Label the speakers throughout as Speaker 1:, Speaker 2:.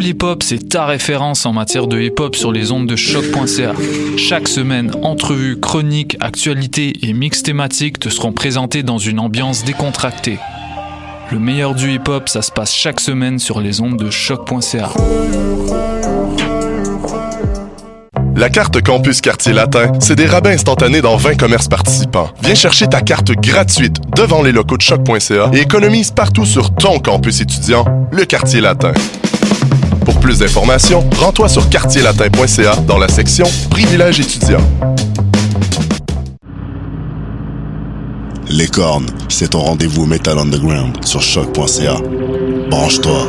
Speaker 1: Pool Hip Hop, c'est ta référence en matière de hip hop sur les ondes de choc.ca. Chaque semaine, entrevues, chroniques, actualités et mix thématiques te seront présentés dans une ambiance décontractée. Le meilleur du hip hop, ça se passe chaque semaine sur les ondes de choc.ca.
Speaker 2: La carte Campus Quartier Latin, c'est des rabais instantanés dans 20 commerces participants. Viens chercher ta carte gratuite devant les locaux de choc.ca et économise partout sur ton campus étudiant, le Quartier Latin. Pour plus d'informations, rends-toi sur quartierlatin.ca dans la section Privilèges étudiants.
Speaker 3: Les cornes, c'est ton rendez-vous Metal Underground sur choc.ca. Branche-toi.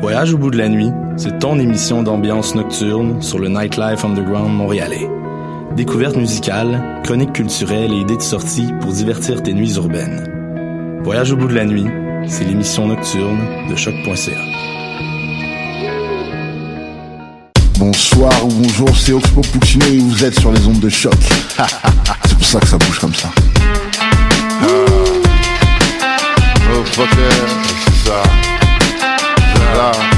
Speaker 4: Voyage au bout de la nuit, c'est ton émission d'ambiance nocturne sur le Nightlife Underground montréalais. Découvertes musicales, chroniques culturelles et idées de sortie pour divertir tes nuits urbaines. Voyage au bout de la nuit, c'est l'émission nocturne de choc.ca.
Speaker 3: Bonsoir ou bonjour, c'est Oxpo Puccino et vous êtes sur les ondes de choc. c'est pour ça que ça bouge comme ça.
Speaker 5: Oh, fucker, c'est ça. C'est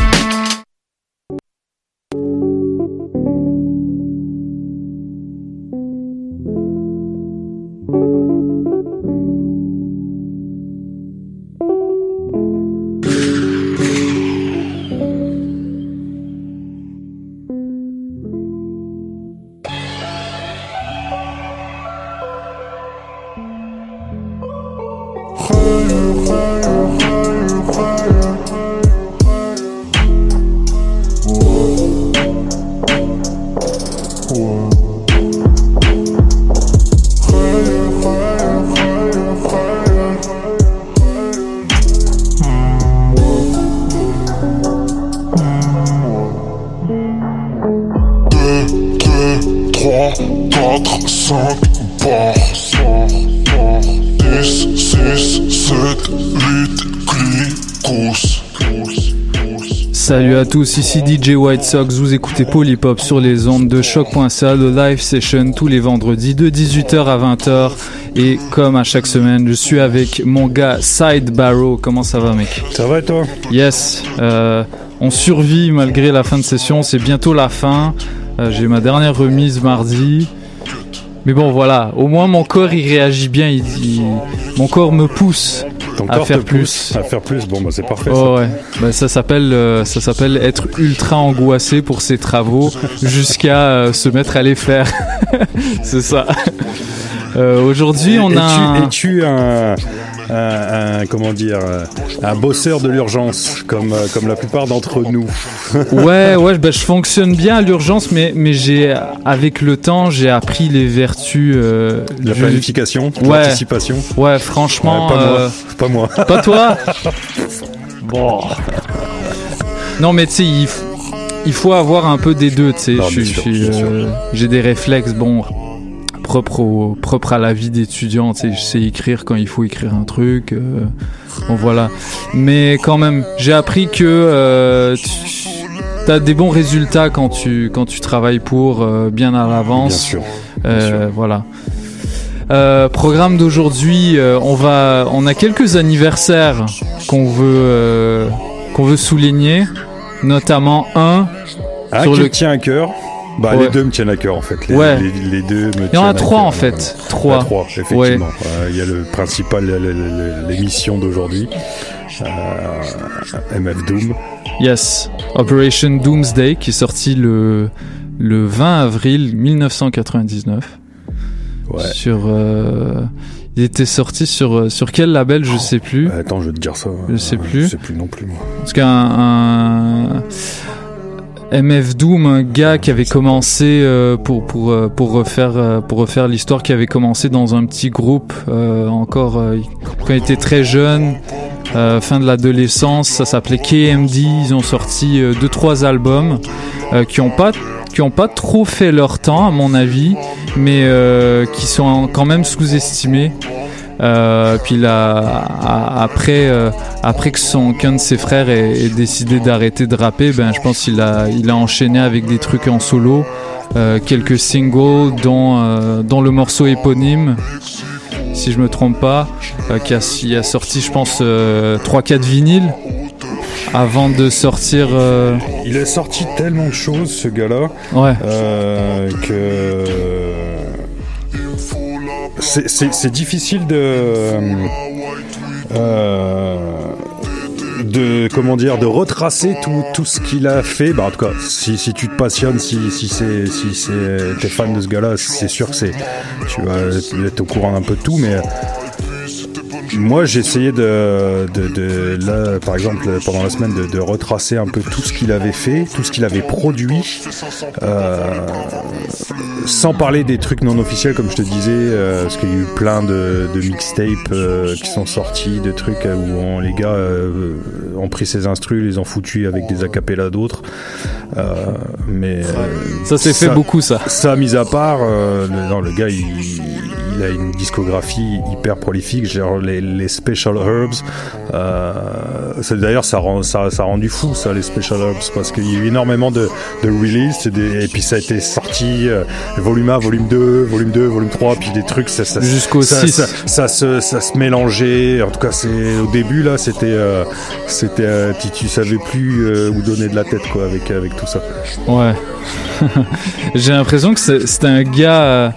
Speaker 1: tous, ici DJ White Sox, vous écoutez Polypop sur les ondes de choc.ca, le live session tous les vendredis de 18h à 20h. Et comme à chaque semaine, je suis avec mon gars Side Barrow. Comment ça va, mec?
Speaker 6: Ça va et toi?
Speaker 1: Yes, euh, on survit malgré la fin de session, c'est bientôt la fin. Euh, J'ai ma dernière remise mardi. Mais bon, voilà, au moins mon corps il réagit bien, il, il- mon corps me pousse
Speaker 6: Ton
Speaker 1: à faire plus.
Speaker 6: pousse À faire plus, bon bah c'est parfait
Speaker 1: Oh
Speaker 6: ça.
Speaker 1: ouais, bah, ça s'appelle euh, ça s'appelle être ultra angoissé pour ses travaux jusqu'à euh, se mettre à les faire. C'est ça. Euh, Aujourd'hui, on a un-
Speaker 6: Es-tu un, un- un- comment dire euh, un bosseur de l'urgence comme euh, comme la plupart d'entre nous
Speaker 1: Ouais, ouais, bah, je fonctionne bien à l'urgence, mais, mais j'ai, avec le temps, j'ai appris les vertus. euh,
Speaker 6: La planification,
Speaker 1: Ouais.
Speaker 6: l'anticipation.
Speaker 1: Ouais, franchement.
Speaker 6: Ouais, pas moi,
Speaker 1: euh,
Speaker 6: pas moi.
Speaker 1: Pas toi Bon. Non, mais tu sais, il, f- il faut avoir un peu des deux, tu sais. J'ai des réflexes, bon, au, propres à la vie d'étudiant, tu sais. Je sais écrire quand il faut écrire un truc. euh, bon, voilà. Mais quand même, j'ai appris que euh, tu as des bons résultats quand tu, quand tu travailles pour euh, bien à l'avance.
Speaker 6: Bien sûr.
Speaker 1: Euh, Voilà. Euh, programme d'aujourd'hui, euh, on va, on a quelques anniversaires qu'on veut, euh, qu'on veut souligner, notamment un
Speaker 6: Un
Speaker 1: sur
Speaker 6: qui
Speaker 1: le
Speaker 6: tient à cœur. Bah,
Speaker 1: Ouais.
Speaker 6: les deux me tiennent à cœur en fait. Les,
Speaker 1: Ouais.
Speaker 6: les, les deux me
Speaker 1: Il y en a trois
Speaker 6: cœur.
Speaker 1: en fait, trois.
Speaker 6: Ah, trois, effectivement.
Speaker 1: Ouais.
Speaker 6: Euh, Il y a le principal, l'émission d'aujourd'hui. euh, MF Doom.
Speaker 1: Yes, Operation Doomsday qui est sorti le, le 20 avril 1999.
Speaker 6: Ouais.
Speaker 1: Sur, euh, il était sorti sur, euh, sur quel label, je sais plus.
Speaker 6: Attends, je vais te dire ça.
Speaker 1: Je sais
Speaker 6: Euh,
Speaker 1: plus.
Speaker 6: Je sais plus non plus. Moi.
Speaker 1: Parce qu'un un MF Doom, un gars qui avait commencé euh, pour pour euh, pour refaire euh, pour refaire l'histoire, qui avait commencé dans un petit groupe encore quand il était très jeune, fin de l'adolescence. Ça s'appelait KMD. Ils ont sorti deux trois albums qui ont pas qui ont pas trop fait leur temps à mon avis, mais qui sont quand même sous-estimés. Euh, puis là, a- après, euh, après que son qu'un de ses frères ait, ait décidé d'arrêter de rapper, ben je pense qu'il a, il a enchaîné avec des trucs en solo, euh, quelques singles, dont, dont le morceau éponyme, si je me trompe pas, qui a, qui a sorti, je pense, euh, 3-4 vinyles avant de sortir.
Speaker 6: Il a sorti tellement de choses, ce gars-là,
Speaker 1: Ouais.
Speaker 6: que c'est- difficile de euh, de comment dire de retracer tout, tout ce qu'il a fait. Bah, en tout cas, si, si tu te passionnes, si si c'est si c'est t'es fan de ce gars-là, c'est sûr que c'est tu vas être au courant un peu de tout, mais moi, j'ai essayé de, de, de- là, par exemple, pendant la semaine, de, de retracer un peu tout ce qu'il avait fait, tout ce qu'il avait produit, euh, sans parler des trucs non officiels, comme je te disais, euh, parce qu'il y a eu plein de, de mixtapes euh, qui sont sortis, de trucs euh, où on- les gars euh, ont pris ses instrus, les ont foutus avec des acapellas d'autres. Euh, mais euh,
Speaker 1: Ça s'est fait beaucoup, ça.
Speaker 6: Ça, mis à part, euh, non, le gars, il, il a une discographie hyper prolifique, genre les, les Special Herbs. Euh, D'ailleurs, ça, rend, ça, ça a rendu fou, ça, les Special Herbs, parce qu'il y a eu énormément de, de releases, et, des- et puis ça a été sorti, euh, volume 1, volume 2, volume 2, volume 3, puis des trucs, ça, ça,
Speaker 1: Jusqu'au
Speaker 6: ça,
Speaker 1: 6.
Speaker 6: Ça, ça se, ça se mélangeait. En tout cas, c'est au début là, c'était, euh, c'était, euh, tu, tu savais plus où donner de la tête quoi avec avec tout ça.
Speaker 1: Ouais. J'ai l'impression que c'est- c'était un gars.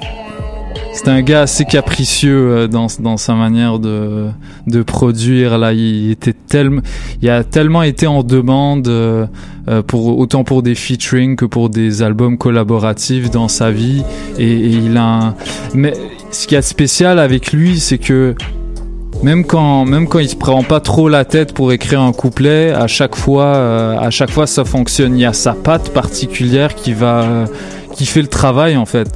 Speaker 1: C'était un gars assez capricieux euh, dans, dans sa manière de, de produire. Là, il était tellement, il a tellement été en demande euh, euh, pour autant pour des featuring que pour des albums collaboratifs dans sa vie. Et, et il a. un- Mais ce qui est spécial avec lui, c'est que même quand même quand il se prend pas trop la tête pour écrire un couplet, à chaque fois euh, à chaque fois ça fonctionne. Il y a sa patte particulière qui va euh, qui fait le travail en fait.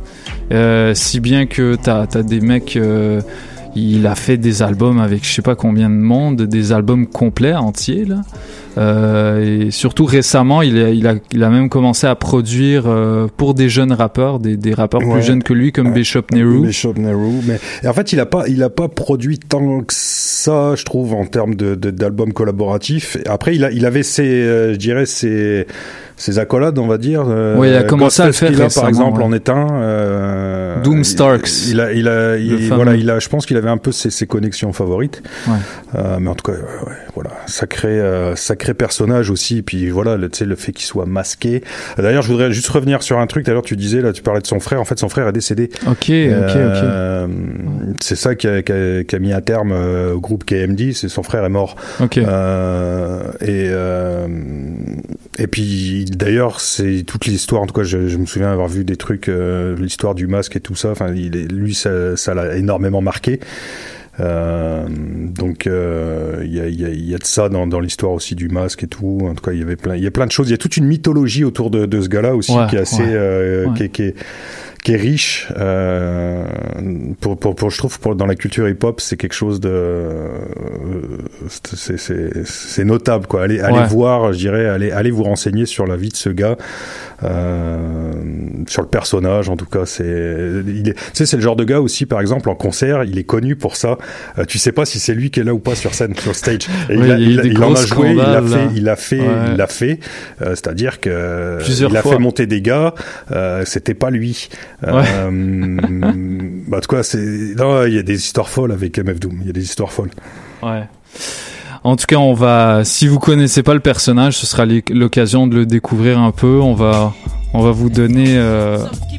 Speaker 1: Euh, si bien que t'as as des mecs euh, il a fait des albums avec je sais pas combien de monde, des albums complets entiers là. Euh, et surtout récemment, il a, il a, il a même commencé à produire euh, pour des jeunes rappeurs, des, des rappeurs
Speaker 6: Ouais.
Speaker 1: plus jeunes que lui, comme Bishop Nehru.
Speaker 6: Bishop Nehru, mais et en fait, il a pas, il a pas produit tant que ça, je trouve, en termes de d'albums collaboratifs. Après, il a, il avait ses, euh, je dirais ses ses accolades, on va dire. euh,
Speaker 1: Ouais, il a commencé à le faire
Speaker 6: par exemple,
Speaker 1: ouais.
Speaker 6: en est un. euh,
Speaker 1: Doom Starks.
Speaker 6: Il, a, il a, il-
Speaker 1: fameux.
Speaker 6: voilà, il a, je pense qu'il avait un peu ses, ses connexions favorites.
Speaker 1: Ouais.
Speaker 6: Euh, mais en tout cas, ouais, voilà, sacré, euh, sacré personnage aussi. Puis voilà, le, tu sais, le fait qu'il soit masqué. D'ailleurs, je voudrais juste revenir sur un truc. Tout à l'heure, tu disais là, tu parlais de son frère. En fait, son frère est décédé.
Speaker 1: Ok, ok,
Speaker 6: Euh, C'est ça qui a, qui a- qui a mis un terme euh, au groupe KMD. C'est son frère est mort.
Speaker 1: Ok.
Speaker 6: Euh, et euh, et puis d'ailleurs, c'est toute l'histoire. En tout cas, je, je me souviens avoir vu des trucs, euh, l'histoire du masque et tout ça. Enfin, il est, lui, ça ça l'a énormément marqué. Euh, donc euh, il y, a, il y, a, il y a de ça dans, dans l'histoire aussi du masque et tout. En tout cas, il y avait plein, il y a plein de choses. Il y a toute une mythologie autour de, de ce gars-là aussi
Speaker 1: Ouais,
Speaker 6: qui est assez,
Speaker 1: ouais,
Speaker 6: euh,
Speaker 1: ouais.
Speaker 6: qui, est, qui est qui est riche euh, pour, pour, pour je trouve pour, dans la culture hip-hop c'est quelque chose de euh, c'est c'est c'est notable quoi allez allez
Speaker 1: Ouais.
Speaker 6: voir je dirais allez allez vous renseigner sur la vie de ce gars euh, sur le personnage en tout cas c'est il est tu sais c'est le genre de gars aussi par exemple en concert il est connu pour ça Euh, tu sais pas si c'est lui qui est là ou pas sur scène sur stage et
Speaker 1: Ouais,
Speaker 6: il, a-
Speaker 1: il a
Speaker 6: il en a joué il a fait il a fait
Speaker 1: Ouais.
Speaker 6: il a fait Euh, c'est-à-dire que
Speaker 1: Plusieurs
Speaker 6: il a
Speaker 1: fois.
Speaker 6: fait monter des gars euh, c'était pas lui
Speaker 1: Ouais.
Speaker 6: euh, bah, en tout cas, c'est, non, il y a des histoires folles avec MF Doom. Il y a des histoires folles.
Speaker 1: Ouais. En tout cas, on va. Si vous connaissez pas le personnage, ce sera l'oc- l'occasion de le découvrir un peu. On va, on va vous donner, euh,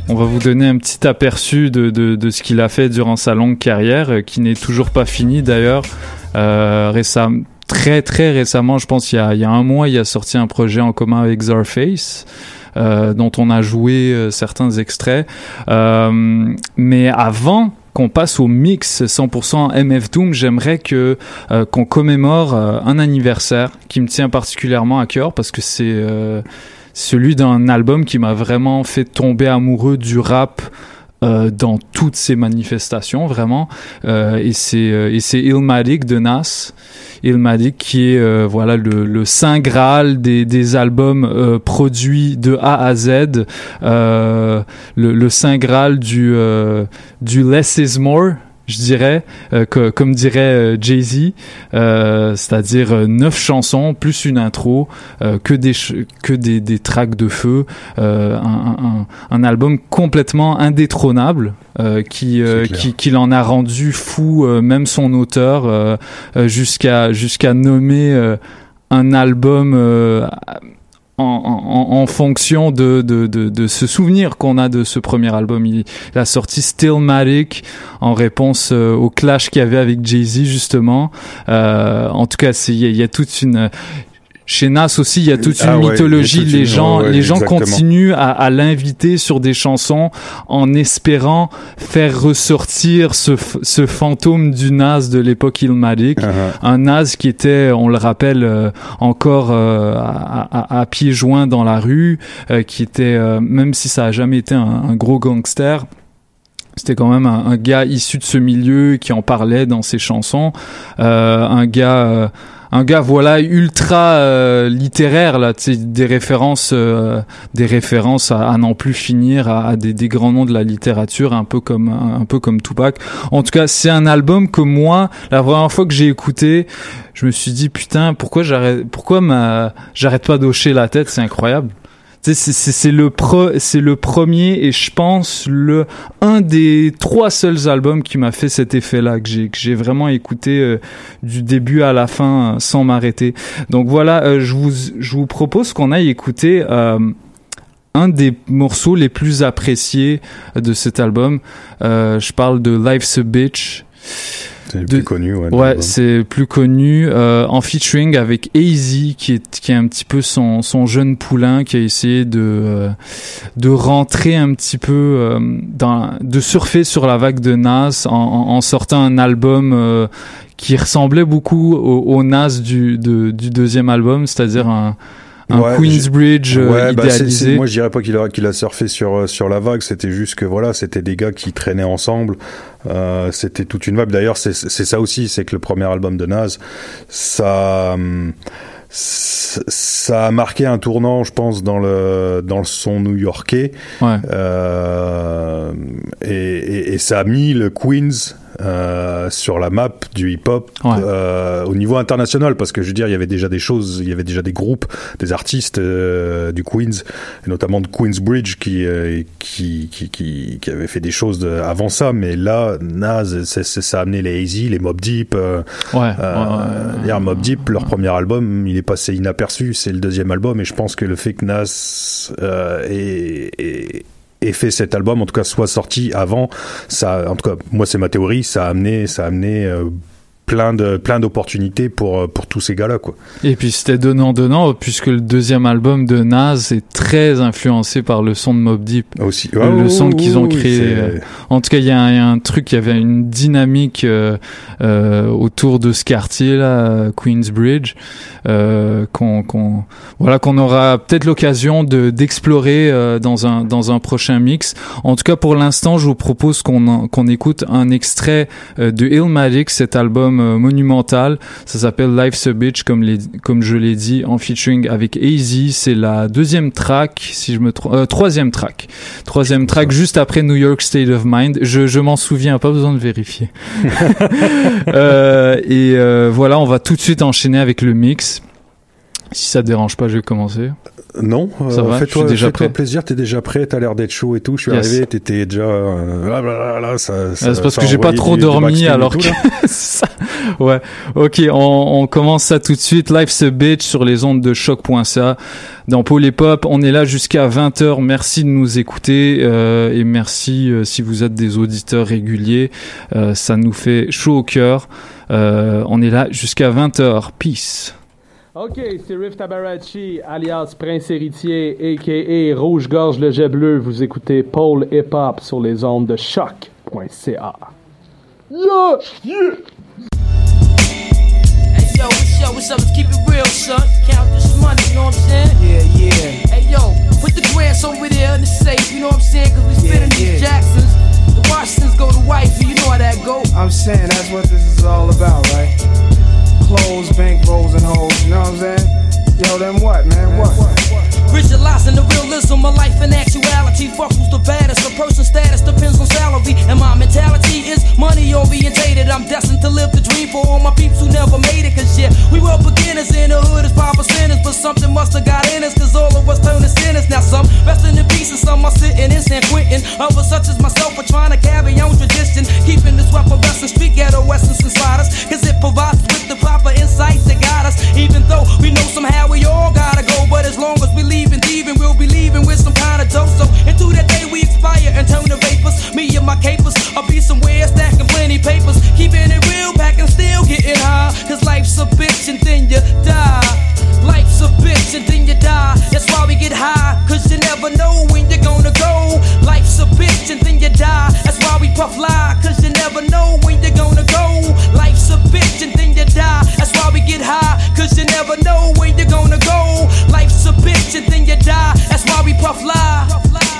Speaker 1: on va vous donner un petit aperçu de, de, de ce qu'il a fait durant sa longue carrière, euh, qui n'est toujours pas finie d'ailleurs. Euh, récemment, très très récemment, je pense il y a, il y a un mois, il a sorti un projet en commun avec Zarface. Euh, dont on a joué euh, certains extraits. Euh, mais avant qu'on passe au mix 100% MF Doom, j'aimerais que euh, qu'on commémore un anniversaire qui me tient particulièrement à cœur parce que c'est celui d'un album qui m'a vraiment fait tomber amoureux du rap euh, dans toutes ses manifestations vraiment. Euh, et c'est euh, Illmatic de Nas. Illmatic qui est euh, voilà le, le saint graal des, des albums produits de A à Z. Le, le saint graal du du less is more je dirais, euh, que, comme dirait euh, Jay-Z, euh, c'est-à-dire neuf chansons plus une intro, euh, que des que des, des tracks de feu, un, un, un album complètement indétrônable qui qui qui l'en a rendu fou, même son auteur, jusqu'à jusqu'à nommer un album. En, fonction de, ce souvenir qu'on a de ce premier album. Il, il a sorti Stillmatic en réponse euh, au clash qu'il y avait avec Jay-Z justement. Euh, en tout cas, il y a toute une chez Nas aussi, il y a toute une
Speaker 6: Ah ouais, a
Speaker 1: mythologie.
Speaker 6: toute
Speaker 1: les
Speaker 6: une-
Speaker 1: gens,
Speaker 6: ouais,
Speaker 1: les gens continuent à, à l'inviter sur des chansons en espérant faire ressortir ce, ce fantôme du Nas de l'époque Illmatic.
Speaker 6: Uh-huh.
Speaker 1: Un Nas qui était, on le rappelle, euh, encore euh, à, à- à pieds joints dans la rue, euh, qui était, euh, même si ça a jamais été un, un gros gangster, c'était quand même un, un gars issu de ce milieu qui en parlait dans ses chansons, Euh, un gars. euh, un gars voilà ultra euh, littéraire là, des références, euh, des références à, à n'en plus finir à, à des, des grands noms de la littérature, un peu comme un, peu comme Tupac. En tout cas, c'est un album que moi, la première fois que j'ai écouté, je me suis dit putain, pourquoi j'arrête, pourquoi ma, j'arrête pas d'hocher la tête, c'est incroyable. C'est- le pro, c'est le premier et je pense le un des trois seuls albums qui m'a fait cet effet-là que j'ai que j'ai vraiment écouté euh, du début à la fin euh, sans m'arrêter. Donc voilà, euh, je vous je vous propose qu'on aille écouter un des morceaux les plus appréciés de cet album. Je parle de Life's a Bitch.
Speaker 6: C'est plus connu, ouais.
Speaker 1: C'est plus connu euh, en featuring avec AZ qui est qui est un petit peu son son jeune poulain qui a essayé de euh, de rentrer un petit peu euh, dans de surfer sur la vague de Nas en, en, sortant un album euh, qui ressemblait beaucoup au, au Nas du de, du deuxième album, c'est-à-dire un un
Speaker 6: Ouais,
Speaker 1: Queensbridge euh,
Speaker 6: Ouais, bah,
Speaker 1: idéalisé.
Speaker 6: moi je dirais pas qu'il a, qu'il a surfé sur, euh, sur la vague, c'était juste que voilà, c'était des gars qui traînaient ensemble, euh, c'était toute une vague. D'ailleurs, c'est ça aussi, c'est que le premier album de Nas, ça. hum, a marqué un tournant, je pense, dans le dans le son new-yorkais,
Speaker 1: Ouais.
Speaker 6: euh, et, et, et ça a mis le Queens euh, sur la map du hip-hop
Speaker 1: Ouais.
Speaker 6: euh, au niveau international, parce que je veux dire, il y avait déjà des choses, il y avait déjà des groupes, des artistes euh, du Queens, et notamment de Queensbridge, qui qui, qui qui qui avaient fait des choses de- avant ça, mais là, Nas, c'est- ça a amené les Easy, les Mob Deep.
Speaker 1: Ouais.
Speaker 6: Mobb Deep, leur premier album, il est passé inaperçu. C'est le deuxième album, et je pense que le fait que Nas euh, ait, ait fait cet album, en tout cas, soit sorti avant, ça, en tout cas, moi, c'est ma théorie, ça a amené, ça a amené euh, plein de plein d'opportunités pour euh, pour tous ces gars-là, quoi.
Speaker 1: Et puis c'était donnant donnant puisque le deuxième album de Nas est très influencé par le son de Mob Deep.
Speaker 6: Aussi,
Speaker 1: Le-
Speaker 6: Ah,
Speaker 1: le son
Speaker 6: oui,
Speaker 1: qu'ils ont créé, euh, En tout cas, il y, a un- il y a un truc, il y avait une dynamique euh, euh, autour de ce quartier là, Queensbridge, euh, qu'on qu'on voilà qu'on aura peut-être l'occasion de d'explorer euh, dans un dans un prochain mix. En tout cas, pour l'instant, je vous propose qu'on qu'on écoute un extrait de Illmatic, cet album euh, monumental. Ça s'appelle Life's a Bitch, comme les comme je l'ai dit, en featuring avec AZ. C'est la deuxième track, si je me trompe, euh, troisième track. Troisième track juste après New York State of Mind. Je, je m'en souviens, pas besoin de vérifier. Euh, et euh, voilà, on va tout de suite enchaîner avec le mix. Si ça te dérange pas, je vais commencer.
Speaker 6: Non,
Speaker 1: Ça
Speaker 6: euh, fais-toi
Speaker 1: prêt.
Speaker 6: plaisir, t'es déjà prêt, t'as l'air d'être chaud et tout. Je suis
Speaker 1: Yes.
Speaker 6: arrivé, t'étais déjà. euh, là, là, là, là, ça, ça-
Speaker 1: Euh, c'est parce
Speaker 6: ça
Speaker 1: que j'ai pas trop
Speaker 6: du-
Speaker 1: dormi alors
Speaker 6: tout,
Speaker 1: que ça. Ouais. Ok, on, on commence ça tout de suite. Life's a bitch sur les ondes de choc.ca. Dans Paul et Pop, on est là jusqu'à 20h. Merci de nous écouter euh, et merci euh, si vous êtes des auditeurs réguliers. Euh, ça nous fait chaud au cœur. Euh, on est là jusqu'à 20h. Peace.
Speaker 7: Ok, c'est Riff Tabarachi, alias Prince Héritier, a.k.a. Rouge-Gorge le Jet Bleu. Vous écoutez Paul Hip Hop sur les ondes de choc.ca. Yeah! Yeah!
Speaker 8: Hey yo, what's up, what's up? Let's keep it real, son. Count this money, you know what I'm saying?
Speaker 9: Yeah, yeah.
Speaker 8: Hey yo, put the grants over there in the safe, you know what I'm saying? Cause we spinning
Speaker 9: Yeah,
Speaker 8: these
Speaker 9: yeah.
Speaker 8: Jacksons. The Washingtons go to wifey, you know how that go.
Speaker 9: I'm saying that's what this is all about, right? Clothes, bank rolls, and hoes, you know what I'm saying? Yo, then what, man? What?
Speaker 8: Visualizing the realism of life and actuality. Fuck who's the baddest. A person's status depends on salary. And my mentality is money orientated. I'm destined to live the dream for all my peeps who never made it. Cause yeah, we were beginners in the hood as five percenters. But something must have got in us. Cause all of us turned to sinners. Now some resting in peace and some are sitting in San Quentin. Others such as myself are trying to carry on tradition. Keeping this weapon wrestling street ghetto essence inside us. Cause it provides with the proper insight that guide us. Even though we know somehow we all gotta go. But as long as we leave and thieving, we'll be leaving with some kind of dough. So into that day we expire and turn to vapors. Me and my capers, I'll be somewhere stacking plenty papers. Keeping it real, packing still getting high. Cause life's a bitch and then you die. Life's a bitch and then you die. That's why we get high. Cause you never know when you're gonna go. Life's a bitch and then you die. That's why we puff lye. Cause you never know when you're gonna go. Life's a bitch and then you die. That's why we get high. Cause you never know when you're gonna go. Life's a bitch and then you die. That's why we puff lye.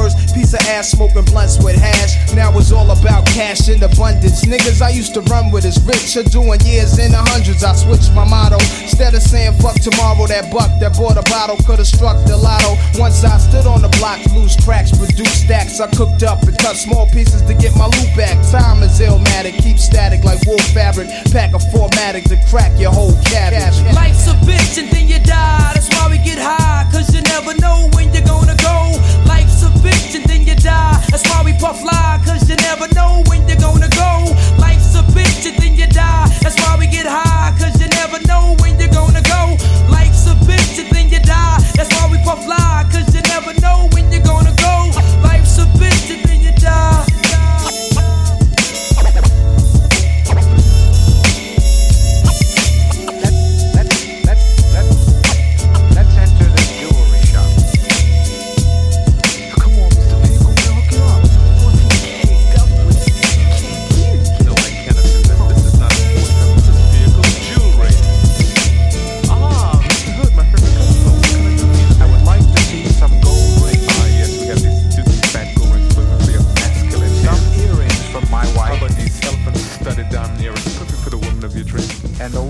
Speaker 9: first piece of ass smoking blunts with hash. Now it's all about cash in abundance. Niggas I used to run with is rich are doing years in the hundreds. I switched my motto. Instead of saying fuck tomorrow, that buck that bought a bottle could have struck the lotto. Once I stood on the block, loose cracks, produce stacks. I cooked up and cut small pieces to get my loot back. Time is illmatic, keep static like wool fabric. Pack a formatic to crack your whole cabbage.
Speaker 8: Life's a bitch and then you die. That's why we get high. Cause you never know when you're gonna go. Bitch and then you die. That's why we puff lye. Cause you never know when you're gonna go. Life's a bitch and then you die. That's why we get high. Cause you never know when you're gonna go. Life's a bitch and then you die. That's why we puff lye. Cause you never know when you're gonna go.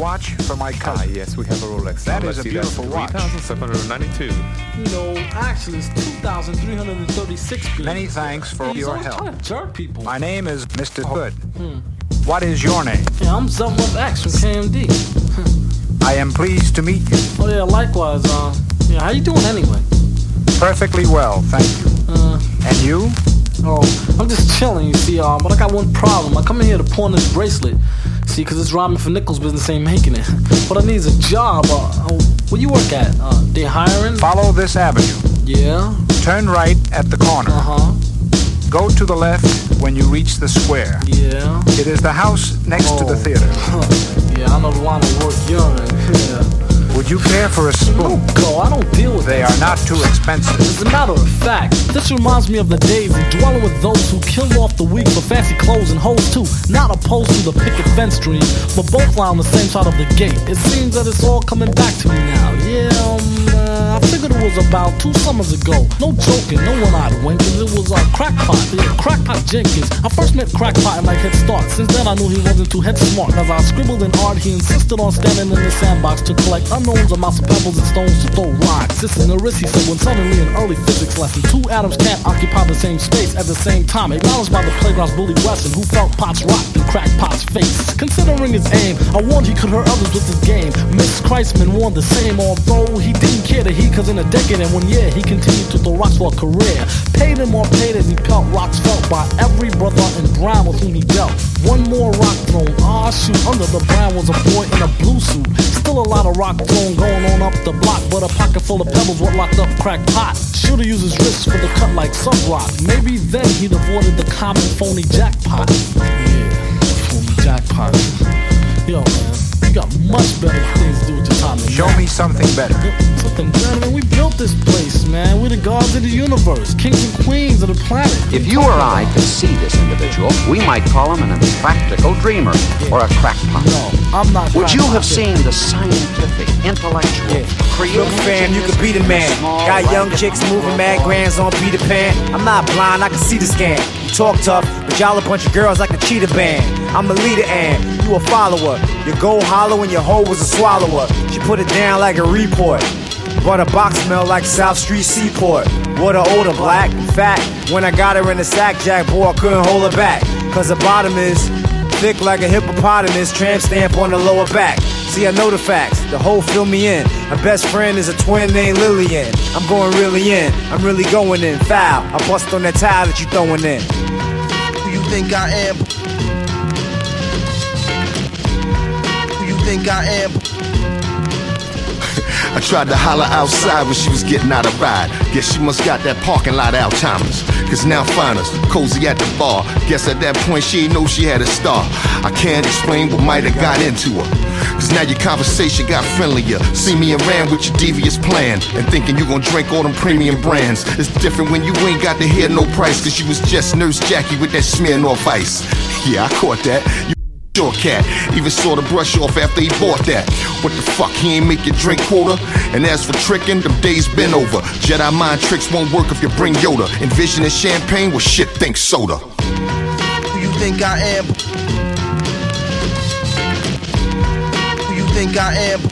Speaker 10: Watch for my cousin. Ah, yes, we have a Rolex.
Speaker 11: That
Speaker 10: Now,
Speaker 11: is a beautiful
Speaker 10: that's
Speaker 11: watch.
Speaker 10: 3,792.
Speaker 11: No, actually, it's 2,336 beans.
Speaker 10: Many thanks for
Speaker 11: He's
Speaker 10: your
Speaker 11: always
Speaker 10: help.
Speaker 11: trying to jerk people.
Speaker 10: My name is Mr. Hood.
Speaker 11: Hmm.
Speaker 10: What is your name?
Speaker 11: Yeah, I'm Zev Love X from KMD.
Speaker 10: I am pleased to meet you.
Speaker 11: Oh yeah, likewise. Uh, yeah, how you doing anyway?
Speaker 10: Perfectly well, thank you.
Speaker 11: Uh,
Speaker 10: And you?
Speaker 11: oh, I'm just chilling, you see. Uh, but I got one problem. I come in here to pawn this bracelet. See, cause this rhyming for Nichols business ain't making it. What I need is a job. Uh, uh, where you work at? Uh, they hiring?
Speaker 10: Follow this avenue.
Speaker 11: Yeah.
Speaker 10: Turn right at the corner.
Speaker 11: Uh huh.
Speaker 10: Go to the left when you reach the square.
Speaker 11: Yeah.
Speaker 10: It is the house next to the
Speaker 11: Oh.
Speaker 10: theater.
Speaker 11: Yeah, I know the line of work you're in. Yeah.
Speaker 10: Would you care for a spoon?
Speaker 11: Go, I don't deal with
Speaker 10: They are not too expensive.
Speaker 11: As a matter of fact, this reminds me of the days of dwelling with those who kill off the weak for fancy clothes and hoes too. Not opposed to the picket fence dream, but both lie on the same side of the gate. It seems that it's all coming back to me now. Yeah, um, uh, I figured shit was about two summers ago. No joking, no one I'd wink, 'cause it was a crackpot, yeah, crackpot Jenkins. I first met crackpot in like Head Start. Since then I knew he wasn't too head smart. As I scribbled in art, he insisted on standing in the sandbox to collect unknowns amounts of pebbles and stones to throw rocks. This is Norris, he said, when suddenly in early physics lesson, two atoms can't occupy the same space at the same time. Acknowledged by the playground's bully Wesson, who felt Pot's rock and crackpot's face. Considering his aim, I warned he could hurt others with his game. Miss Christman warned the same, although he didn't care to heat, cause in a decade and one year, he continued to throw rocks for a career. Paid him more paid as he pelt rocks felt by every brother in Brown with whom he dealt. One more rock thrown, ah shoot, under the brown was a boy in a blue suit. Still a lot of rock thrown going on up the block, but a pocket full of pebbles what locked up crackpot. Should've used his wrists for the cut like sub rock. Maybe then he'd avoided the common phony jackpot. Yeah, phony jackpot. Yo, man, you got much better things to do with your time
Speaker 10: Show me something better.
Speaker 11: Something better, man. We built this place, man. We're the gods of the universe, kings and queens of the planet.
Speaker 12: If you or I could see this individual, we might call him an impractical dreamer or a crackpot.
Speaker 11: No, I'm not.
Speaker 12: Would you
Speaker 11: crackpot.
Speaker 12: have seen the scientific, intellectual, creative?
Speaker 13: Look, fam, you could be the man. Got young chicks moving mad grands on Peter Pan. I'm not blind, I can see the scam. You talk tough, but y'all a bunch of girls like a cheetah band. I'm a leader and you a follower. Your gold hollow and your hoe was a swallower. She put it down like a report. But a box smell like South Street Seaport. Water odor, black, fat. When I got her in the sack, Jack boy, I couldn't hold her back. Cause the bottom is thick like a hippopotamus, tramp stamp on the lower back. See, I know the facts, the whole fill me in. My best friend is a twin named Lillian. I'm going really in, I'm really going in. Foul, I bust on that tile that you throwing in.
Speaker 14: Who you think I am? Who you think I am?
Speaker 3: I tried to holler outside when she was getting out of ride. Guess she must got that parking lot Alzheimer's. Cause now find us, cozy at the bar. Guess at that point she ain't know she had a star. I can't explain what might have got into her. Cause now your conversation got friendlier. See me ran with your devious plan. And thinking you gon' drink all them premium brands. It's different when you ain't got to hear no price. Cause you was just Nurse Jackie with that smearing off ice. Yeah, I caught that. You Sure cat, even saw the brush off after he bought that. What the fuck, he ain't make your drink quota? And as for tricking, them days been over. Jedi mind tricks won't work if you bring Yoda. Envisioning champagne, well shit, think soda.
Speaker 14: Who you think I am? Who you think I am?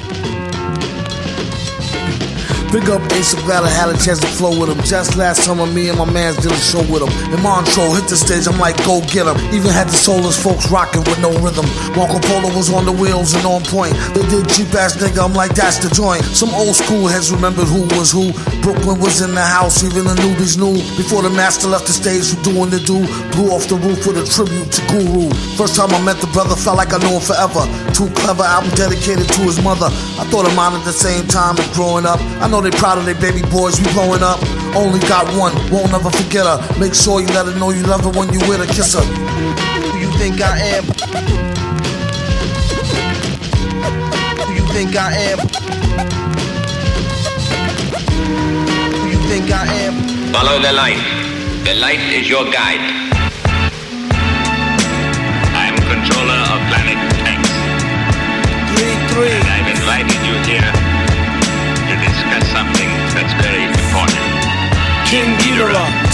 Speaker 15: Big up Ace, I'm glad I had a chance to flow with him. Just last summer, me and my mans did a show with him. In Montreux, hit the stage, I'm like, go get him. Even had the soulless folks rocking with no rhythm. Marco Polo was on the wheels and on point. They did cheap ass nigga, I'm like, that's the joint. Some old school heads remembered who was who. Brooklyn was in the house, even the newbies knew. Before the master left the stage, who doing the do? Blew off the roof with a tribute to Guru. First time I met the brother, felt like I knew him forever. Too clever, album dedicated to his mother. I thought of mine at the same time as growing up. I know they proud of their baby boys, we blowing up. Only got one, won't ever forget her. Make sure you let her know you love her when you with her, kiss her.
Speaker 14: Who you think I am? Who you think I am? Who you think I am?
Speaker 16: Follow the light. The light is your guide. I'm controller of planet X.
Speaker 14: Three, three.
Speaker 16: And I've invited you here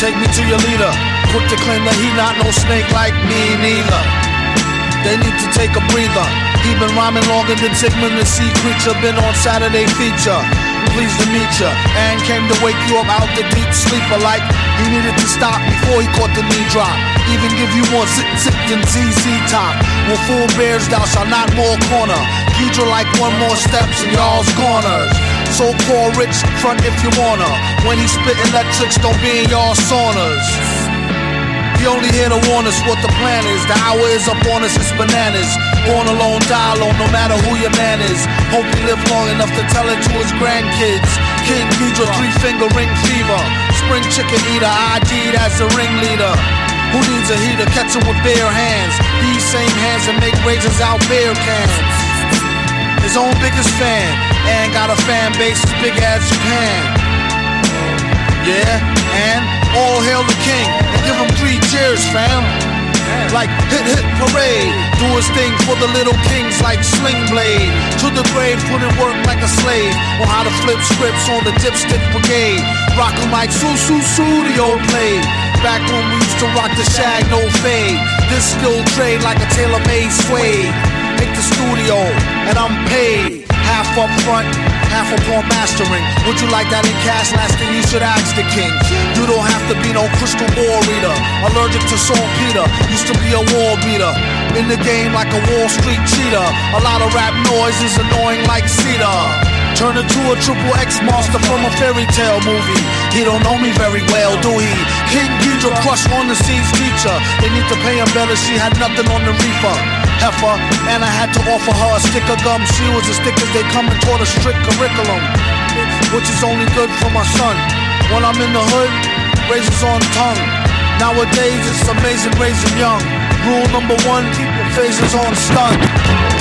Speaker 15: Take me to your leader. Quick to claim that he not no snake like me neither. They need to take a breather. He been rhyming longer than Sigmund the Sea Creature. Been on Saturday feature. Pleased to meet ya. And came to wake you up out the deep sleeper like he needed to stop before he caught the knee drop. Even give you more sit sit than ZZ top. When full bears thou shall not more corner. Geedorah like one more steps in y'all's corners. So called rich, front if you wanna. When he spit electrics, don't be in y'all saunas. He only here to warn us what the plan is. The hour is up on us, it's bananas. Born alone, die alone, no matter who your man is. Hope he live long enough to tell it to his grandkids. King Geedorah, three finger ring fever. Spring chicken eater, ID'd as the ringleader. Who needs a heater? Catch him with bare hands. These same hands that make razors out beer cans. His own biggest fan, and got a fan base as big as Japan. Yeah, and all hail the king, and give him three cheers, fam. Like hit hit parade, do his thing for the little kings like Sling Blade. To the grave, put in work like a slave. on how to flip scripts on the dipstick brigade. Rockin' like Su Su Studio played. Back when we used to rock the shag, no fade. This skill trade like a tailor-made suede. Make the studio, and I'm paid. Up front, half upon mastering. Would you like that in cash? Last thing you should ask the king. You don't have to be no crystal ball reader. Allergic to saltpeter, used to be a wall beater. In the game like a Wall Street cheater. A lot of rap noise is annoying like cedar. Turn into a triple X monster from a fairy tale movie. He don't know me very well, do he? King Geedorah crush on the scene's teacher. They need to pay him better, she had nothing on the reefer. Heifer, and I had to offer her a stick of gum. She was as thick as they come and taught a strict curriculum, which is only good for my son. When I'm in the hood, razors on tongue. Nowadays it's amazing raising young. Rule number one, keep your faces on stun.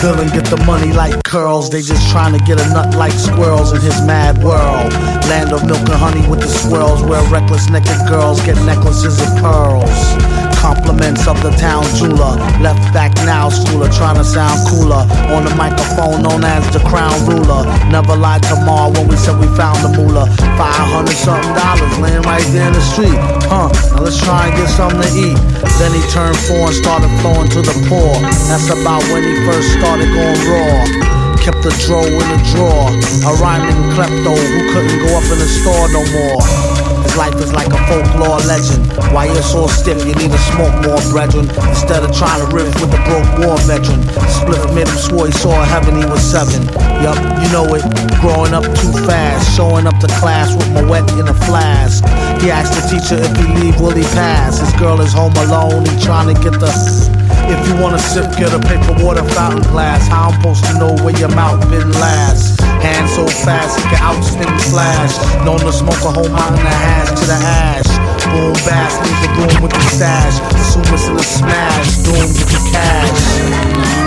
Speaker 17: Villain get the money like curls. They just trying to get a nut like squirrels in his mad world. Land of milk and honey with the swirls, where reckless naked girls get necklaces of pearls. Compliments of the town jeweler. Left back now, schooler, trying to sound cooler. On the microphone, known as the crown ruler. Never lied to Ma when we said we found the moolah. 500 something dollars laying right there in the street. Huh, now let's try and get something to eat. Then he turned four and started flowing to the poor. That's about when he first started going raw. Kept the dro in the drawer. A rhyming klepto who couldn't go up in the store no more. His life is like a folklore legend. Why you're so stiff, you need to smoke more, brethren. Instead of trying to riff with a broke war veteran. Split made him swore he saw heaven, he was seven. Yup, you know it. Growing up too fast, showing up to class with my wet in a flask. He asked the teacher if he leave, will he pass? His girl is home alone, he trying to get the. If you wanna sip, get a paper water fountain glass. How I'm supposed to know where your mouth been last? Hand so fast, it can outspin flash. Known to smoke a whole mountain of hash to the ash. Boom, bass, leave the room with the stash. Assume it's in a smash, doom, get the cash.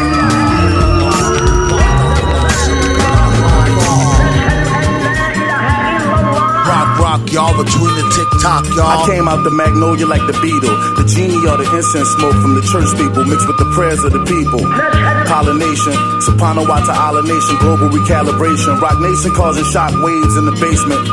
Speaker 15: Y'all, between the tick tock, y'all.
Speaker 18: I came out the magnolia like the beetle. The genie or the incense smoke from the church people mixed with the prayers of the people. Pollination, Soprano Wata Ala Nation, global recalibration. Rock Nation causing shock waves in the basement.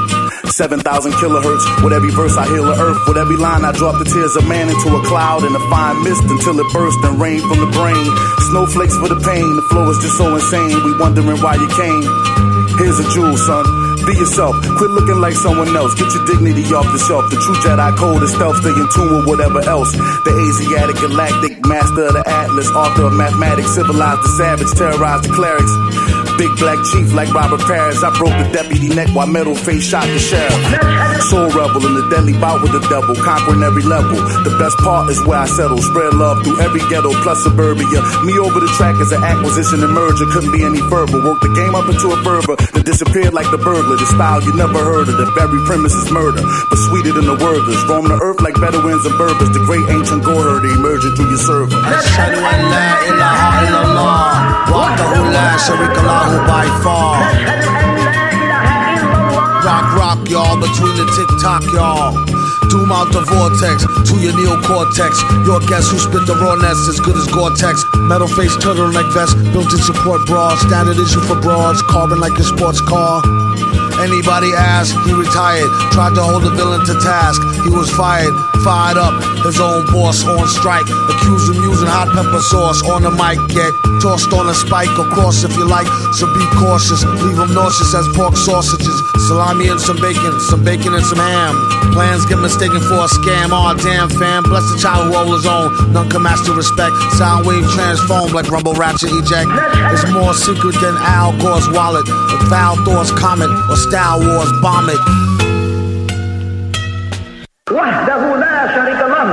Speaker 18: 7,000 kilohertz. With every verse I heal the earth. With every line I drop the tears of man into a cloud and a fine mist until it burst and rain from the brain. Snowflakes for the pain. The flow is just so insane. We wondering why you came. Here's a jewel, son. Be yourself. Quit looking like someone else. Get your dignity off the shelf. The true Jedi code is stealth. Stay in tune with whatever else. The Asiatic galactic master of the Atlas, author of mathematics, civilized the savage, terrorized the clerics. Big black chief like Robert Parish. I broke the deputy neck while metal face shot the sheriff. Soul rebel in the deadly bout with the devil, conquering every level. The best part is where I settle. Spread love through every ghetto plus suburbia. Me over the track is an acquisition and merger. Couldn't be any further. Work the game up into a fervor that disappeared like the burglar. The style you never heard of. The very premise is murder, but sweeter than the worders. Roam the earth like Bedouins and Berbers. The great ancient gore herd emerging through your server.
Speaker 17: Lahu by far
Speaker 15: Rock, rock, y'all, between the tick tock, y'all. Doom out the vortex to your neocortex. Your guess who spit the rawness as good as Gore-Tex. Metal face turtleneck vest, built-in support bras. Standard issue for broads, carbon like a sports car. Anybody ask, he retired. Tried to hold the villain to task. He was fired, fired up. His own boss on strike. Accused him using hot pepper sauce on the mic. Get tossed on a spike, of course, if you like. So be cautious. Leave him nauseous as pork sausages. Salami and some bacon, some bacon and some ham. Plans get mistaken for a scam. Aw, damn, fam. Bless the child who owes his own. None can the respect. Sound wave transform like rumble ratchet eject. It's more secret than Al Gore's wallet. Like Val Thor's comet or Star Wars bomb it.
Speaker 19: وحده لا شريك له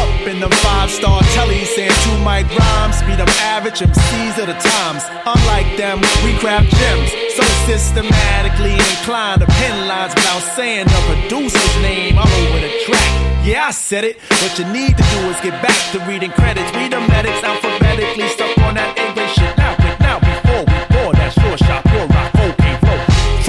Speaker 15: Up in
Speaker 9: in them five star tellies saying two mic rhymes. Be them average MCs of the times. Unlike them, we craft gems. So systematically inclined to pen lines without saying the producer's name all over the track. Yeah, I said it. What you need to do is get back to reading credits. Read the medics alphabetically, stuck on that English shit. Now,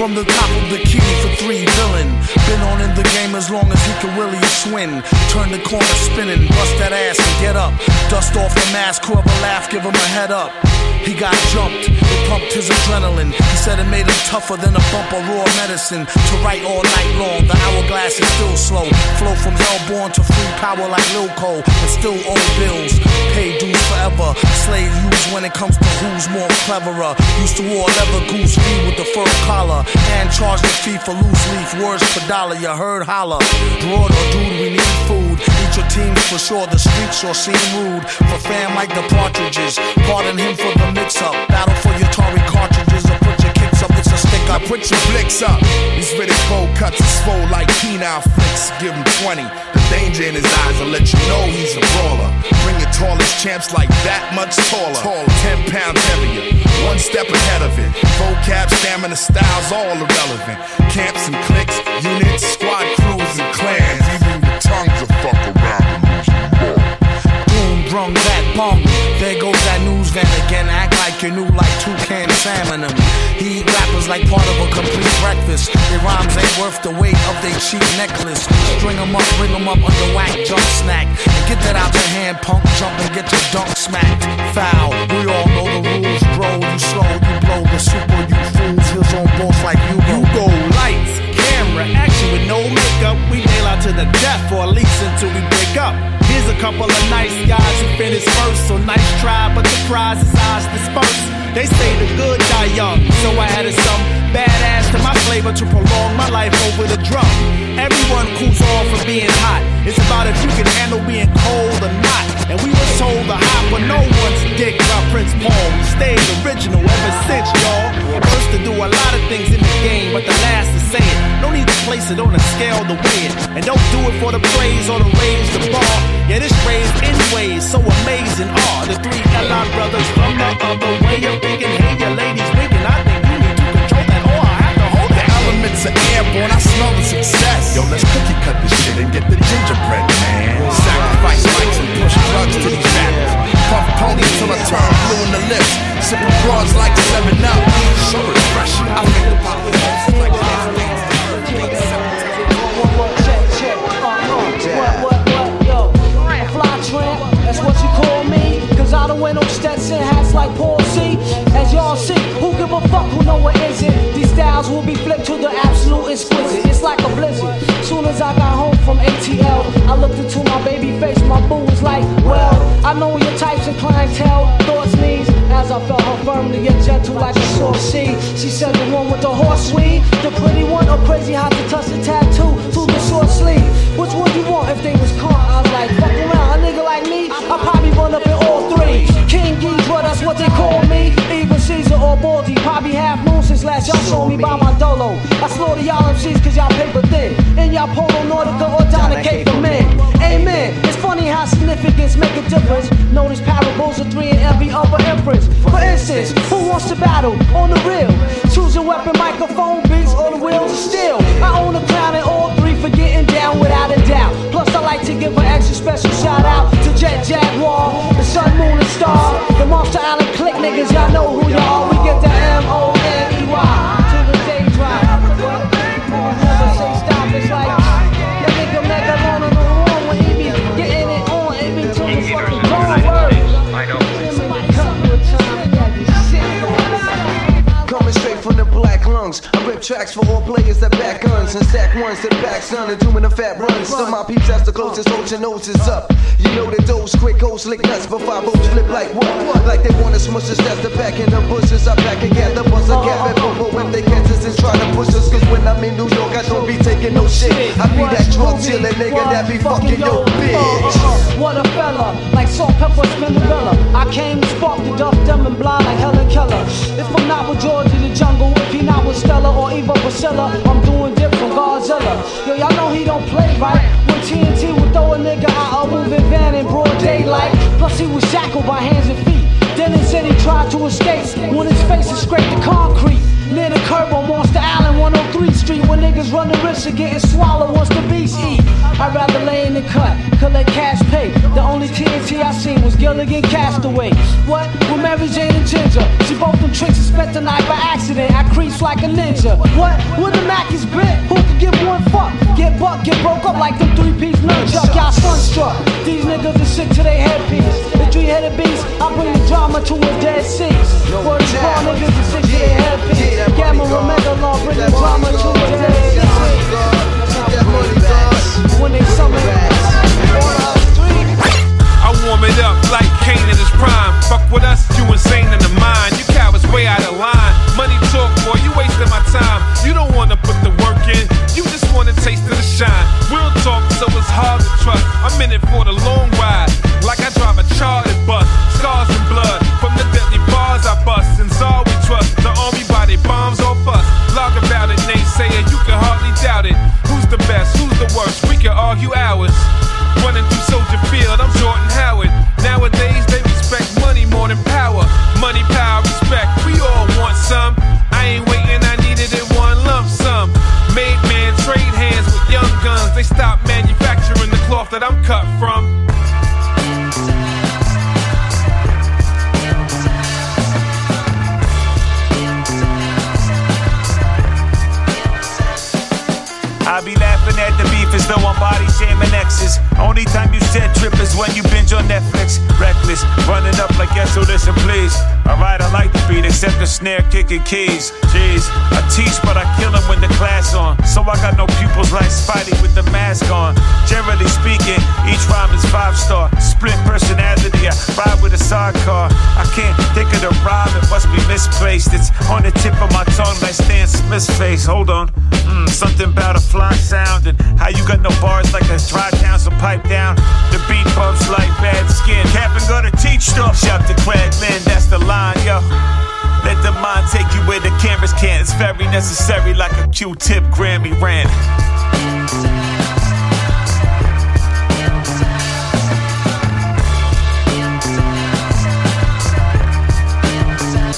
Speaker 15: From the top of the key for three villain. Been on in the game as long as he can really swing. Turn the corner spinning, bust that ass and get up. Dust off the mask, whoever laugh, give him a head up. He got jumped, it pumped his adrenaline. He said it made him tougher than a bump of raw medicine. To write all night long, the hourglass is still slow. Flow from hellborn to free power like Lil Cole, and still owe bills. Pay dues forever. Slave use when it comes to who's more cleverer. Used to wear leather goose fee with the fur collar, and charge the fee for loose leaf words per dollar. You heard holla. Broad or dude, we need food. Teams for sure. The streets sure seem rude. For fam like the partridges. Pardon him for the mix up. Battle for your Tory cartridges or put your kicks up. It's a stick
Speaker 19: I
Speaker 15: up.
Speaker 19: put your blicks up. He's with his bow cuts, his swole like penile flicks. Give him 20. The danger in his eyes will let you know he's a brawler. Bring your tallest champs like that much taller. Tall, 10 pounds heavier. One step ahead of it. Vocab, stamina, styles, all irrelevant. Camps and cliques, units, squad
Speaker 15: Act like like toucan salmon them. He eat rappers like part of a complete breakfast. Their rhymes ain't worth the weight of their cheap necklace. String 'em up, bring 'em up under whack junk snack. And get that out your hand, punk. Jump and get your dunk smacked. Foul. We all know the rules, bro. You slow, you blow. The super, you fools. His own boss like you go.
Speaker 9: You go lights, camera, action with no makeup. We nail out to the death, or at least until we break up. Here's a couple of nice guys who finished first, so nice try, but the prize is ours dispersed. They say the good die young, so I added some badass to my flavor to prolong my life over the drum. Everyone cools off from being hot. It's about if you can handle being cold or not. And we were told to hop when no one's dick by Prince Paul. We stayed original ever since, y'all. First to do a lot of things in the game, but the last to say it. No need to place it on a scale to weigh it. And don't do it for the praise or the raise the bar. Yeah, this raised anyways, so amazing are the three L.I. brothers from the other way of thinking. Hey, your ladies winking. I
Speaker 19: elements are airborne, I smell the success. Yo, let's cookie cut this shit and get the gingerbread, man. Sacrifice mics and push drugs to these rappers. Puff ponies till I turn blue in the lips. Sipping broads like 7 Up. So refreshing. I think the population's like
Speaker 20: Hats like Paul C. As y'all see, who give a fuck who know what is it? These styles will be flipped to the absolute exquisite. It's like a blizzard. Soon as I got home from ATL, I looked into my baby face. My boo was like, Well, I know your types of clientele, thoughts, needs. As I felt her firmly and gentle like a soft sea. She said the one with the horse weed, the pretty one, or crazy how to touch the tattoo to the short sleeve. Which one you want if they was caught? I was like, fuck around, a nigga like me, I probably run up in all King Geedorah, that's what they call me. Even Caesar or Baldy, probably half moon since last y'all saw me by my dolo. I slaughter y'all MCs cause y'all paper thin. In y'all polo Nautica or Donna K for men. Amen. Funny how significance make a difference. Notice parables of three in every other inference. For instance, who wants to battle on the real? Choose a weapon, microphone, beats, or the wheels of steel. I own a crown in all three for getting down without a doubt. Plus, I like to give an extra special shout out to Jet Jaguar, the Sun, Moon, and Star, the Monster Island Click niggas. Y'all know who y'all. We get the M O
Speaker 14: tracks for all players that back guns and stack ones the back son and doing the fat runs. Some my peeps that's the closest, hold your noses up. You know that those quick hoes lick nuts, but five O's flip like what? Like they wanna smush us, that's the back in the bushes. I pack and gather, bust a gap bump when they catch us and try to push us. Cause when I'm in New York, I don't be taking no shit. I be that drug dealer nigga that be fucking your bitch.
Speaker 20: What a fella, like salt, pepper, Spinderella. I came to spark the duff, dumb and blind like Helen Keller. If I'm not with George in the jungle, if he not with Stella or Eva Priscilla, I'm doing different, Godzilla. Yo, y'all know he don't play right. When TNT would throw a nigga out, a moving van in broad daylight. Plus he was shackled by hands and feet. Then it said he tried to escape when his face is scraped the concrete. Near the curb on Monster Island, 103 Street, where niggas run the risk of getting swallowed once the beast eat. I'd rather lay in the cut, collect cash pay. The only TNT I seen was Gilligan Castaway. What? With Mary Jane and Ginger. She both them tricks and spent the night by accident. I creeps like a ninja. What? When the Mac is bit, who could give one fuck? Get buck, get broke up like them three piece nunchuck. Y'all sunstruck. These niggas are sick to their headpiece. The three headed beast, I bring the drama to a dead six. Word is niggas are sick to their headpiece. Gamma Omega Law, drama to a dead. When they summon
Speaker 21: I warm it up like Kane in his prime. Fuck with us, you insane in the mind. You cowards way out of line. Money talk, boy, you wasting my time. You don't wanna put the work in, you just wanna taste of the shine. We'll talk, so it's hard to trust. I'm in it for the long ride, like I drive a chartered bus. Can argue hours. Running through Soldier Field, I'm Jordan Howard. Nowadays, they respect money more than power. Money, power, respect, we all want some. I ain't waiting, I needed it one lump sum. Made man trade hands with young guns. They stopped manufacturing the cloth that I'm cut from.
Speaker 22: At the beef as though I'm body shaming exes. Only time you said trip is when you binge on Netflix. Reckless, running up like yes, so listen please. Alright, I like the beat, except the snare kicking keys. Jeez, I teach, but I kill him when the class on. So I got no pupils like Spidey with the mask on. Generally speaking, each rhyme is five star. Split personality, I ride with a sidecar. I can't think of the rhyme, it must be misplaced. It's on the tip of my tongue like Stan Smith's face. Hold on, mm, something about a fly sound and how you got no bars like a dry town, so pipe down. The beat bumps like bad skin. Cap and gonna teach stuff. Shout to Craig Lynn, that's the line, yo. Let the mind take you where the cameras can't. It's very necessary, like a Q-tip Grammy rant.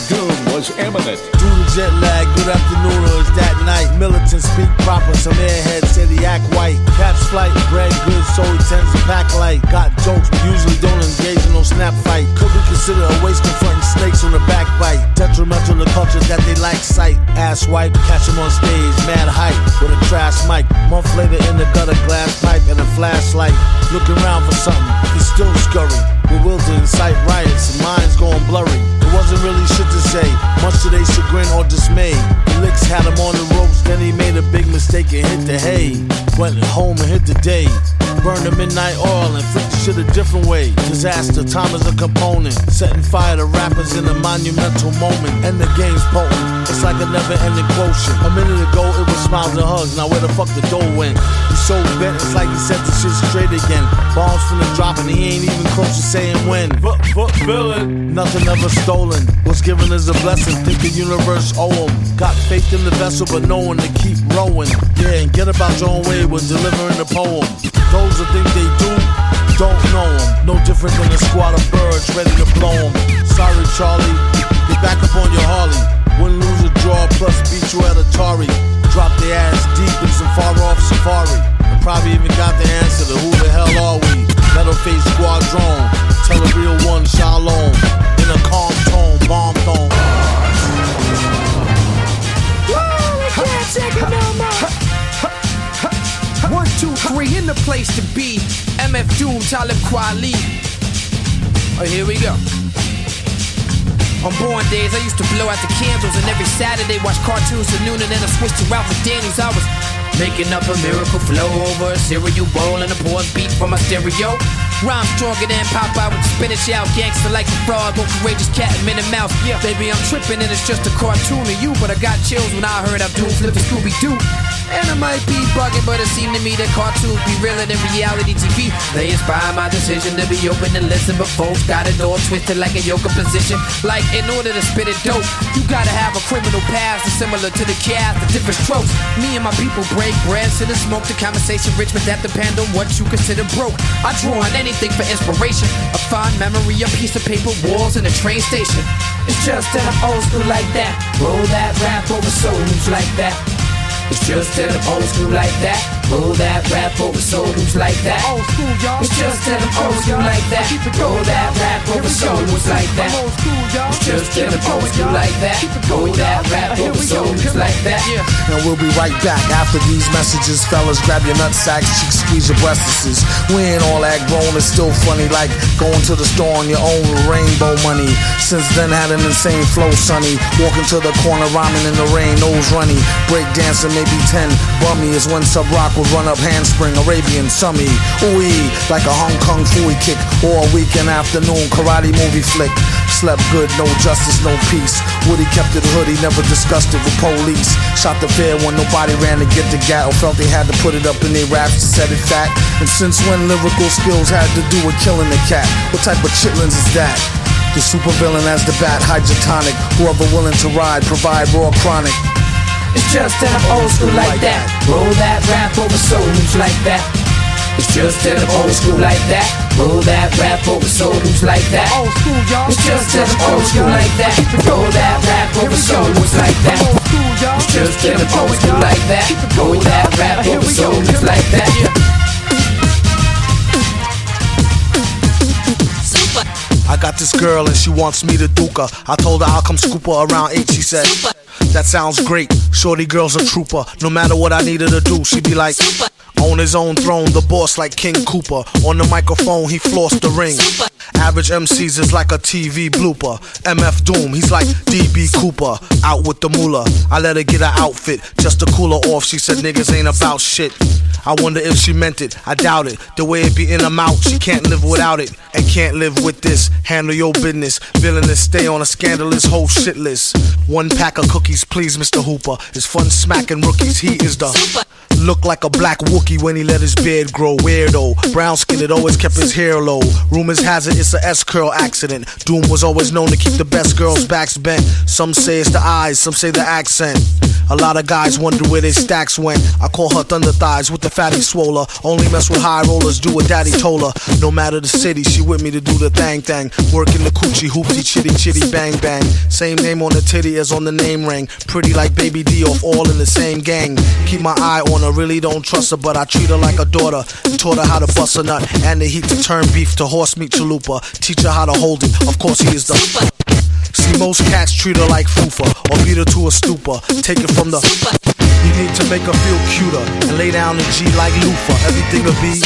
Speaker 23: Doom was imminent.
Speaker 15: Jet lag, good afternoon, or is that night? Militants speak proper, some airheads say they act white. Caps flight, bread good, so he tends to pack light. Got jokes, but usually don't engage in no snap fight. Could be considered a waste confronting snakes on the backbite. Detrimental to cultures that they lack sight. Ass wipe, catch him on stage, mad hype, with a trash mic. Month later in the gutter, glass pipe and a flashlight. Looking around for something, he's still scurry. Bewildered, incite riots, and minds going blurry. Wasn't really shit to say, much to their chagrin or dismay. Licks had him on the ropes, then he made a big mistake and hit the hay. Went home and hit the day. Burned the midnight oil and flipped the shit a different way. Disaster, time is a component. Setting fire to rappers in a monumental moment. And the game's potent. It's like a never ending quotient. A minute ago, it was smiles and hugs. Now, where the fuck the dough went? He's so bent, it's like he set the shit straight again. Bombs from the drop, and he ain't even close to saying when. But, but, villain. Nothing ever stolen. What's given is a blessing. Think the universe owe him. Got faith in the vessel, but no one to keep rowing. Yeah, and get about your own way when delivering the poem. Those that think they do, don't know them. No different than a squad of birds ready to blow them. Sorry, Charlie. Get back up on your Harley. Win, lose, or draw, plus beat you at Atari. Drop their ass deep in some far off safari. And probably even got the answer to who the hell are we? Metal face squadron. Tell a real one, shalom. In a calm tone, bomb tone.
Speaker 8: One, two, three, in the place to be. MF Doom, Talib Kweli. Oh, here we go. On born days, I used to blow out the candles, and every Saturday watch cartoons till noon, and then I switched to Ralph Daniels. I was making up a miracle flow over a cereal bowl and a pause beat from my stereo. Rhyme stronger than Popeye with spinach out, gangster like a frog, or courageous cat and Minute Mouse. Yeah, baby, I'm tripping, and it's just a cartoon of you, but I got chills when I heard Abdul flip the Scooby Doo. And I might be bugging, but it seemed to me that cartoons be realer than reality TV. They inspire my decision to be open and listen, but folks got it all twisted like a yoga position. Like, in order to spit it dope, you gotta have a criminal past similar to the cast, the different strokes. Me and my people break bread, sit and smoke the conversation rich, but that depend on what you consider broke. I draw on anything for inspiration. A fond memory, a piece of paper, walls, and a train station. It's just that I'm old school like that. Roll that rap over souls like that. It's just that I'm old school like that. Roll that rap over souls like that.
Speaker 9: Old school, y'all.
Speaker 8: It's just that I'm old school like that. Roll that rap over souls like that.
Speaker 9: Old school, y'all.
Speaker 8: It's just that I'm old school like that. Roll that rap over souls like that.
Speaker 15: And we'll be right back after these messages. Fellas, grab your nut sacks, cheeks, squeeze your breasts. We ain't all that grown, it's still funny. Like going to the store on your own with rainbow money. Since then, had an insane flow, sonny. Walking to the corner, rhyming in the rain, nose runny. Break dancing, maybe 10. Bummy is when Subroc would run up handspring, Arabian summy. Ooh, like a Hong Kong Phooey kick. Or a weekend afternoon karate movie flick. Slept good, no justice, no peace. Woody kept it hoodie, never discussed it with police. Shot the fair when nobody ran to get the gat or felt they had to put it up in their raps to set it fat. And since when lyrical skills had to do with killing the cat? What type of chitlins is that? The supervillain as the bat, hydrotonic. Whoever willing to ride, provide raw chronic.
Speaker 8: It's just that I'm old school like that. Roll that rap over souls like that. It's just that I'm old school like that. Roll that rap over souls like that.
Speaker 9: Old school, y'all.
Speaker 8: It's just that I'm old school like that. Roll that rap over souls like that.
Speaker 9: Old school, y'all.
Speaker 8: It's just that I'm old school like that. Roll that rap over souls like that.
Speaker 15: I got this girl and she wants me to duke her. I told her I'll come scoop her around 8. She said, That sounds great. Shorty girl's a trooper. No matter what I needed to do, she be like, On his own throne, the boss like King Cooper. On the microphone, he flossed the ring. Average MCs is like a TV blooper. MF Doom, he's like DB Cooper. Out with the moolah. I let her get her outfit just to cool her off. She said niggas ain't about shit. I wonder if she meant it. I doubt it. The way it be in her mouth, she can't live without it. And can't live with this. Handle your business. Villainous, stay on a scandalous whole shit list. One pack of cookies, please, Mr. Hooper. It's fun smacking rookies. He is the. Look like a black Wookie when he let his beard grow. Weirdo. Brown skin, it always kept his hair low. Rumors has it it's a S curl accident. Doom was always known to keep the best girls' backs bent. Some say it's the eyes, some say the accent. A lot of guys wonder where their stacks went. I call her thunder thighs with the fatty swoller. Only mess with high rollers, do what daddy told her. No matter the city, she with me to do the thang thang. Working the coochie hoopty chitty chitty bang bang. Same name on the titty as on the name ring. Pretty like baby D off all in the same gang. Keep my eye on her, really don't trust her, but I treat her like a daughter. Taught her how to bust a nut and the heat to turn beef to horse meat chalupa. Teach her how to hold it. Of course he is the. See, most cats treat her like fufa or beat her to a stupor. Take it from the. You need to make her feel cuter and lay down the G like loofah. Everything will be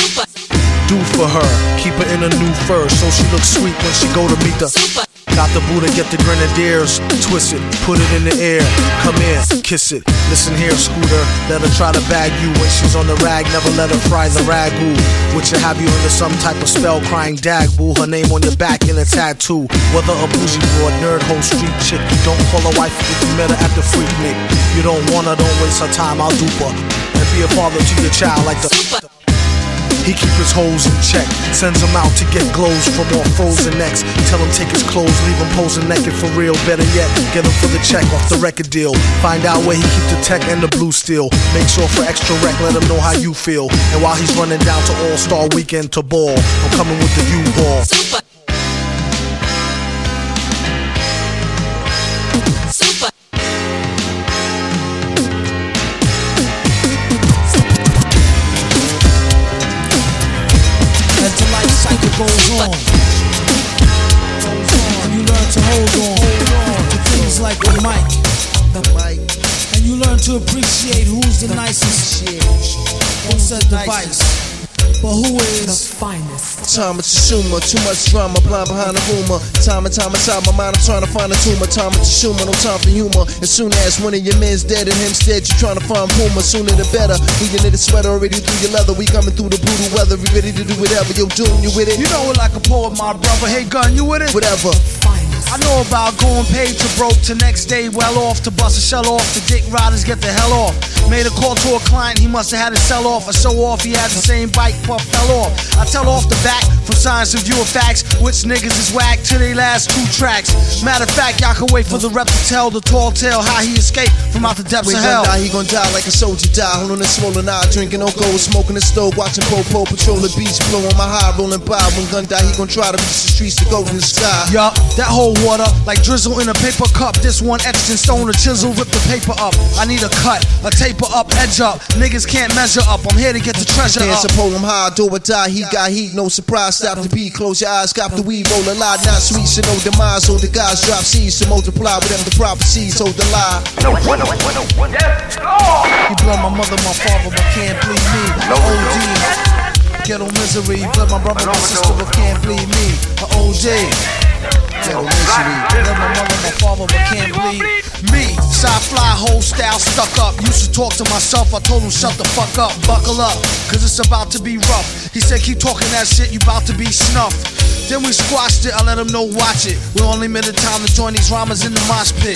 Speaker 15: do for her. Keep her in a new fur so she looks sweet when she go to meet the. Got the Buddha, get the grenadiers, twist it, put it in the air. Come in, kiss it. Listen here, Scooter. Let her try to bag you when she's on the rag. Never let her fry the ragu. Which will have you under some type of spell crying dag boo. Her name on your back in a tattoo. Whether a bougie boy, nerd, hoe, street chick. Don't call her wife if you met her at the freak nick. You don't want her, don't waste her time. I'll dupe her. And be a father to your child like the. He keep his hoes in check, sends them out to get glows from all frozen necks. Tell him take his clothes, leave him posing naked for real. Better yet, get him for the check off the record deal. Find out where he keep the tech and the blue steel. Make sure for extra rec, let him know how you feel. And while he's running down to All Star Weekend to ball, I'm coming with the U-Ball.
Speaker 24: As goes on, and you learn to hold on to things like the mic, and you learn to appreciate who's the nicest, what's that device, but who is the finest.
Speaker 14: Time is Shuma, too much drama, blind behind the rumor. Time and time inside my mind, I'm trying to find a tumor. Time is Shuma, no time for humor. As soon as one of your men's dead and him dead, you trying to find Puma. Sooner the better. We in the sweater already through your leather. We coming through the brutal weather. We ready to do whatever. Yo, Doom, you with it?
Speaker 15: You know it like a poet, my brother. Hey, gun, you with it?
Speaker 14: Whatever.
Speaker 15: I I know about going paid to broke to next day well off to bust a shell off. to dick riders get the hell off. Made a call to a client, he must have had to sell off. I show off, he had the same bike, puff fell off. I tell off the back from science and view of facts, which niggas is whack to they last two tracks. Matter of fact, y'all can wait for the rep to tell the tall tale how he escaped from out the depths
Speaker 14: When
Speaker 15: of
Speaker 14: he
Speaker 15: hell.
Speaker 14: die, he gon' die like a soldier die. Holding a swollen eye, drinking no gold, smoking the stove, watching Popo patrol the beach, blowing my high, rolling by. When gun die, he gon' try to reach the streets to go to the sky.
Speaker 15: Yup, that whole water like drizzle in a paper cup. This one etched in stone, a chisel, rip the paper up. I need a cut, a taper up, edge up. Niggas can't measure up. I'm here to get the treasure
Speaker 14: Hands
Speaker 15: up.
Speaker 14: up, hold him high, do or die. He got heat, no surprise. Stop the beat, close your eyes, cop the weed, roll a lot, not sweet, so no demise. Hold the guys, drop seeds to multiply with them the prophecies, hold the lie.
Speaker 15: You blow my mother, my father, but can't bleed me. No, OD. Ghetto misery. You blood my brother, my sister, but can't bleed me. A OJ. You blood my mother, my father, but can't bleed me. Side fly, whole style stuck up. Used to talk to myself. I told him shut the fuck up, buckle up, cause it's about to be rough. He said keep talking that shit, you about to be snuffed. Then we squashed it, I let him know watch it. We only made the time to join these rhymers in the mosh pit.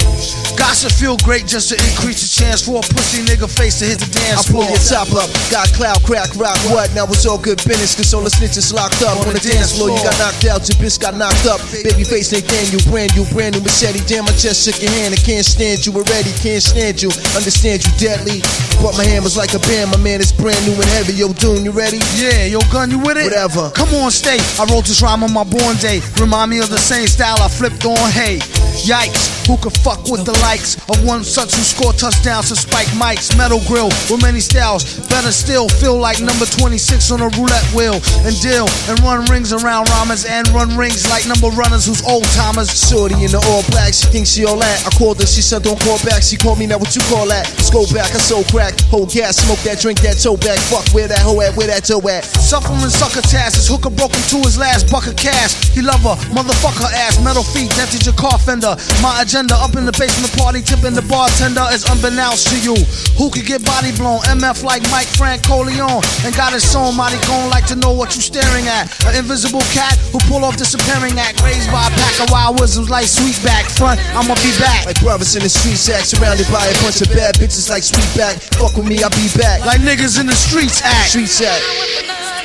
Speaker 15: Gossip feel great just to increase the chance for a pussy nigga face to hit the dance floor.
Speaker 14: I pull your top up, got cloud, crack, rock, what? Now it's all good business, cause all the snitches locked up. On the dance floor, you got knocked out, your bitch got knocked up. Baby Babyface Nathaniel, brand new, brand new machete. Damn, I just shook your hand, I can't stand you already, can't stand you. Understand you deadly. But my hand was like a band, my man is brand new and heavy. Yo, Doom, you ready?
Speaker 15: Yeah, yo, gun, you with it?
Speaker 14: Whatever.
Speaker 15: Come on, stay. I wrote this rhyme on my born day. Remind me of the same style I flipped on. Hey, yikes, who could fuck with the likes of one such who scored touchdowns to spike mics? Metal grill with many styles. Better still, feel like number 26 on a roulette wheel. And deal and run rings around rhymers and run rings like number runners who's old timers.
Speaker 14: Shorty in the all black, she thinks she all that. I called her, she said don't call back. She called me, now what you call that? Let's go back, I so crack. Hold gas, smoke that, drink that, toe back. Fuck, where that hoe at, where that toe at?
Speaker 15: Suffering sucker task. Hooker broke him to his last buck of cash. He love her, motherfucker ass, metal feet, dented your car fender. My agenda up in the basement party, tipping the bartender is unbeknownst to you. Who could get body blown? MF like Mike Frank Coleon. And got his own mighty cone, like to know what you staring at. An invisible cat who pull off disappearing act. Raised by a pack of wild wisdoms like Sweetback. Front, I'ma be back.
Speaker 14: Like brothers in the streets act, surrounded by a bunch of bad bitches like Sweetback. Fuck with me, I'll be back.
Speaker 15: Like niggas in the streets act.
Speaker 14: Streets act.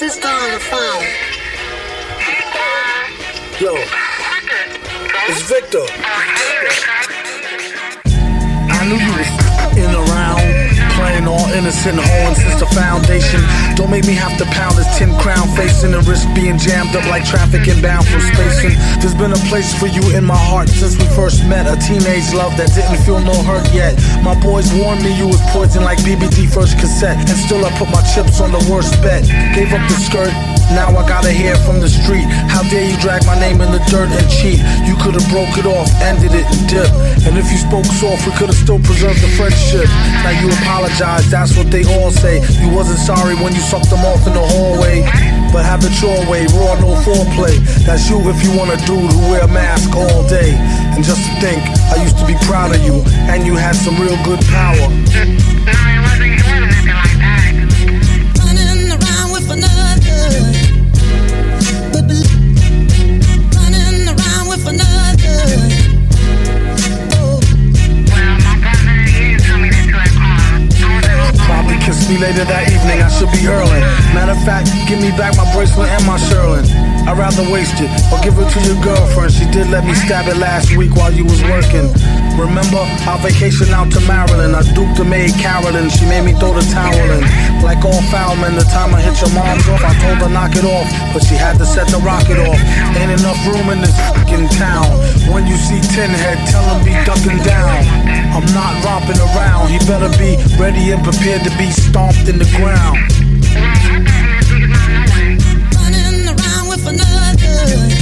Speaker 25: Sister on the phone.
Speaker 15: Yo, it's Victor.
Speaker 17: I knew you was playing all innocent, hoeing since the foundation. Don't make me have to pound this 10 crown facing and risk being jammed up like traffic inbound from spacing. There's been a place for you in my heart since we first met. A teenage love that didn't feel no hurt yet. My boys warned me you was poison like BBD first cassette. And still I put my chips on the worst bet. Gave up the skirt. Now I gotta hear from the street. How dare you drag my name in the dirt and cheat? You could've broke it off, ended it and dipped. And if you spoke soft, we could've still preserved the friendship. Now you apologize, that's what they all say. You wasn't sorry when you sucked them off in the hallway. But have it your way, raw, no foreplay. That's you if you want a dude who wear a mask all day. And just to think, I used to be proud of you, and you had some real good power. Later that evening, I should be hurling. Matter of fact, give me back my bracelet and my Sherlin. I'd rather waste it or give it to your girlfriend. She did let me stab it last week while you was working. Remember our vacation out to Maryland? I duped the maid Carolyn. She made me throw the towel in. Like all foul men, the time I hit your mom's off, I told her knock it off, but she had to set the rocket off. Ain't enough room in this fucking town. When you see Tin Head, tell him be ducking down. I'm not romping around. He better be ready and prepared to be stomped in the ground.
Speaker 25: Running around with another.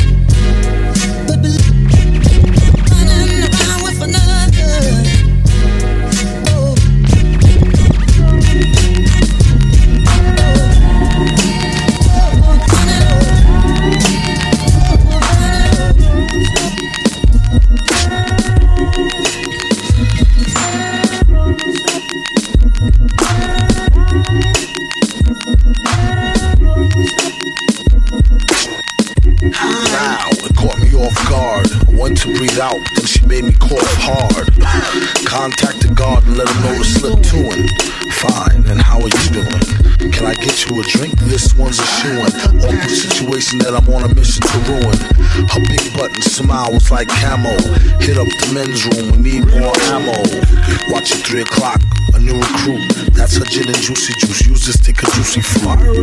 Speaker 15: Like camo. Hit up the men's room, we need more ammo. Watch it 3 o'clock, a new recruit. Her gin and juicy juice. Use this take a juicy fire.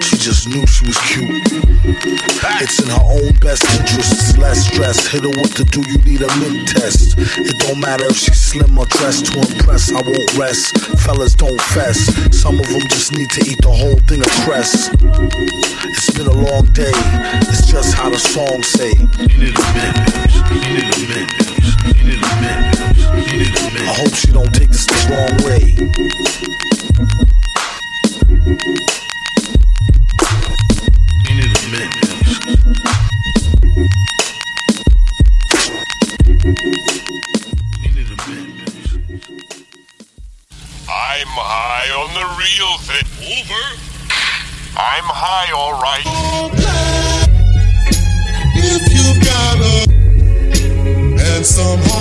Speaker 15: She just knew she was cute. It's in her own best interest, less stress. Hit her with the do you need a mint test. It don't matter if she's slim or dressed to impress. I won't rest. Fellas don't fess. Some of them just need to eat the whole thing of cress. It's been a long day. It's just how the song say. You need a mint. You need a mint. You need a mint. You need a mint. I hope she don't take this the wrong way. You need a mint.
Speaker 26: I'm high on the real thing. Over. I'm high, all right.
Speaker 27: A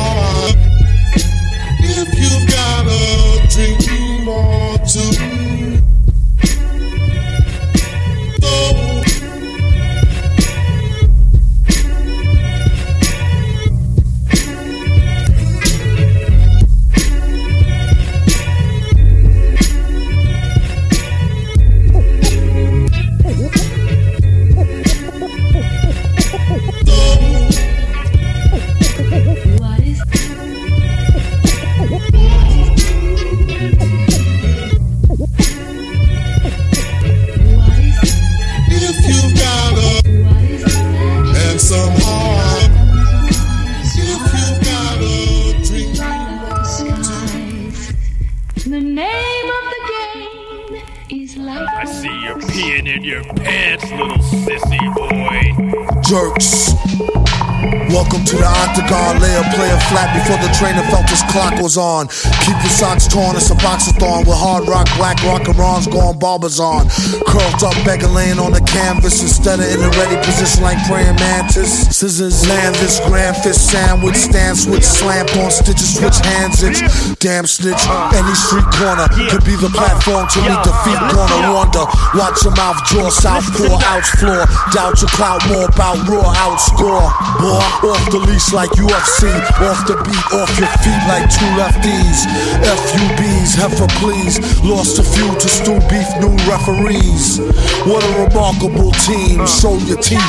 Speaker 15: his on. Keep your socks torn, it's a box of boxathon with hard rock, black rock and Ron's going barbers on. Curled up, begging laying on the canvas instead of in a ready position like praying mantis. Scissors, land this grand fist sandwich, stand switch, slam on stitches, switch hands itch. Damn snitch, any street corner could be the platform to meet defeat. Gonna wonder, watch your mouth draw, southpaw, outs floor. Doubt your clout more about raw outscore. Boy, off the leash like UFC, off the beat, off your feet like two lefties. FUBs, heifer please, lost a few to stew beef, new referees. What a remarkable team, show your teeth.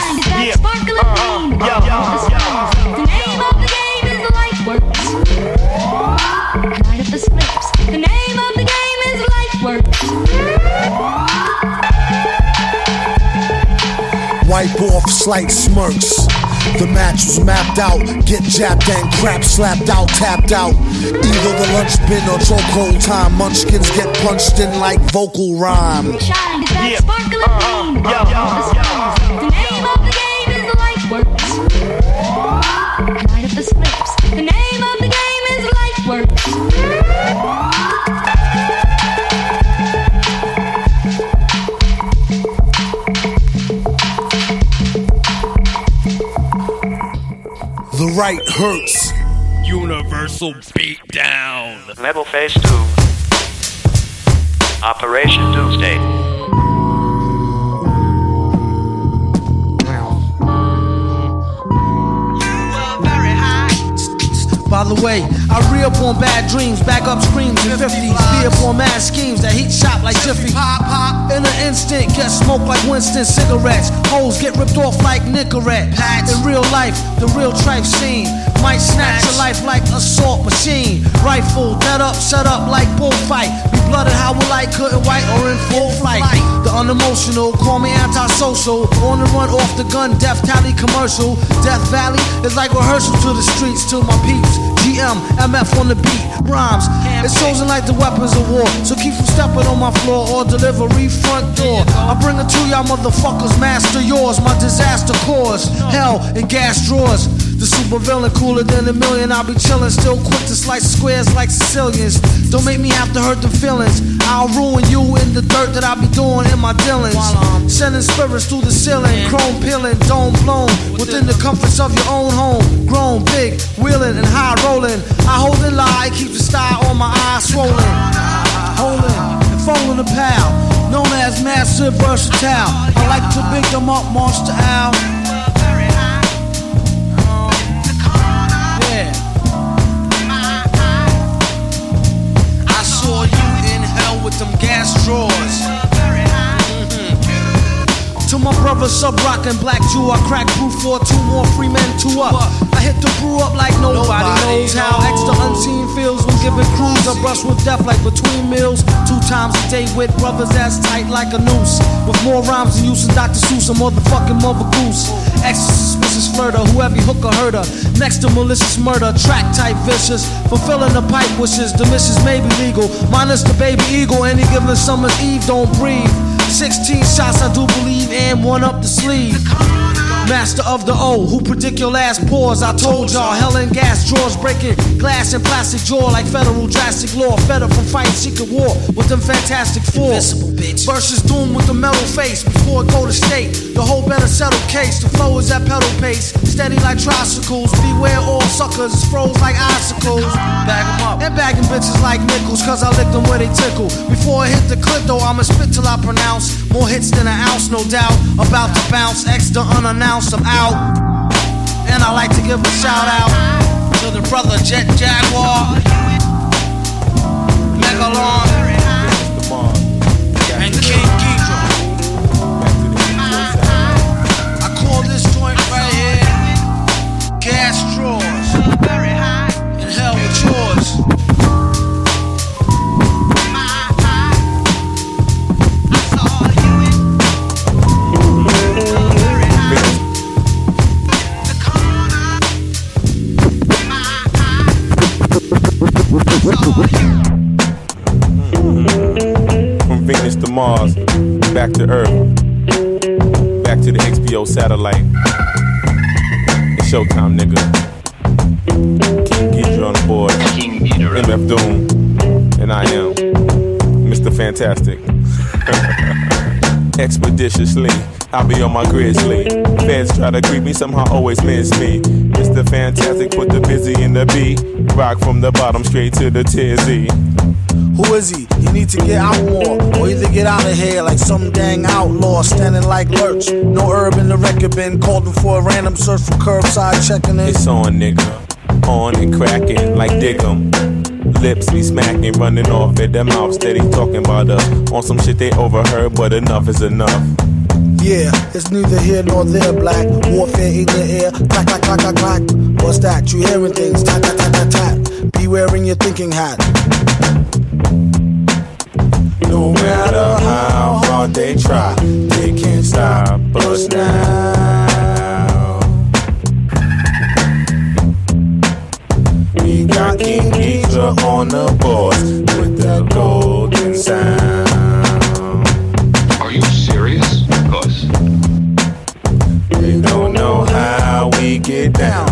Speaker 25: Yeah. Sparkling beam. The name of the game is life works. Light up the slips. The name of the game is life works.
Speaker 15: Wipe off slight smirks. The match was mapped out, get jabbed and crap slapped out, tapped out. Either the lunch bin or chokehold time. Munchkins get punched in like vocal rhyme.
Speaker 25: Shine is that sparkling
Speaker 15: right hurts.
Speaker 26: Universal beatdown.
Speaker 28: Metal Phase 2. Operation Doomsday.
Speaker 20: By the way, I re up on bad dreams, back up screams in 50s, be up on mad schemes that heat shop like Jiffy. Pop, pop. In an instant, get smoked like Winston cigarettes. Holes get ripped off like Nicorette. In real life, the real trife scene. Might snatch your life like assault machine. Rifle, dead up, set up like bullfight. Be blooded how will like, couldn't white or in full flight. The unemotional, call me antisocial. On the run off the gun, death tally commercial. Death Valley is like rehearsal to the streets to my peeps. GM, MF on the beat, rhymes. It's chosen like the weapons of war. So keep from stepping on my floor or delivery front door. I bring it to y'all motherfuckers, master yours. My disaster cause hell and gas drawers. Super
Speaker 15: villain, cooler than a million. I'll be chillin', still quick to slice squares like Sicilians. Don't make me have to hurt the feelings. I'll ruin you in the dirt that I be doing in my dealings. Sending spirits through the ceiling, chrome peeling, dome blown within the comforts of your own home. Grown, big, wheeling and high rolling. I hold it lie, keep the style on my eyes swollen. Holding and folding the pal, known as massive versatile. I like to big them up, monster owl. With them gas drawers. To my brother sub rockin' black Jew, I crack brew for two more free men, two up. I hit the brew up like nobody,
Speaker 9: Nobody
Speaker 15: knows how extra unseen feels when giving crews a brush with death like between meals. Two times a day with brothers that's tight like a noose. With more rhymes than use than Dr. Seuss, a motherfucking mother goose. Extra suspicious flirter, whoever you hook or herder. Next to malicious murder, track type vicious. Fulfilling the pipe wishes, the missions may be legal. Minus the baby eagle, any given summer's eve, don't breathe. 16 shots, I do believe, and one up the sleeve. Master of the O, who predict your last pause. I told y'all, hell and gas drawers breaking glass and plastic jaw like federal drastic law. Fed up from fighting secret war with them fantastic four. Versus doom with the metal face before it go to state. The whole better settle case. The flow is at pedal pace, steady like tricycles. Beware all suckers, froze like icicles. Bag 'em up. And bagging bitches like nickels, cause I lick them where they tickle. Before I hit the clip though, I'ma spit till I pronounce more hits than an ounce, no doubt. About to bounce, extra unannounced, I'm out. And I like to give a shout out to the brother Jet Jaguar, Megalon, and King Geedorah. I call this joint right here Gas Drawers.
Speaker 21: From Venus to Mars, back to Earth, back to the XPO satellite. It's showtime, nigga. King Geedorah on the board. MF Doom. And I am Mr. Fantastic. Expeditiously, I'll be on my grizzly. Fans try to creep me, somehow always miss me. Mr. Fantastic, put the busy in the beat. Rock from the bottom straight to the tizzy.
Speaker 15: Who is he? He need to get out more, or either get out of here like some dang outlaw standing like lurch. No herb in the record bin, called him for a random search for curbside checking in.
Speaker 21: It's on, nigga. On and cracking like Diggum. Lips be smacking, running off at the mouth, steady talking about us. On some shit they overheard, but enough is enough.
Speaker 15: Yeah, it's neither here nor there, black. Warfare in your ear, clack, clack, clack, clack, clack. What's that? You hearing things, tat, tat, tat, tat, tat. Be wearing your thinking hat.
Speaker 21: No matter how hard they try, they can't stop us now. We got King Geedorah on the board with the golden sound. Get down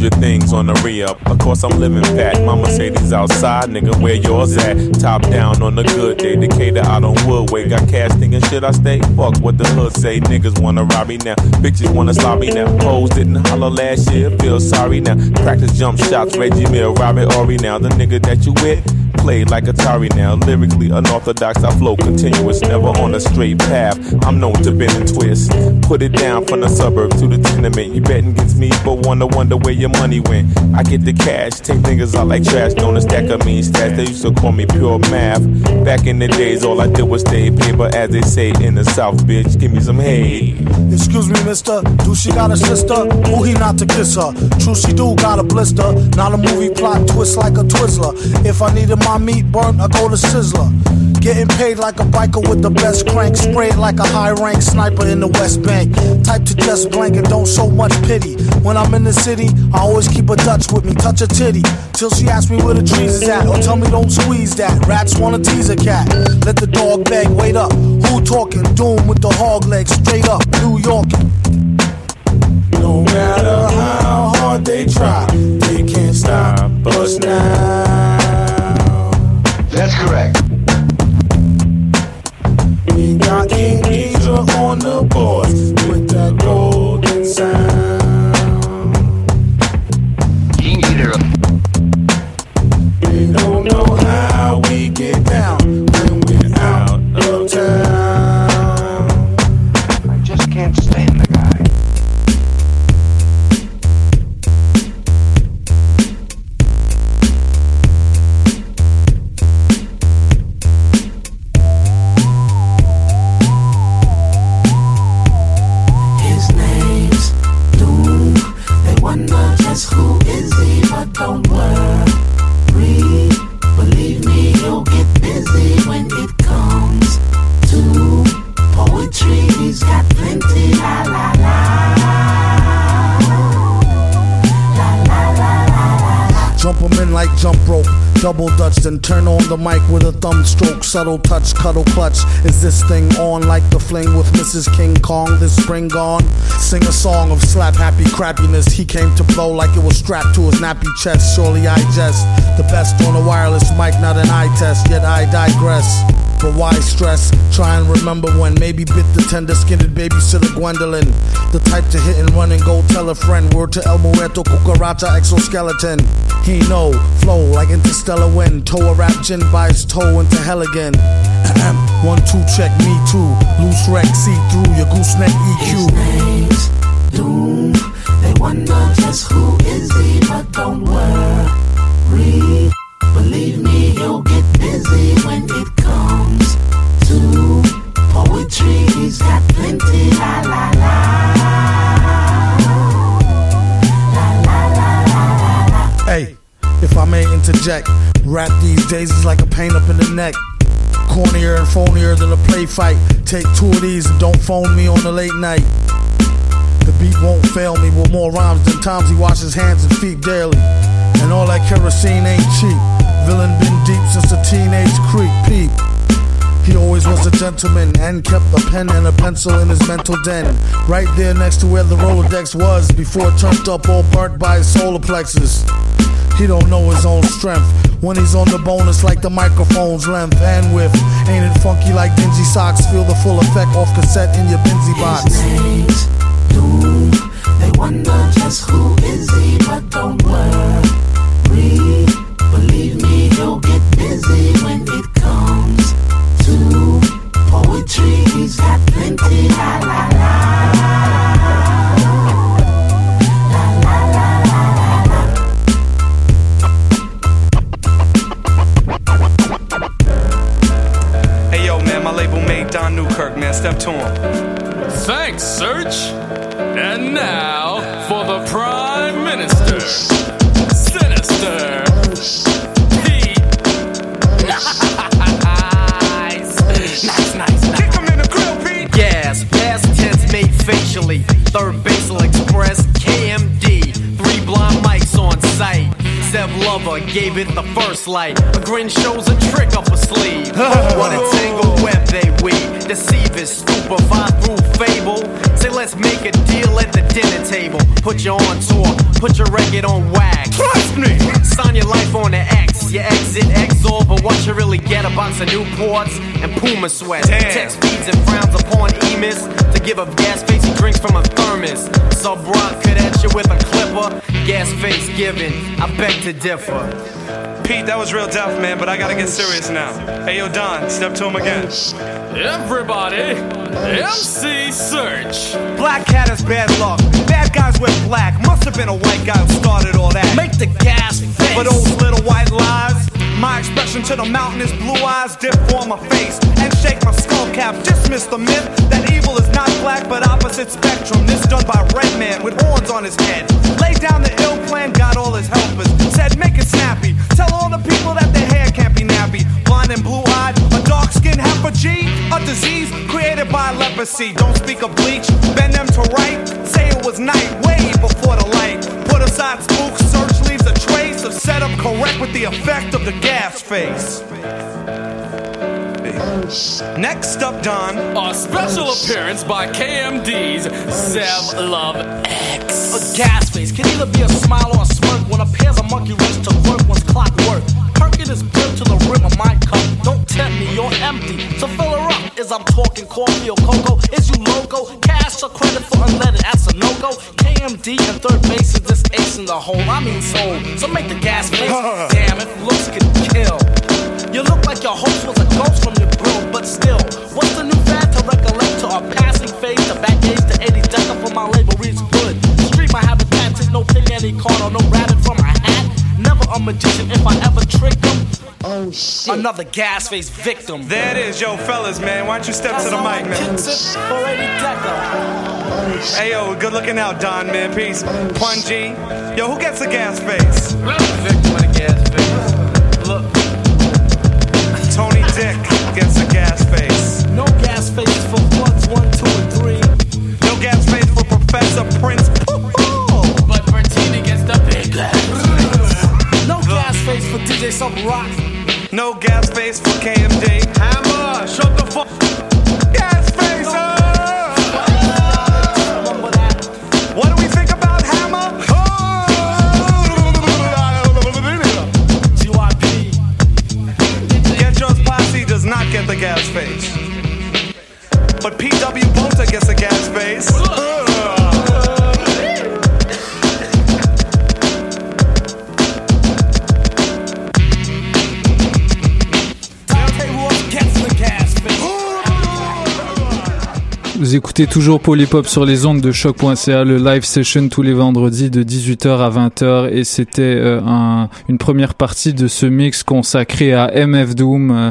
Speaker 21: hundred things on the re-up. Of course I'm living fat. My Mercedes outside, nigga, where yours at? Top down on a good day. Decatur out on Woodway. Got cash thinking should I stay? Fuck what the hood say. Niggas wanna rob me now. Bitches wanna slob me now. Hoes didn't holler last year. Feel sorry now. Practice jump shots. Reggie Mill, Robert Horry now. The nigga that you with played like Atari now. Lyrically unorthodox, I flow continuous, never on a straight path. I'm known to bend and twist. Put it down from the suburb to the tenement. You betting against me, but wanna wonder where your money went. I get the cash, take niggas out like trash, known as stack of mean stats. They used to call me pure math. Back in the days, all I did was stay paper, as they say in the South, bitch. Give me some hay.
Speaker 15: Excuse me, mister. Do she got a sister? Who he not to kiss her? True, she do got a blister. Not a movie plot twist like a Twizzler. If I needed my my meat burnt, I go to Sizzler. Getting paid like a biker with the best crank, sprayed like a high rank sniper in the West Bank. Type to just blank and don't show much pity. When I'm in the city, I always keep a Dutch with me, touch a titty. Till she asks me where the trees is at, or tell me don't squeeze that. Rats wanna tease a cat. Let the dog beg, wait up. Who talking? Doom with the hog legs, straight up, New York.
Speaker 28: No matter how hard they try, they can't stop us now.
Speaker 29: That's correct.
Speaker 28: We got King on the board with that golden sound.
Speaker 15: Double dutch, then turn on the mic with a thumb stroke, subtle touch, cuddle clutch. Is this thing on like the fling with Mrs. King Kong this spring gone? Sing a song of slap happy crappiness. He came to blow like it was strapped to his nappy chest. Surely I jest. The best on a wireless mic, not an eye test, yet I digress. But why stress? Try and remember when maybe bit the tender skinned babysitter Gwendolyn. The type to hit and run and go tell a friend. Word to El Muerto, Cucaracha, exoskeleton. He know, flow like interstellar wind. Toe a rap gin by his toe into hell again. One, two, check me too. Loose wreck, see through your gooseneck EQ.
Speaker 28: name's Doom. They wonder just who is he, but don't worry. Believe me, he'll get busy when it comes to poetry. He's got plenty. La la.
Speaker 15: Interject, rap these days is like a pain up in the neck. Cornier and phonier than a play fight. Take two of these and don't phone me on the late night. The beat won't fail me with more rhymes than times he washes hands and feet daily. And all that kerosene ain't cheap. Villain been deep since a teenage creep peep. He always was a gentleman and kept a pen and a pencil in his mental den. Right there next to where the Rolodex was before it turned up all burnt by his solar plexus. He don't know his own strength. When he's on the bonus like the microphone's length and width. Ain't it funky like dingy socks? Feel the full effect off cassette in your Benzi box.
Speaker 28: name's Doom. They wonder just who is he, but don't worry. Believe me, he'll get busy when it comes to poetry. He's got plenty. La la la.
Speaker 30: Man. Step to him.
Speaker 31: Thanks, Serch. And now for the Prime Minister. Sinister. Pete.
Speaker 9: nice. Nice, nice. Kick him in the grill, Pete. Yes, past tense made facially. Third Basal Express, KMD. Three blind mics on site. Zev Love X gave it the first light. A grin shows a trick up a sleeve. what a tangled web they weave. Deceivers, stupefy through fable. Say, let's make a deal at the dinner table. Put you on tour, put your record on wax. Trust me! Sign your life on the X. You exit exor, but what you really get a box of Newports and Puma sweats.
Speaker 30: Damn.
Speaker 9: Text feeds and frowns upon emis to give up gas face he drinks from a thermos. Subroc could at you with a clipper. Gas face given, I beg to differ.
Speaker 30: Pete, that was real deaf, man, but I gotta get serious now. Hey yo, Don, step to him again.
Speaker 31: Everybody, MC Serch.
Speaker 32: Black cat has bad luck. Bad guys with black. Must have been a white guy who started all that. Make the gas face. For those little white lies, my expression to the mountain is blue eyes dip on my face and shake my skull cap. Dismiss the myth that evil is not black but opposite spectrum. This done by red man with horns on his head. Lay down the ill plan, got all his helpers. Said make it snappy. Privacy. Don't speak of bleach, bend them to right. Say it was night, way before the light. Put aside spook, Serch leaves a trace of setup correct with the effect of the gas face. Next up, Don.
Speaker 31: A special appearance by KMD's Zev Love X.
Speaker 11: A gas face can either be a smile or a smirk when a pair's a monkey race to work one's clockwork. Perkin is built to the rim of my cup. Don't tempt me, you're empty. So fill her up. Is I'm talking coffee or cocoa? Is you logo? Cash or credit for unleaded? That's a no go. KMD and Third Bass is this ace in the hole. I mean soul. So make the gas face. Damn it, looks can kill. You look like your host was a ghost from your bro, but still, what's the new fad to recollect to our passing phase? The back age to 80 decker for my label reads good. Street my habitat, take no pick any card or no rabbit from my hat. Never a magician if I ever trick them. Oh shit. Another gas face victim.
Speaker 32: There it is, yo, fellas, man. Why don't you step to the mic, man? Oh, Hey, yo, good looking out, Don, man. Peace. Oh, Punji. Yo, who gets a gas face?
Speaker 31: Victim of the gas face.
Speaker 32: Look. Tony Dick gets a gas face.
Speaker 11: No gas face for plugs one, two, and three.
Speaker 32: No gas face for Professor Prince.
Speaker 11: DJ Sub Rock.
Speaker 32: No gas face for KMD. Hammer, shut the fuck. Gas face. uh. What do we think about Hammer? Get Yours does not get the gas face. But PW Botha gets a gas face.
Speaker 1: Vous écoutez toujours Polypop sur les ondes de choc.ca, le live session tous les vendredis de 18h à 20h et c'était euh, un, une première partie de ce mix consacré à MF Doom euh,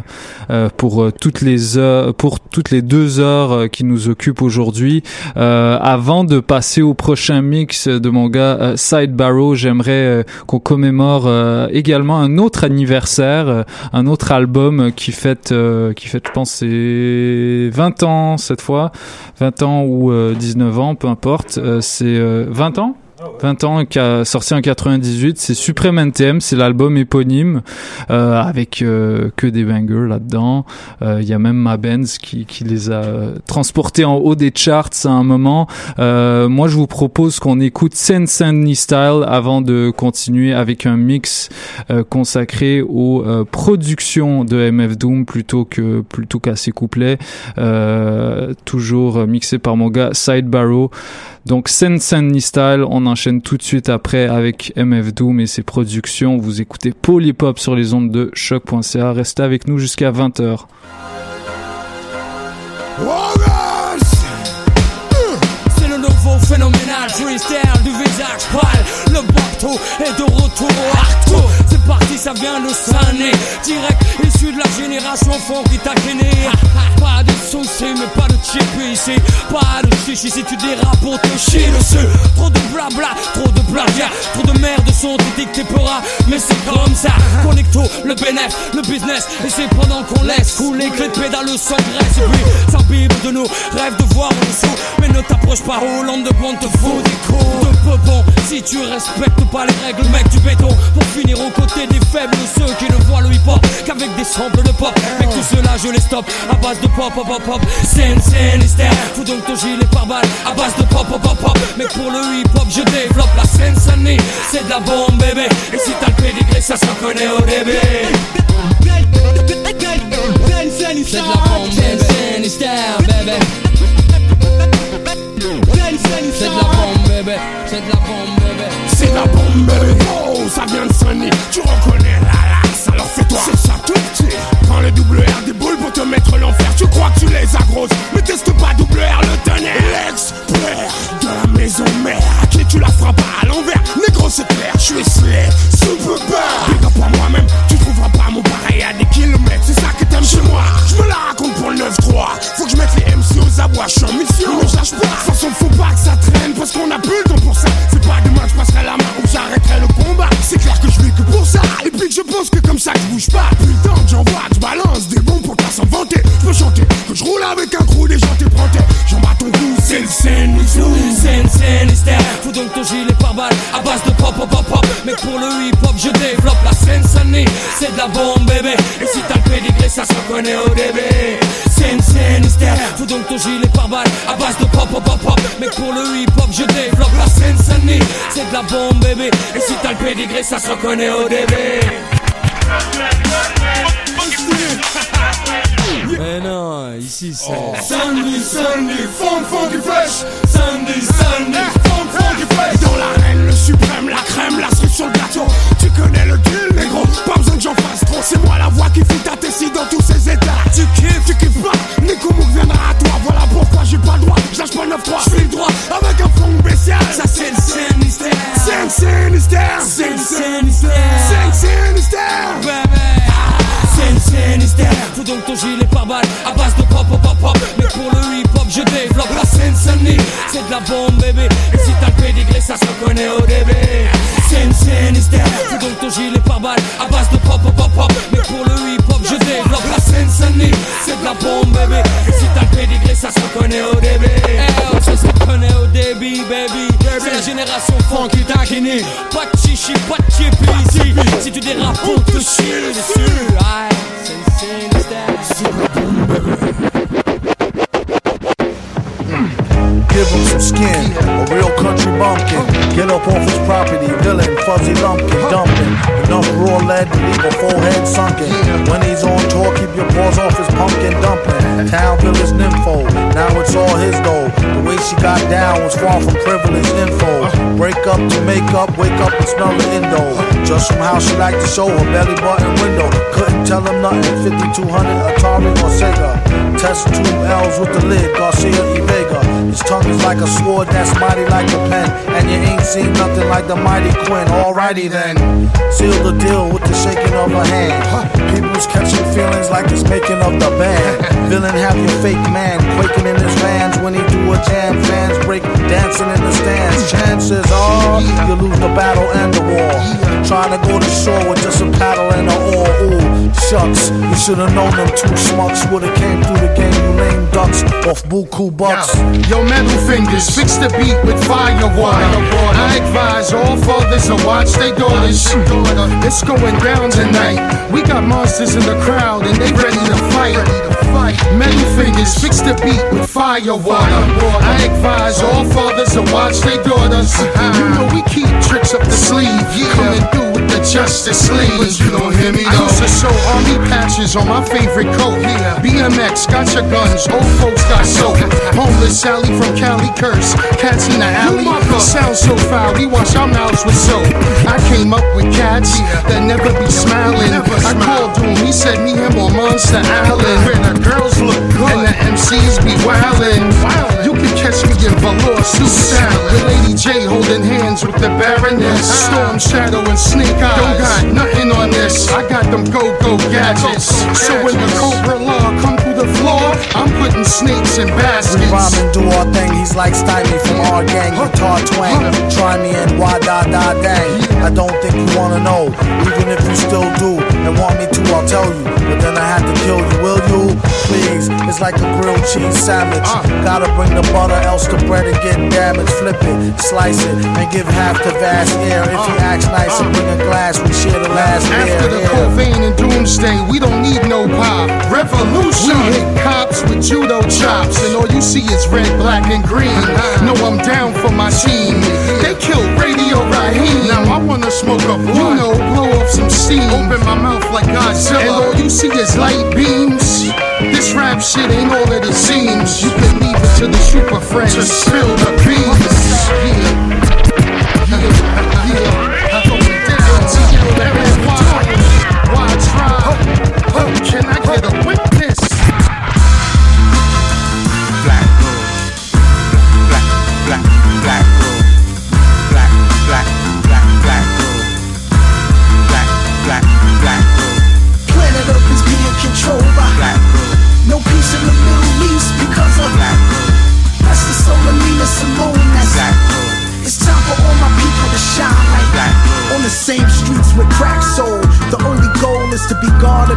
Speaker 1: euh, pour euh, toutes les heures, pour toutes les deux heures euh, qui nous occupent aujourd'hui. Euh, avant de passer au prochain mix de mon gars Side Barrow, j'aimerais qu'on commémore également un autre anniversaire, un autre album qui fête, qui fête, je pense, c'est 20 ans cette fois. 20 ans ou euh, 19 ans, peu importe. Euh, c'est euh, 20 ans? 20 ans, qui a sorti en 98, c'est Supreme NTM, c'est l'album éponyme euh, avec euh, que des bangers là-dedans. Euh, Il y a même Ma Benz qui, qui les a euh, transportés en haut des charts à un moment. Euh, moi, je vous propose qu'on écoute Sense and Style avant de continuer avec un mix euh, consacré aux euh, productions de MF Doom plutôt que plutôt qu'à ses couplets. Euh, toujours euh, mixé par mon gars Side Barrow. Donc Sense and Style, on enchaîne tout de suite après avec MF Doom et ses productions. Vous écoutez Polypop sur les ondes de choc.ca. Restez avec nous jusqu'à 20h.
Speaker 33: C'est le nouveau phénoménal freestyle du visage pâle. Le de retour au. C'est parti, ça vient de Sané. Direct issu de la génération fond qui t'a. Pas de soucis, mais pas de chip ici. Pas de chichi si tu dérapes pour te chier dessus. Trop de blabla, trop de plagiat. Trop de merde sont dictés peuras. Mais c'est comme ça. Connecto, le bénéf, le business. Et c'est pendant qu'on laisse couler que les pédales s'engraissent. Et puis, s'imbibe de nous. Rêve de voir en dessous. Mais ne t'approche pas, Hollande de Bond te faut des coups de peu bon. Si tu respectes pas les règles, mec, du béton. Pour finir aux côtés des faibles, ceux qui ne voient le hip-hop qu'avec des samples de pop. Mec, tout cela, je les stoppe à base de pop, pop, pop, pop. Scène, scène. Fous donc ton gilet par balle à base de pop, pop, pop, pop. Mais pour le hip-hop, je développe la scène, Sunny. C'est de la bombe, bébé. Et si t'as le pédigré, ça se reconnaît au début. C'est de la bombe, bébé.
Speaker 19: Tu reconnais la laxe, alors fais-toi. C'est ça tout petit. Prends le double R des boules pour te mettre l'enfer. Tu crois que tu les as grosses, mais teste pas double R le tonnerre. L'expert de la maison mère. À qui tu la feras pas à l'envers. Négro, c'est clair, je suis slay. Super bad. Big up à moi-même, tu trouveras pas mon pareil à des kilomètres. C'est ça que t'aimes chez moi. Je me la raconte pour le 9-3. Faut que je mette les MC aux abois. Je suis en mission, je lâche pas. De toute faut pas que ça traîne parce qu'on a
Speaker 33: donc ton gilet par balle à base de pop, pop, pop, Mais pour le hip-hop je développe la scène Sunny C'est de la bombe bébé Et si t'as le pédigré ça se reconnaît au début Scène, hystère Faut donc ton gilet par balle à base de pop, pop, pop, Mais pour le hip-hop je développe la scène Sunny C'est de la bombe bébé Et si t'as le pédigré ça se reconnaît au début
Speaker 34: Mais non, ici c'est.
Speaker 35: Sunday, Sunday, funk, funky fresh. Sunday, Sunday. Dans l'arène, le suprême, la crème, la cerise sur le gâteau. Tu connais le deal, négro. Pas besoin que j'en fasse trop. C'est moi la voix qui fout ta tessie dans tous ces états. Tu kiffes, tu kiffes pas. Nico Mouk viendra à toi. Voilà pourquoi j'ai pas le droit. Je lâche pas le 9-3. Je fais le droit avec un fond spécial.
Speaker 33: Ça c'est le Sinister
Speaker 35: Sen, Sinister.
Speaker 33: Sen, Sinister
Speaker 35: Sen, Sinister.
Speaker 33: Scène, scène, hystère Faut donc ton gilet par balle à base de pop, pop, pop, Mais pour le hip-hop je développe la scène Sunny C'est de la bombe bébé. Et si t'as le pédigré ça se reconnaît au début. Scène, scène, hystère Faut donc ton gilet par balle à base de pop, pop, pop, Mais pour le hip-hop je développe la scène Sunny C'est de la bombe bébé. Et si t'as le pédigré ça se reconnaît au début Baby. C'est la génération funky taquini. Pas de chichi, pas de Si tu dérapes on te chie dessus c'est Sinister
Speaker 15: Give him some skin, a real country bumpkin. Get up off his property, villain, fuzzy lumpkin, dumping. Enough raw lead to leave a forehead sunken. When he's on tour, keep your paws off his pumpkin dumpling. Town village nympho, now it's all his though. The way she got down was far from privileged info. Break up to make up, wake up and smell the indo. Just from how she liked to show her belly button window. Couldn't tell him nothing, 5200 Atari or Sega. Test two L's with the lid, Garcia E. Vega. His tongue is like a sword that's mighty like a pen. And you ain't seen nothing like the mighty Quinn. Alrighty then. Seal the deal with the shaking of a hand. People's catching feelings like it's making of the band. Villain have your fake man quaking in his vans when he do a jam. Fans break dancing in the stands. Chances are you lose the battle and the war. Trying to go to shore with just a paddle and a oar. Ooh, shucks. Should have known them two schmucks would've came through the game. You lame ducks off buku bucks.
Speaker 35: Yo, metal fingers, fix the beat with fire water. I advise all fathers to watch their daughters. It's going down tonight. We got monsters in the crowd and they ready to fight. Metal fingers, fix the beat with fire water. I advise all fathers to watch their daughters. You know we keep tricks up the sleeve. Coming through the Justice League. But you don't hear me though. I used to sew army patches on my favorite coat. Yeah. BMX, got your guns. Old folks got soap. Homeless Sally from Cali curse. Cats in the alley. Sounds so foul. We wash our mouths with soap. I came up with cats yeah. that never be smiling. I called him. He said me him on Monster Island. Where the girls look good and the MCs be wildin'. You can catch me in velour suit with Lady Jaye holding hands with the Baroness. Storm Shadow and Snake Eyes. Don't got nothing on this. I got them go-go gadgets. So when the Cobra Law come the floor, I'm putting snakes in
Speaker 15: We
Speaker 35: baskets.
Speaker 15: rhyme and do our thing. He's like Stymie from our gang, guitar twang. Try me and why da da dang. I don't think you wanna know, even if you still do and want me to. I'll tell you, but then I have to kill you. Will you? Please, it's like a grilled cheese sandwich. Gotta bring the butter, else the bread will get damaged. Flip it, slice it, and give half to Vast Aire. If he acts nice and bring a glass, we share the last beer.
Speaker 35: After the. Cobain and Doomsday, we don't need no pop. Revolution! We hit cops with judo chops, and all you see is red, black, and green. No, I'm down for my team. They killed Radio Raheem. Now I wanna smoke a blunt. You know, blow off some steam. Open my mouth like Godzilla. And all you see is light beams. This rap shit ain't all that it seems. You can leave it to the super friends to spill the beans. Yeah. Yeah. Yeah. I hold it down to you, that is why. Why try? Can I get a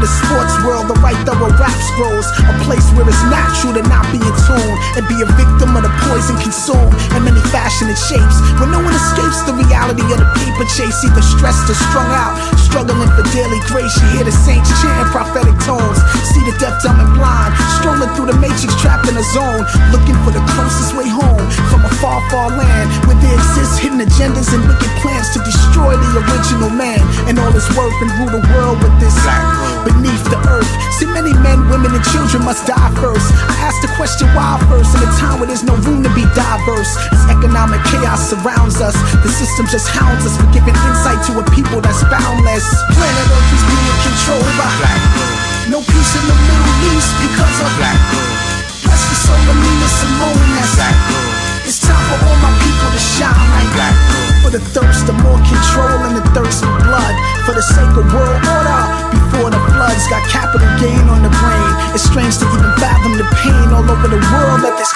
Speaker 36: the sports world, the right thorough rap scrolls, a place where it's natural to not being tune and be a victim of the poison consumed in many fashioned shapes. When no one escapes the reality of the paper chase, either stressed or strung out, struggling for daily grace. You hear the saints chanting prophetic tones, see the deaf, dumb, and blind, strolling through the matrix, trapped in a zone, looking for the closest way home from a far, far land where there exists hidden agendas and wicked plans to destroy the original man. And all his worth and rule the world with this beneath the earth. See, many men, women, and children must die first. I ask the question why first in a time where there's no room to be diverse. As economic chaos surrounds us, the system just hounds us for giving insight to a people that's boundless. Planet Earth is being controlled by black no peace in the Middle East because of black Bless the soul of Nina Simone. That's It's time for all my people to shine like black For the thirst of more control and the thirst for blood. For the sake of world order. Before the floods got capital gain on the brain. It's strange to even fathom the pain all over the world that this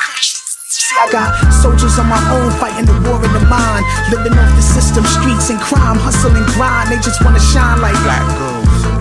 Speaker 36: See, I got soldiers on my own fighting the war in the mind. Living off the system, streets and crime, hustle and grind. They just wanna shine like black girls.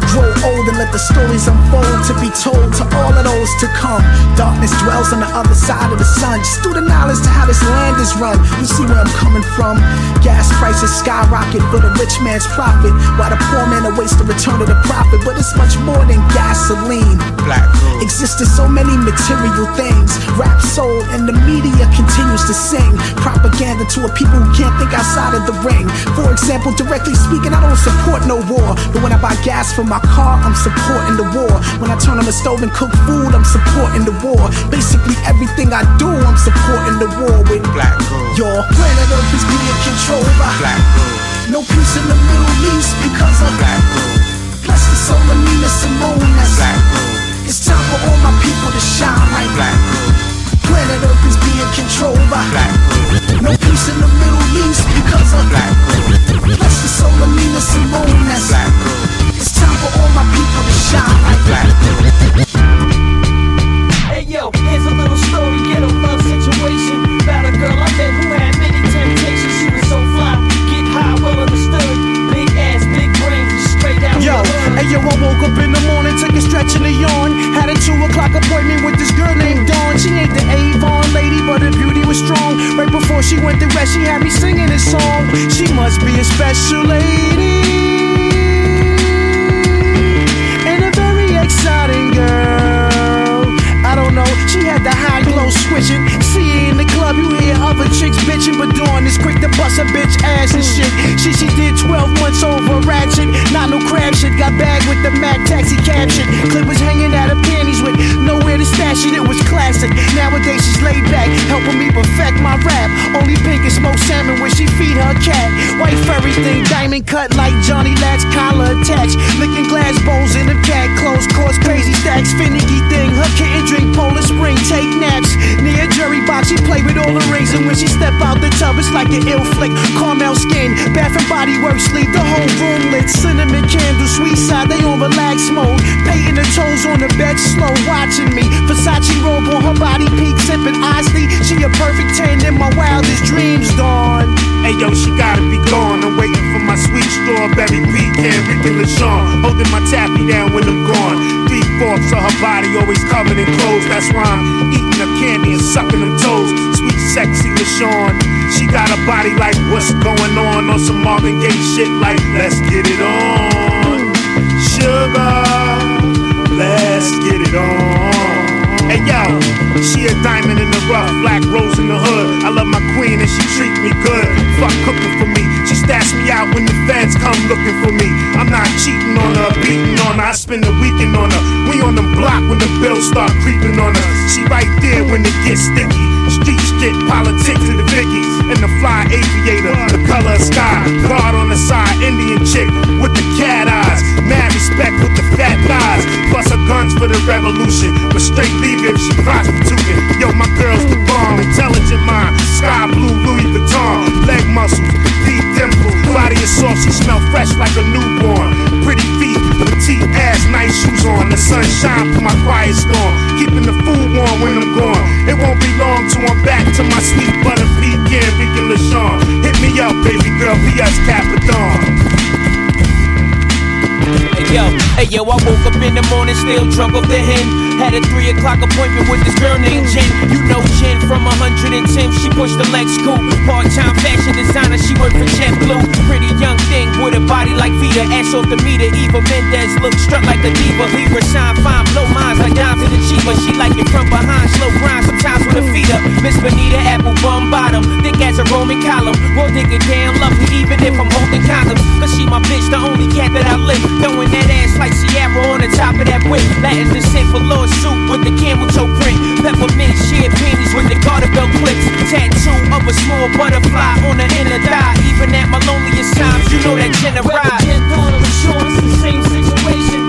Speaker 36: And let the stories unfold to be told to all of those to come. Darkness dwells on the other side of the sun. Just through the knowledge to how this land is run. You see where I'm coming from. Gas prices skyrocket for the rich man's profit, while the poor man awaits the return of the profit. But it's much more than gasoline. Black existed so many material things. Rap sold and the media continues to sing propaganda to a people who can't think outside of the ring. For example, directly speaking, I don't support no war, but when I buy gas for my car, I'm supporting the war. When I turn on the stove and cook food, I'm supporting the war. Basically, everything I do, I'm supporting the war with black girls. Your planet Earth is being controlled by black girls. No peace in the Middle East because of black girls. Bless the soul of Nina Simone. That's black girls. It's time for all my people to shine like black girls. Planet Earth is being controlled by black girls. No peace in the Middle East because of black girls. Bless the soul of Nina Simone. That's black girls. It's time for all my people to shine like girls.
Speaker 8: Hey yo, here's a little story, get a love situation about a girl I met who had many temptations. She was so fly, get high, well understood. Big ass, big brain, straight out
Speaker 9: Yo, hey yo, I woke up in the morning, took a stretch and a yawn. Had a two o'clock appointment with this girl named Dawn. She ain't the Avon lady, but her beauty was strong. Right before she went to rest, she had me singing this song. She must be a special lady. I don't know, she had the high glow switching. See in the club, you hear other chicks bitching, but Dawn is quick to bust a bitch ass and shit. She she did 12 months over ratchet, not no crab shit. Got bagged with the Mac taxi cab shit. Clip was hanging out of panties with nowhere to stash it. It was classic. Nowadays she's laid back, helping me perfect my rap. Only pink and smoked salmon when she feed her cat. White furry thing, diamond cut like Johnny Latch, collar attached. Licking glass bowls in the cat clothes, cause crazy stacks, finicky thing. Her kitten drink Poland Spring, take naps. Near jury box, she play with all the rings. And when she step out the tub, it's like an ill flick. Caramel skin, bath and body works, leave the whole room lit. Cinnamon candles, sweet side, they on relax mode. Painting the toes on the bed, slow watching me. Versace robe on her body, peak sipping Osley. She a perfect 10 in my wildest dreams, dawn.
Speaker 33: Hey yo, she gotta be gone. I'm waiting for my sweet strawberry pecan, Ricky LaShawn. Holding my taffy down when I'm gone. Three fourths of her body always covered in clothes. That's why I'm eating her candy and sucking them toes. Sweet, sexy LaShawn. She got a body like what's going on on some Marvin Gaye shit like let's get it on. Sugar, let's get it on. Hey yo, she a diamond in the rough, black rose in the hood. I love my queen and she treat me good. Fuck cooking for me, she stash me out when the feds come looking for me. I'm not cheating on her, beating on her. I spend the weekend on her. We on the block when the bills start creeping on us. She right there when it gets sticky. Street shit, politics to the Vickies. And the fly aviator, the color of sky. Guard on the side, Indian chick with the cat eyes. Respect with the fat thighs. Plus her guns for the revolution. But straight leave if she prostituting. Yo, my girl's the bomb. Intelligent mind. Sky blue Louis Vuitton. Leg muscles, deep dimple. Body is soft, she smell fresh like a newborn. Pretty feet, petite ass, nice shoes on. The sun shine for my quiet storm. Keeping the food warm when I'm gone. It won't be long till I'm back to my sweet butter pecan, Ricky LaShawn. Hit me up, baby girl, PS Capadon.
Speaker 8: Hey yo, hey yo, I woke up in the morning still drunk off the hen. Had a three o'clock appointment with this girl named Jen. You know Jen from 110. She pushed the Lex coupe. Part-time fashion designer. She worked for JetBlue. Pretty young thing with a body like Vita. Ass off the meter. Eva Mendes look strut like a diva. Libra shine fine, blow minds like dimes in the cheaper. She like it from behind, slow grind sometimes with feet up. Miss Bonita, apple bum bottom. Thick as a Roman column. Will dig down, love me even if I'm holding condoms. Cause she my bitch, the only cat that I live. Throwing that ass like Sierra on the top of that whip. Latin descent for Lord suit with the camel toe print. Peppermint sheer panties with the garter belt clips. Tattoo of a small butterfly on the inner thigh. Even at my loneliest times, you know that
Speaker 37: Thought it was sure it's the same situation.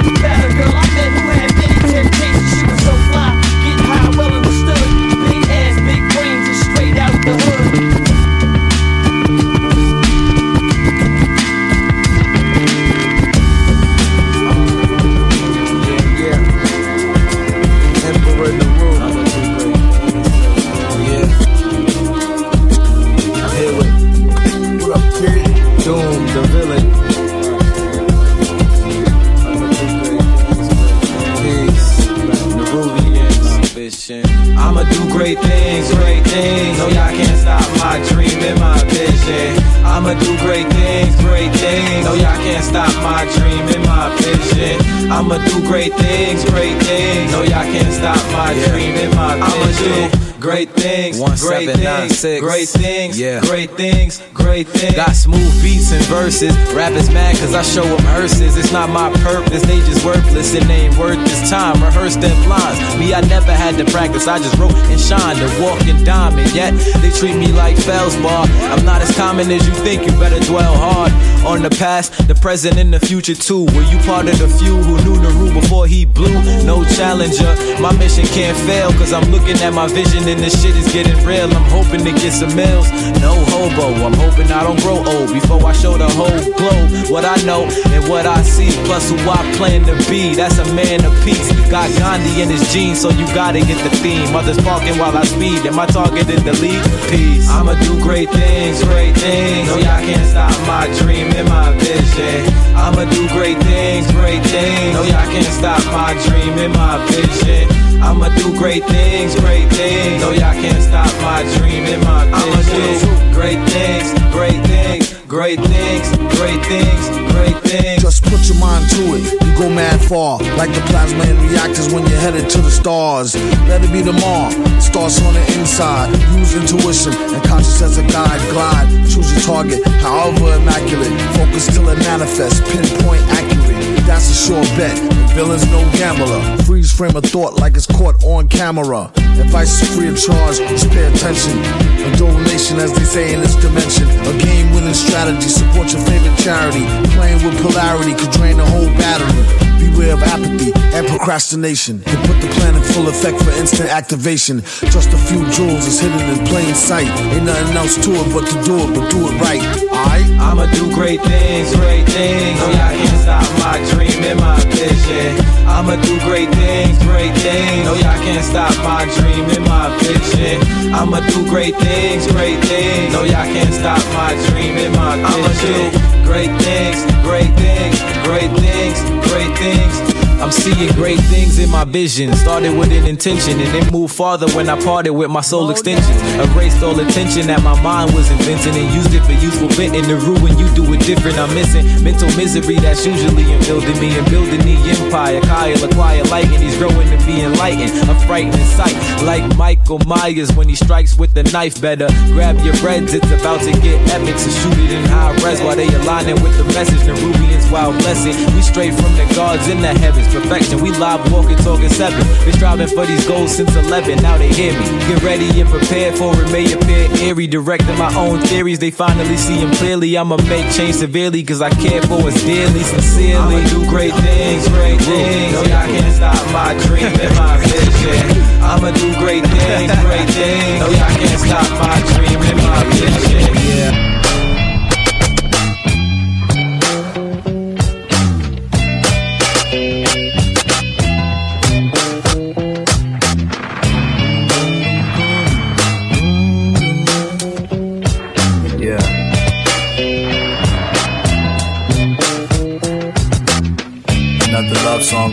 Speaker 38: Vision. I'ma do great things, great things, great things, great things, great things. Got smooth beats and verses. Rappers mad cause I show them hearses. It's not my purpose, they just worthless and they ain't worth this time. Rehearsed them lines. Me, I never had to practice. I just wrote and shined a walking diamond. Yet they treat me like feldspar. I'm not as common as you think. You better dwell hard on the past, the present, and the future too. Were you part of the few who knew the rule before he blew? No challenger. My mission can't fail cause I'm looking at my vision and this shit is getting real. I'm hoping to get some meals. No hobo. I'm hoping I don't grow old before I show the whole globe what I know and what I see. Plus who I plan to be. That's a man of peace. Got Gandhi in his jeans, so you gotta get the theme. Others parking while I speed. And my target is the lead. Peace. I'ma do great things, great things. No, y'all can't stop my dream and my vision. I'ma do great things, great things. No, y'all can't stop my dream and my vision. I'ma do great things, great things. No, y'all can't stop my dream and my vision. I'ma do great things, great things, great things, great things, great things.
Speaker 15: Just put your mind to it. You go mad far, like the plasma in reactors when you're headed to the stars. Let it be. It starts on the inside. Use intuition and conscious as a guide. Glide. Choose your target, however immaculate. Focus till it manifests. Pinpoint accurate. That's a sure bet. The villain's no gambler. Freeze frame of thought like it's caught on camera. Advice is free of charge. Just pay attention. A donation, as they say in this dimension. A game winning strategy. Support your favorite charity. Playing with polarity could drain the whole battery. Beware of apathy and procrastination. And put the plan in full effect for instant activation. Just a few jewels is hidden in plain sight. Ain't nothing else to it but to do it, but do it right. Alright?
Speaker 38: I'ma do great things, great things. Oh, no, y'all can't stop my dream and my vision. I'ma do great things, great things. Oh, no, y'all can't stop my dream and my vision. I'ma do great things, great things. Oh, no, y'all can't stop my dream and my vision. I'ma do great things, great things, great things, great things. I'm seeing great things in my vision. Started with an intention and then moved farther when I parted with my soul extensions. Erased all attention that my mind was inventing and used it for useful bent. And to ruin you do it different. I'm missing mental misery that's usually in building me and building the empire. Kyle acquire light and he's growing to be enlightened. A frightening sight like Michael Myers when he strikes with the knife. Better grab your breads, it's about to get epic. So shoot it in high res while they aligning with the message. Nerubians wild blessing. We straight from the gods in the heavens. Perfection, we live walking, talking seven. Been striving for these goals since 11. Now they hear me. Get ready and prepared for it. May appear eerie. Directing my own theories. They finally see them clearly. I'ma make change severely. Cause I care for us dearly, sincerely. I'ma do great things, great things. No, y'all can't stop my dream and my vision. I'ma do great things, great things. No, y'all can't stop my dream and my vision. Yeah. Yeah.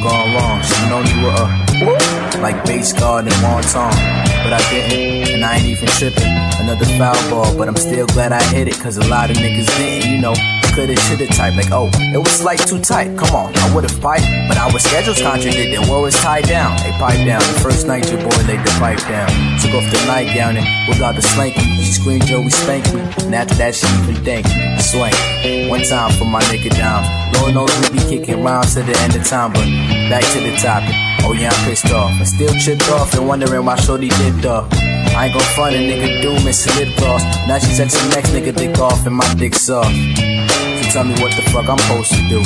Speaker 39: Gone wrong. She known you were a like base guard and wonton, but I didn't, and I ain't even tripping. Another foul ball, but I'm still glad I hit it, cause a lot of niggas didn't, you know. Coulda, shoulda type, like, oh, it was like too tight. Come on, I would've piped, but our schedules contradicted. War was tied down. They pipe down. The first night your boy laid the pipe down. Took off the nightgown and whipped out the slanky. She screamed, Joey, spank me. And after that, she even thanked me. Swank. One time for my nigga down. Lord knows we be kicking rounds to the end of time, but back to the topic. Oh yeah, I'm pissed off. I still chipped off and wondering why Shorty dipped off. I ain't gon' front a nigga do miss a lip gloss. Now she sets the next nigga dick off and my dick soft. Tell me what the fuck I'm supposed to do.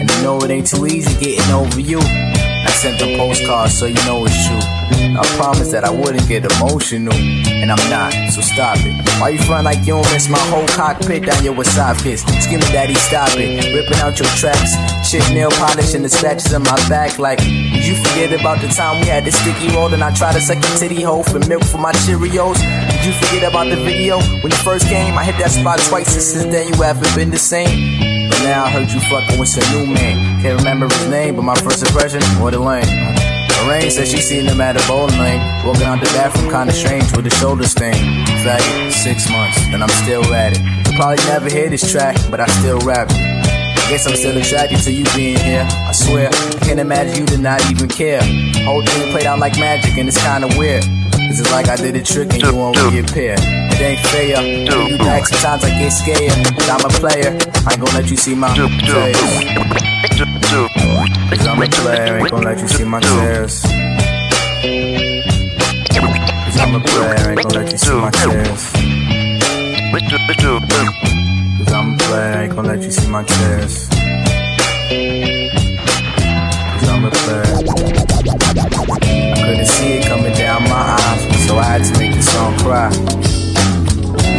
Speaker 39: And you know it ain't too easy getting over you. I sent the postcards so you know it's true. I promised that I wouldn't get emotional, and I'm not, so stop it. Why you front like you don't miss my whole cockpit down your wasabi kiss? Screaming, daddy, stop it. Ripping out your tracks, chip nail polish and the scratches on my back. Like, did you forget about the time we had the sticky roll and I tried to suck your titty hole for milk for my Cheerios? Did you forget about the video when you first came? I hit that spot twice, and since then you haven't been the same. But now I heard you fucking with some new man. Can't remember his name, but my first impression, what a lame. Lorraine said she seen him at a bowling lane. Walking out the bathroom kinda strange with his shoulders stained. Faggot, six months, and I'm still at it. You probably never hear this track, but I still rap it. I guess I'm still attracted to you being here. I swear, I can't imagine you to not even care. Whole thing played out like magic, and it's kinda weird. This is like I did a trick and you won't reappear. It ain't fair. When you back, sometimes I get scared. But I'm a player. I ain't gonna let you see my face. Cause I'm a player, ain't gonna let you see my tears. Cause I'm a player, ain't gonna let you see my tears. Cause I'm a player, ain't gonna let you see my tears. Cause I'm a player. I couldn't see it coming down my eyes, so I had to make the song cry.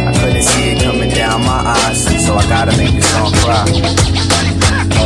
Speaker 39: I couldn't see it coming down my eyes, so I gotta make the song cry.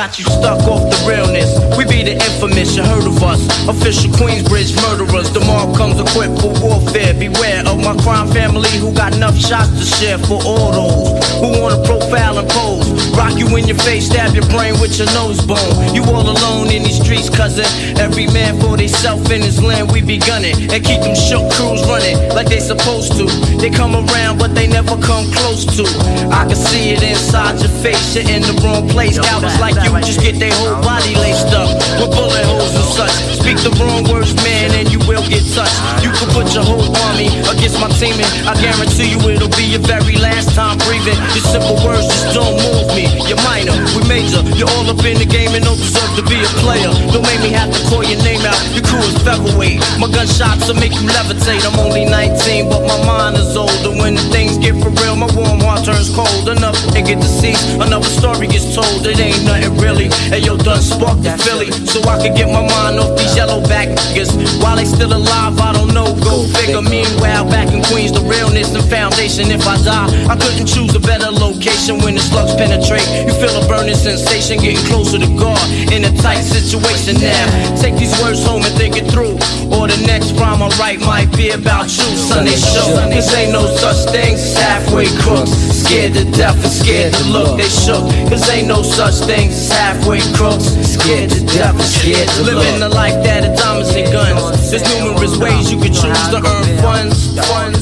Speaker 8: got you stuck off the realness. We be the infamous, you heard of us. Official Queensbridge murderers. The mob comes equipped for warfare. Beware of my crime family who got enough shots to share for all those who wanna profile and pose. Rock you in your face, stab your brain with your nose bone. You all alone in these streets, cousin. Every man for theyself in his land, we be gunning. And keep them shook crews running like they supposed to. They come around, but they never come close to. I can see it inside your face, you're in the wrong place. Cowards like you just get their whole body laced up with bullet holes and such. Speak the wrong words, man, and you will get touched. You can put your whole army against my team, and I guarantee you it'll be your very last time breathing. Your simple words just don't move me. You're minor, we major. You're all up in the game and don't deserve to be a player. Don't make me have to call your name out. Your crew is featherweight. My gunshots will make you levitate. I'm only 19, but my mind is older. When things get for real, my warm heart turns cold. Enough to get deceased, another story gets told. It ain't nothing really. And yo, done sparked the Philly, so I could get my mind off these yellow back niggas. While they still alive, I don't know. Go figure. Meanwhile, back in Queens, the realness and foundation. If I die, I couldn't choose a better location when the slugs penetrate. You feel a burning sensation, getting closer to God in a tight situation now. Take these words home and think it through. Or the next rhyme I write might be about you. Sunday show, cause ain't no such thing as halfway crooks. Scared to death and scared to look, they shook. Cause ain't no such thing as halfway crooks. Scared to death and scared to look. Living the life that is diamonds and guns. There's numerous ways you could choose to earn funds.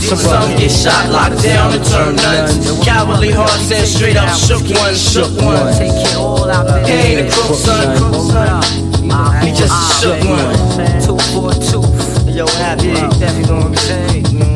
Speaker 8: Some get shot, locked down, and turn nuns. Cowardly hearts and straight up shook one, shook ones. He ain't a crook, son. He just a shook one. Two for. Yo, happy, what I'm saying?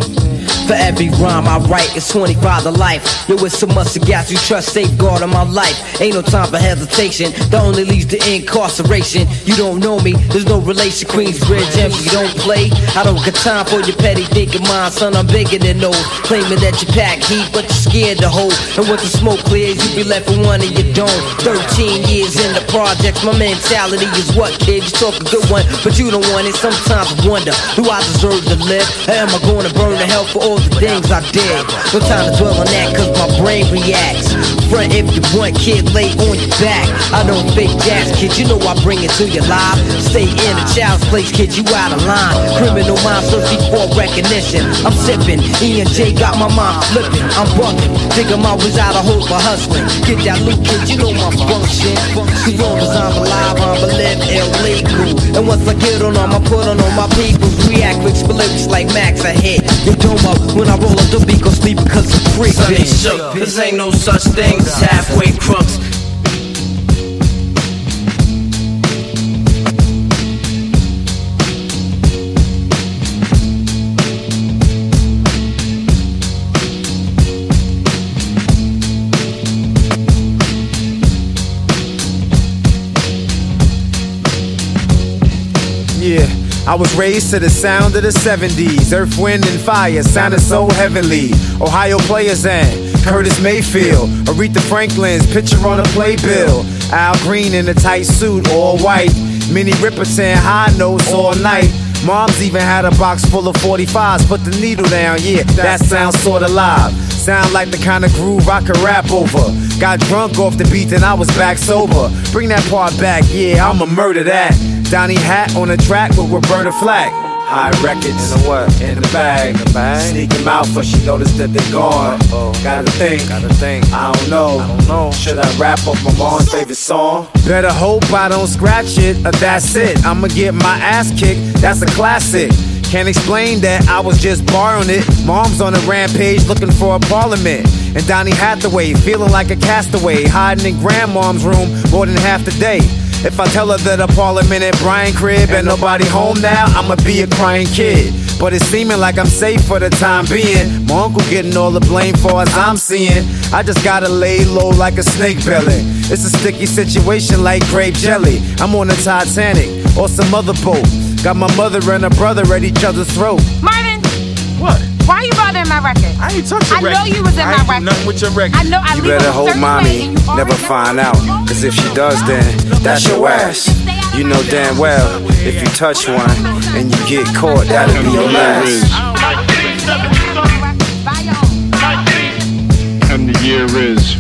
Speaker 8: For every rhyme I write, it's 25 to life. Yo, it's so much to gas you trust, safeguard on my life. Ain't no time for hesitation, that only leads to incarceration. You don't know me, there's no relation. Queensbridge, and you don't play. I don't got time for your petty thinking, mind, son. I'm bigger than those. Claiming that you pack heat, but you're scared to hold. And once the smoke clears, you be left with one and you don't. 13 years in the projects, my mentality is what, kid? You talk a good one, but you don't want it. Sometimes I wonder, do I deserve to live? Or am I going to burn to hell for all
Speaker 40: the things I did. No time to dwell on that, cause my brain reacts. Front if you want, kid, lay on your back. I don't fake gas, kid, you know I bring it to your live. Stay in a child's place, kid, you out of line. Criminal mind thirsty for recognition. I'm sipping, E and J got my mind flipping. I'm bugging, thinking I was out of hope for hustling. Get that loot, kid, you know my function. As long as I'm alive, I'm a live illegal. And once I get on them, I put on all my people. React with lyrics like Max, I hit. You dome up when I roll up the beat, go sleep because it's free.
Speaker 8: Sonny shook, cause ain't no such thing as halfway crooks.
Speaker 13: I was raised to the sound of the 70s. Earth, wind, and fire sounded so heavenly. Ohio players and Curtis Mayfield, Aretha Franklin's picture on a playbill. Al Green in a tight suit, all white. Minnie Riperton, high notes all night. Mom's even had a box full of 45s. Put the needle down, yeah, that sounds sorta live. Sound like the kind of groove I could rap over. Got drunk off the beat, then I was back sober. Bring that part back, yeah, I'ma murder that. Donnie Hat on the track with Roberta Flack. High records in the what? In the bag. In the bag. Sneak out, but she noticed that they gone. Gotta think. Gotta think. I don't know. I don't know. Should I rap off my mom's favorite song? Better hope I don't scratch it, or that's it. I'ma get my ass kicked. That's a classic. Can't explain that I was just borrowing it. Mom's on a rampage looking for a parliament. And Donny Hathaway feeling like a castaway, hiding in grandmom's room more than half the day. If I tell her that a parliament at Brian crib and nobody home now, I'ma be a crying kid. But it's seeming like I'm safe for the time being. My uncle getting all the blame for as I'm seeing. I just gotta lay low like a snake belly. It's a sticky situation like grape jelly. I'm on the Titanic or some other boat. Got my mother and her brother at each other's throat.
Speaker 33: Marvin,
Speaker 13: What?
Speaker 33: Why are you bothering my record?
Speaker 13: I ain't touching
Speaker 33: I know you was in my record.
Speaker 13: Nothing with your record.
Speaker 33: I know I
Speaker 13: You better
Speaker 33: it a
Speaker 13: hope
Speaker 33: certain way
Speaker 13: mommy
Speaker 33: you
Speaker 13: never find out. Cause if she does, then that's your ass. You know damn well if you touch one and you get caught, that'll be your last.
Speaker 41: And the year is.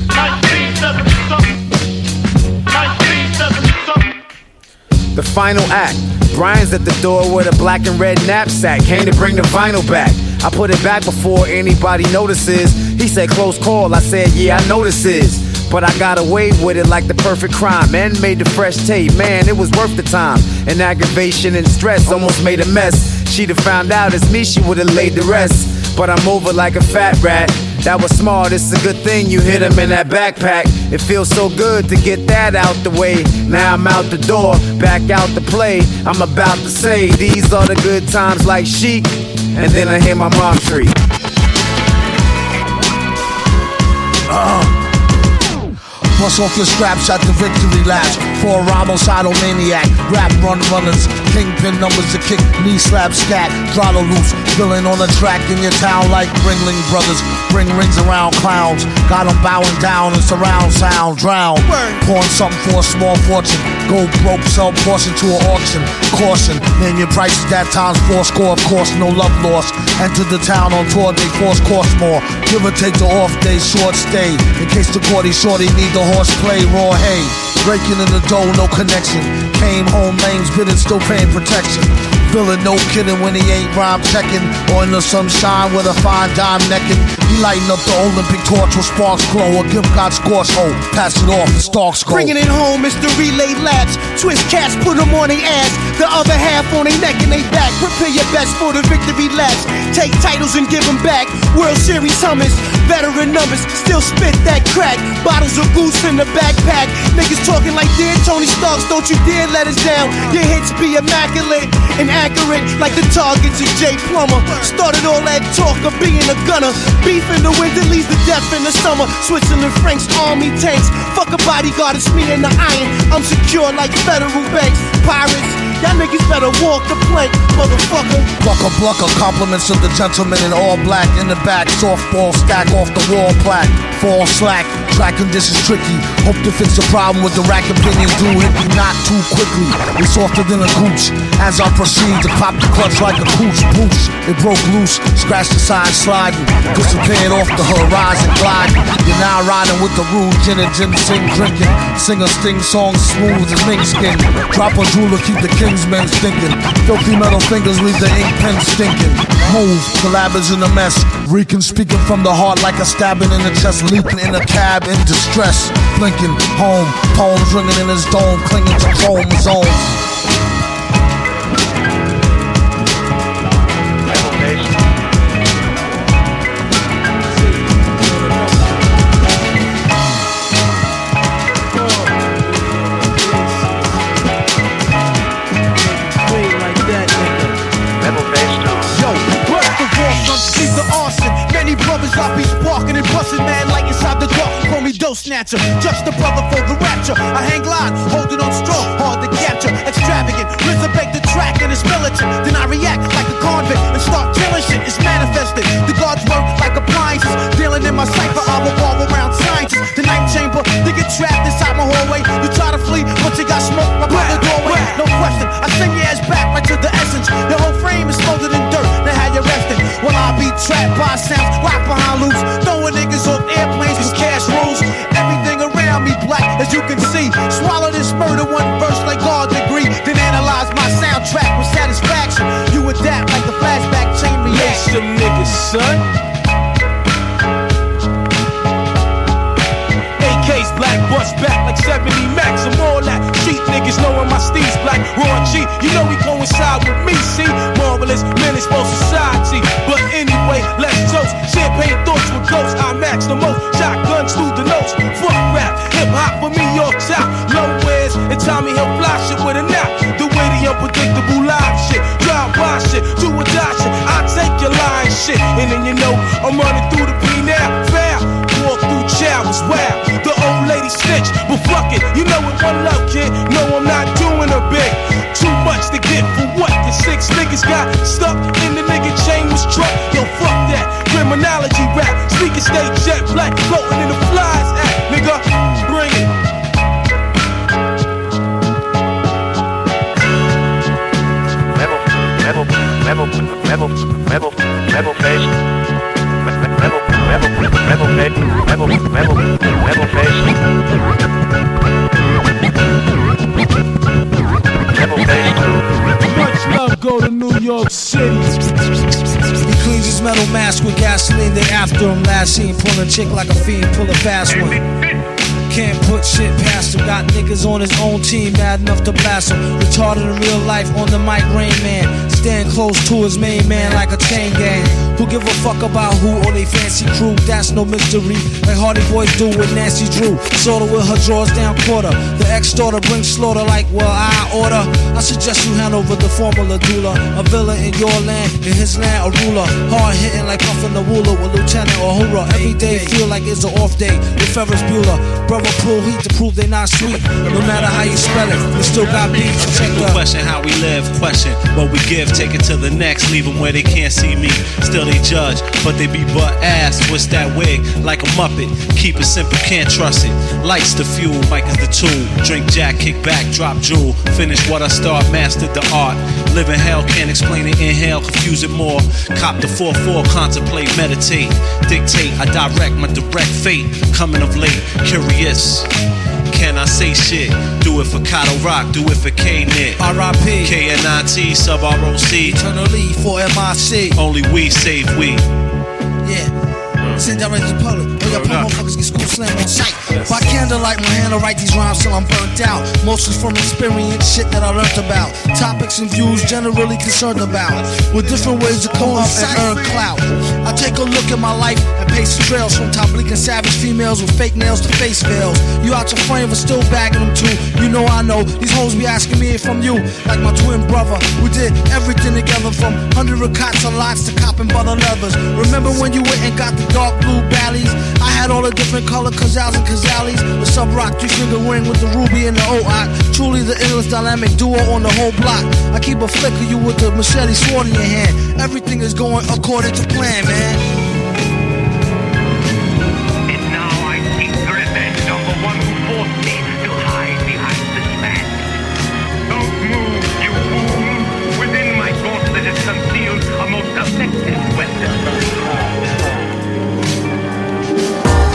Speaker 13: The final act. Brian's at the door with a black and red knapsack. Came to bring the vinyl back. I put it back before anybody notices. He said, close call. I said, yeah, I notices. But I got away with it like the perfect crime. And made the fresh tape. Man, it was worth the time. And aggravation and stress almost made a mess. She'd have found out it's me, she would have laid the rest. But I'm over like a fat rat. That was smart, it's a good thing you hit him in that backpack. It feels so good to get that out the way. Now I'm out the door, back out to play. I'm about to say, these are the good times like chic. And then I hear my mom shriek. Uh.
Speaker 15: Bust off your straps at the victory laps. For homicidal maniac. Rap run runners. Kingpin numbers to kick. Knee slap scat. Throttle loose. Villain on the track in your town like Ringling Brothers. Bring rings around clowns. Got 'em bowing down and surround sound. Drown. Pouring something for a small fortune. Go broke, sell portion to an auction. Caution. Name your prices that times four score. Of course, no love lost. Enter the town on tour. They force cost more. Give or take the off day, short stay. In case the Gordy shorty need the horseplay, raw hay. Breaking in the dough, no connection. Came home, lanes bidding, still paying protection. Villain, no kidding when he ain't rhyme checking. Or in the sunshine with a fine dime necking. He lighting up the Olympic torch with sparks glow. A gift God scorch hole. Oh, pass it off, the stalks go.
Speaker 9: Bringing it home, the relay laps. Twist cats, put them on their ass. The other half on their neck and they back. Prepare your best for the victory laps. Take titles and give them back. World Series hummus, veteran numbers, still spit that crack. Bottles of goose in the backpack. Niggas talking like dear Tony Starks, don't you dare let us down. Your hits be immaculate and accurate like the targets of Jay Plummer. Started all that talk of being a gunner. Beef in the winter leads to death in the summer. Switzerland Frank's army tanks. Fuck a bodyguard, it's me and the iron. I'm secure like federal banks. Pirates, y'all niggas better walk the plank, motherfucker.
Speaker 15: Bucka blucka, compliments of the gentleman in all black in the back. Softball stack off the wall plaque. Fall slack, Track conditions tricky. Hope to fix the problem with the rack opinions. Do hit not too quickly. It's softer than a gooch. As I proceed to pop the clutch like a pooch. Booch. It broke loose. Scratched the side sliding. Disappeared off the horizon gliding. You're now riding with the rude gin and gin sing drinking. Sing a sting song smooth as mink skin. Drop a jeweler, keep the kingsmen thinking. Filthy metal fingers leave the ink pen stinking. Move, collab is in a mess. Reeking, speaking from the heart like a stabbing in the chest. Leaping in a cab in distress. Blinking, home, poems ringing in his dome, clinging to chromosomes.
Speaker 42: Yo, busting mad like inside the dark. Call me dough snatcher, just a brother for the rapture. I hang line, holding on strong, hard to capture. Extravagant, resurrect the track and it's militant. Then I react like a convict and start killing shit. It's manifested. The guards work like appliances. In my cipher, I revolve around scientists. The night chamber, they get trapped inside my hallway. You try to flee, but you got smoke right by the doorway. No question, I send your ass back right to the essence. Your whole frame is smothered in dirt. Now how you resting? Well, I be trapped by sounds, rock behind loops, throwing niggas off airplanes with cash rules. Everything around me black, as you can see. Swallow this murder one verse like God degree, then analyze my soundtrack with satisfaction. You adapt like the flashback chain reaction.
Speaker 9: Niggas, son. Black bust back like 70 max. I'm all that. Street niggas knowing my steez black. Raw G, you know we coincide with me, see? Marvelous, menaceful society. But anyway, let's toast. Champagne thoughts with ghosts. I max the most. Shotguns through the nose. Fuck rap. Hip hop for me, York top. Low wears and Tommy Hill fly shit with a nap. The way the unpredictable live shit. Drive by shit. Do a die shit. I take your line shit. And then you know I'm running through the P now. Walk was wild. The old lady snitch, but fuck it, you know it one love, kid. No, I'm not doing a bit. Too much to get for what? The six niggas got stuck in the nigga chain was truck. Yo, fuck that. Criminology rap, sneaker state jet black, floating in the flies act, nigga. Bring it.
Speaker 43: Rebel, rebel, rebel, rebel, rebel, rebel face.
Speaker 15: Metal mask with gasoline, they after him. Last seen pull a chick like a fiend, pull a fast one. Can't put shit past him. Got niggas on his own team, mad enough to blast him. Retarded in real life on the mic, Rain Man. Stand close to his main man like a chain gang. Who give a fuck about who or they fancy crew? That's no mystery. Like Hardy Boys do with Nancy Drew. Sorta with her drawers down quarter. The ex daughter brings slaughter like, well, I order. I suggest you hand over the formula doula. A villain in your land, in his land, a ruler. Hard hitting like puffin' the ruler with Lieutenant Uhura. Every day feel like it's an off day with Ferris Bueller. Brother pull heat to prove they not sweet. No matter how you spell it, they still got beats. Check
Speaker 44: People
Speaker 15: the
Speaker 44: question how we live, question what we give, take it to the next, leave them where they can't see me. Still they judge, but they be butt ass. What's that wig? Like a muppet. Keep it simple, can't trust it. Lights the fuel, mic is the tool. Drink jack, kick back, drop jewel. Finish what I start, mastered the art. Live in hell, can't explain it. Inhale, confuse it more. Cop the 4-4, contemplate, meditate. Dictate, I direct my direct fate. Coming of late, curious. Can I say shit? Do it for Kato Rock, do it for K-Nit.
Speaker 15: R.I.P.
Speaker 44: KNIT, Subroc.
Speaker 15: Eternally for MIC.
Speaker 44: Only we save we.
Speaker 15: Yeah. Send direct to public. Oh, y'all punk motherfuckers get school slam on sight. By candlelight, my hand to write these rhymes till I'm burnt out. Mostly from experience, shit that I learned about. Topics and views generally concerned about. With different ways to come up and earn clout. I take a look at my life and pace the trails from top bleak and savage females with fake nails to face veils. You out your frame but still bagging them too. You know I know these hoes be asking me if I'm you. Like my twin brother, we did everything together from hundred cots of lots to copping butter leathers. Remember when you went and got the dark blue ballies? I had all the different color Cazals and Kazalis. The Subroc three finger ring with the ruby and the OI. Truly the illest dynamic duo on the whole block. I keep a flick of you with the machete sword in your hand. Everything is going according to plan, man.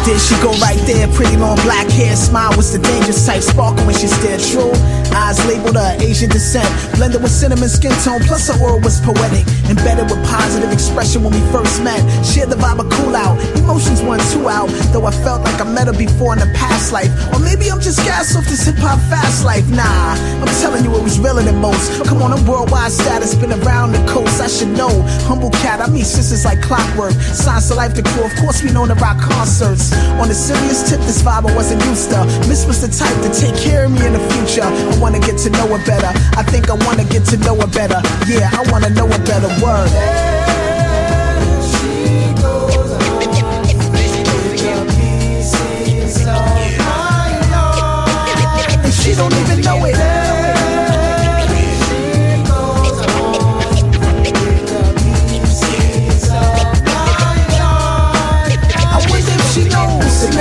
Speaker 36: She go right there, pretty long black hair, smile was the dangerous type, sparkle when she stared true. Eyes labeled her Asian descent, blended with cinnamon skin tone, plus her aura was poetic, embedded with positive expression when we first met. Shared the vibe of cool out, emotions weren't too out, though I felt like I met her before in a past life. Or maybe I'm just gas off this hip hop fast life. Nah, I'm telling you it was realer than most. Come on, I'm worldwide status, been around the coast, I should know. Humble cat, I meet sisters like clockwork. Signs to life, crew, of course we know the rock concerts. On the serious tip, this vibe I wasn't used to. Miss was the type to take care of me in the future. I wanna get to know her better. I think I wanna get to know her better. Yeah, I wanna know her better. Word. And she don't even know it.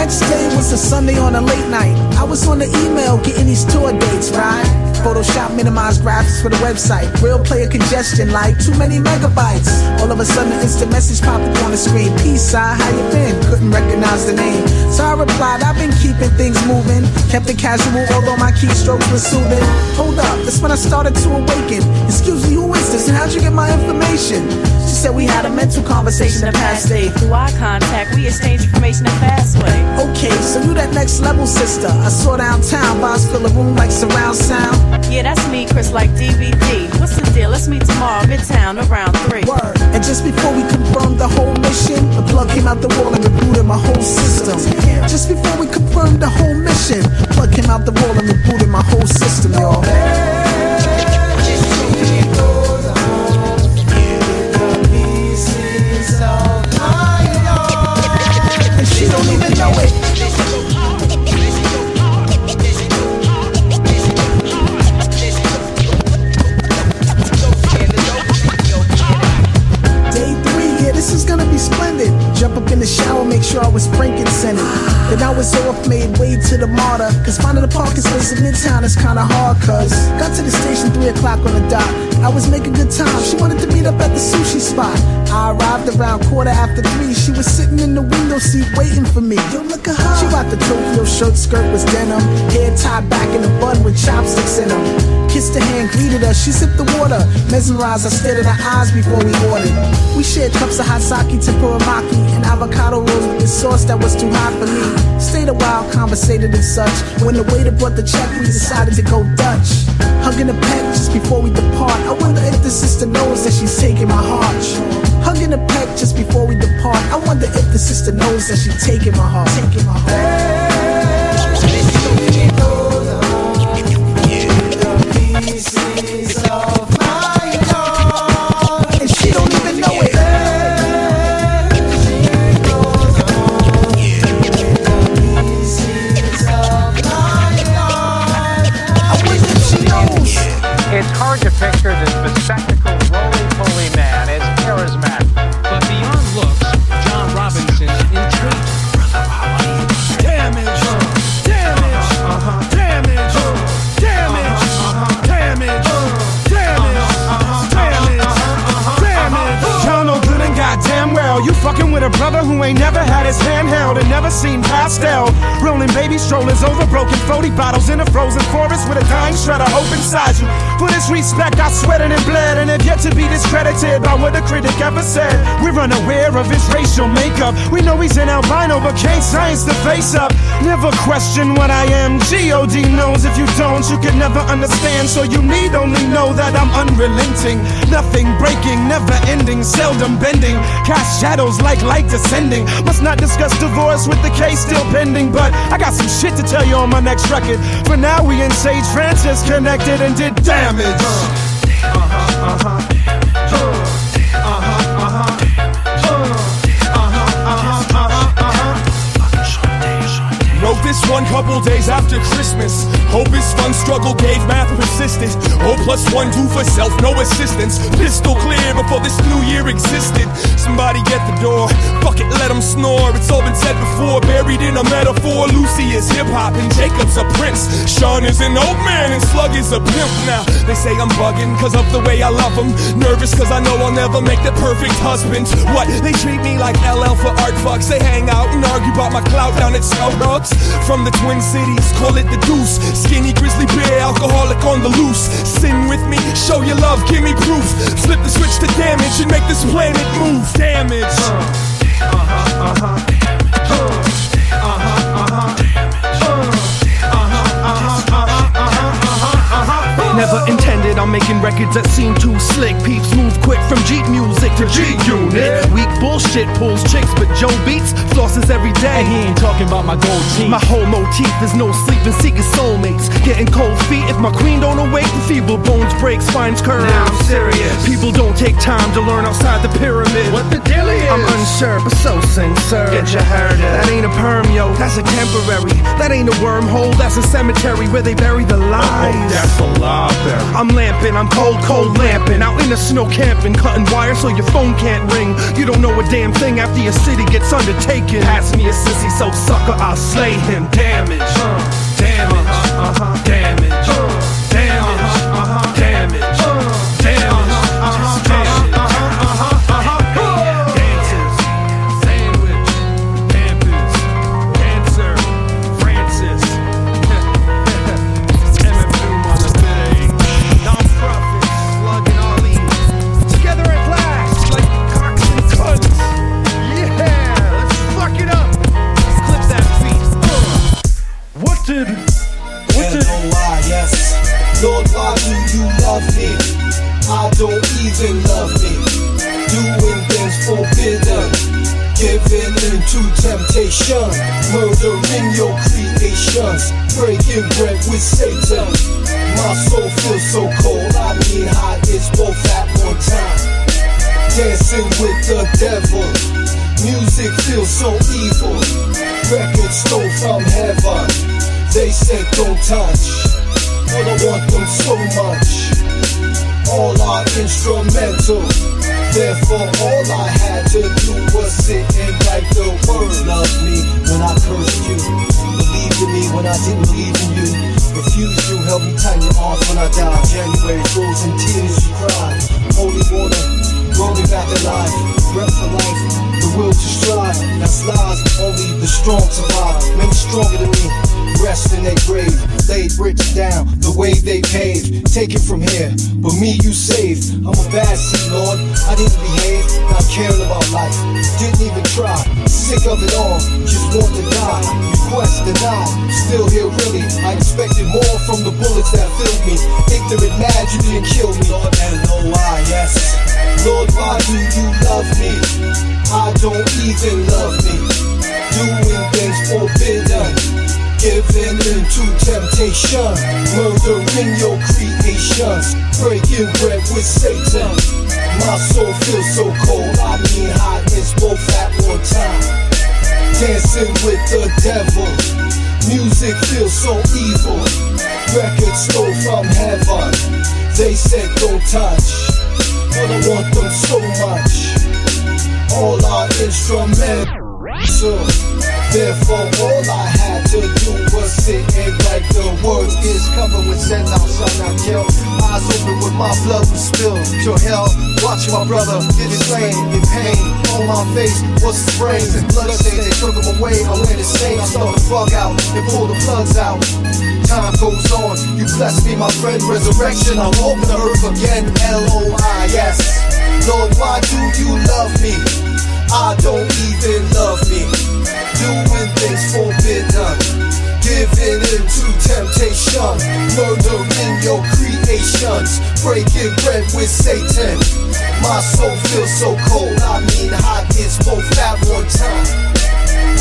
Speaker 36: Next day was a Sunday on a late night. I was on the email getting these tour dates, right? Photoshop minimized graphics for the website. Real player congestion like too many megabytes. All of a sudden, an instant message popped up on the screen. Peace, sir, how you been? Couldn't recognize the name. So I replied, I've been keeping things moving. Kept it casual, although my keystrokes were soothing. Hold up, that's when I started to awaken. Excuse me, who is this and how'd you get my information? She said we had a mental conversation the past day.
Speaker 45: Through eye contact, we exchanged information in a fast way.
Speaker 36: Okay, so you that next level sister. I saw downtown, vibes fill a room like surround sound.
Speaker 45: Yeah, that's me, Chris, like DVD. What's the deal? Let's meet tomorrow, Midtown, around 3.
Speaker 36: Word. And just before we confirmed the whole mission, the plug came out the wall and rebooted my whole system. Just before we confirmed the whole mission, plug came out the wall and rebooted my whole system, y'all. Made way to the martyr. Cause finding a parking space in Midtown is kinda hard, cuz. Got to the station 3 o'clock on the dot. I was making good time. She wanted to meet up at the sushi spot. I arrived around quarter after three. She was sitting in the window seat waiting for me. Yo, look at her. She rocked the Tokyo shirt, skirt was denim. Hair tied back in a bun with chopsticks in them. Kissed her hand, greeted us. She sipped the water. Mesmerized, I stared in her eyes before we ordered. We shared cups of hot sake, tempuramaki, and avocado rolls with the sauce that was too hot for me. Stayed a while, conversated and such. When the waiter brought the check, we decided to go Dutch. Hugging a peck just before we depart. I wonder if the sister knows that she's taking my heart. Hugging a peck just before we depart. I wonder if the sister knows that she's taking my heart. Taking my heart.
Speaker 9: His hand held and never seen pastel. Rolling baby strollers over broken 40 bottles in a frozen forest with a dying shred of hope inside you. For this respect, I sweated and bled and have yet to be discredited by what a critic ever said. We're unaware of his racial makeup. We know he's an albino, but can't science the face up. Never question what I am. God knows if you don't, you can never understand. So you need only know that I'm unrelenting. Nothing breaking, never ending, seldom bending. Cast shadows like light descending. Must not discuss with the case still pending. But I got some shit to tell you on my next record. For now, we in Sage Francis connected and did damage. Wrote this
Speaker 35: one couple days after Christmas. Hope is fun, struggle gave math persistence. O plus one, two for self, no assistance. Pistol clear before this new year existed. Somebody get the door, fuck it, let them snore. It's all been said before, buried in a metaphor. Lucy is hip hop and Jacob's a prince. Sean is an old man and Slug is a pimp. Now, they say I'm bugging cause of the way I love them. Nervous cause I know I'll never make the perfect husband. What? They treat me like LL for art fucks. They hang out and argue about my clout down at Starbucks. From the Twin Cities, call it the deuce. Skinny grizzly bear, alcoholic on the loose. Sin with me, show your love, give me proof. Flip the switch to damage and make this planet move. Damage. Uh-huh, uh-huh. Never intended on making records that seem too slick. Peeps move quick from Jeep music to G Unit. Weak bullshit pulls chicks, but Joe beats flosses every day. And he ain't talking about my gold teeth. My whole motif is no sleeping, seeking soulmates. Getting cold feet if my queen don't awake. The feeble bones break, spines curve. Now I'm serious. People don't take time to learn outside the pyramid. What the deal is? I'm unsure, but so sincere. Get your heard That ain't a perm, yo. That's a temporary. That ain't a wormhole. That's a cemetery where they bury the lies. Oh, that's a lie. I'm lamping, I'm cold, cold lamping. Out in the snow camping, cutting wires so your phone can't ring. You don't know a damn thing after your city gets undertaken. Pass me a sissy, so sucker, I'll slay him. Damage, damage, uh-huh,
Speaker 46: Stole from heaven. They said don't touch, but I want them so much. All are instrumental. Therefore, all I had to do was sit and write the words. Love me when I cursed you. Believe in me when I didn't believe in you. Refuse you, help me tighten your arms when I die. January frozen tears you cry. Holy water, rolling back alive. Breath for life, will to strive. That's lies, only the strong survive. Many stronger than me. Rest in their grave, laid bricks down the way they paved. Take it from here, but me you saved. I'm a bad seed, Lord. I didn't behave, not caring about life. Didn't even try. Sick of it all, just want to die. Request denied, still here really. I expected more from the bullets that filled me. Ignorant mad, you didn't kill me. Lord, why, yes. Lord, why do you love me? I don't even love me. Doing things forbidden. Giving into temptation, murdering your creations, breaking bread with Satan. My soul feels so cold, I mean hot, it's both at one time. Dancing with the devil, music feels so evil. Records stole from heaven, they said don't touch, but I want them so much. All are instrumental. Therefore, all I had to do was sit and write the words. Ears covered with sand, thou shalt not kill. Eyes open with my blood was spilled. Hell, watching my brother get slain in pain. On my face was sprains and blood bloodstains. They took him away. I went insane. I start the fog out and pull the plugs out. Time goes on. You bless me, my friend. Resurrection. I'll open the earth again. L O I S. Lord, why do you love me? I don't even love me. Doing things forbidden. Giving into temptation. Murdering your creations. Breaking bread with Satan. My soul feels so cold. I mean hot. It's both at one time.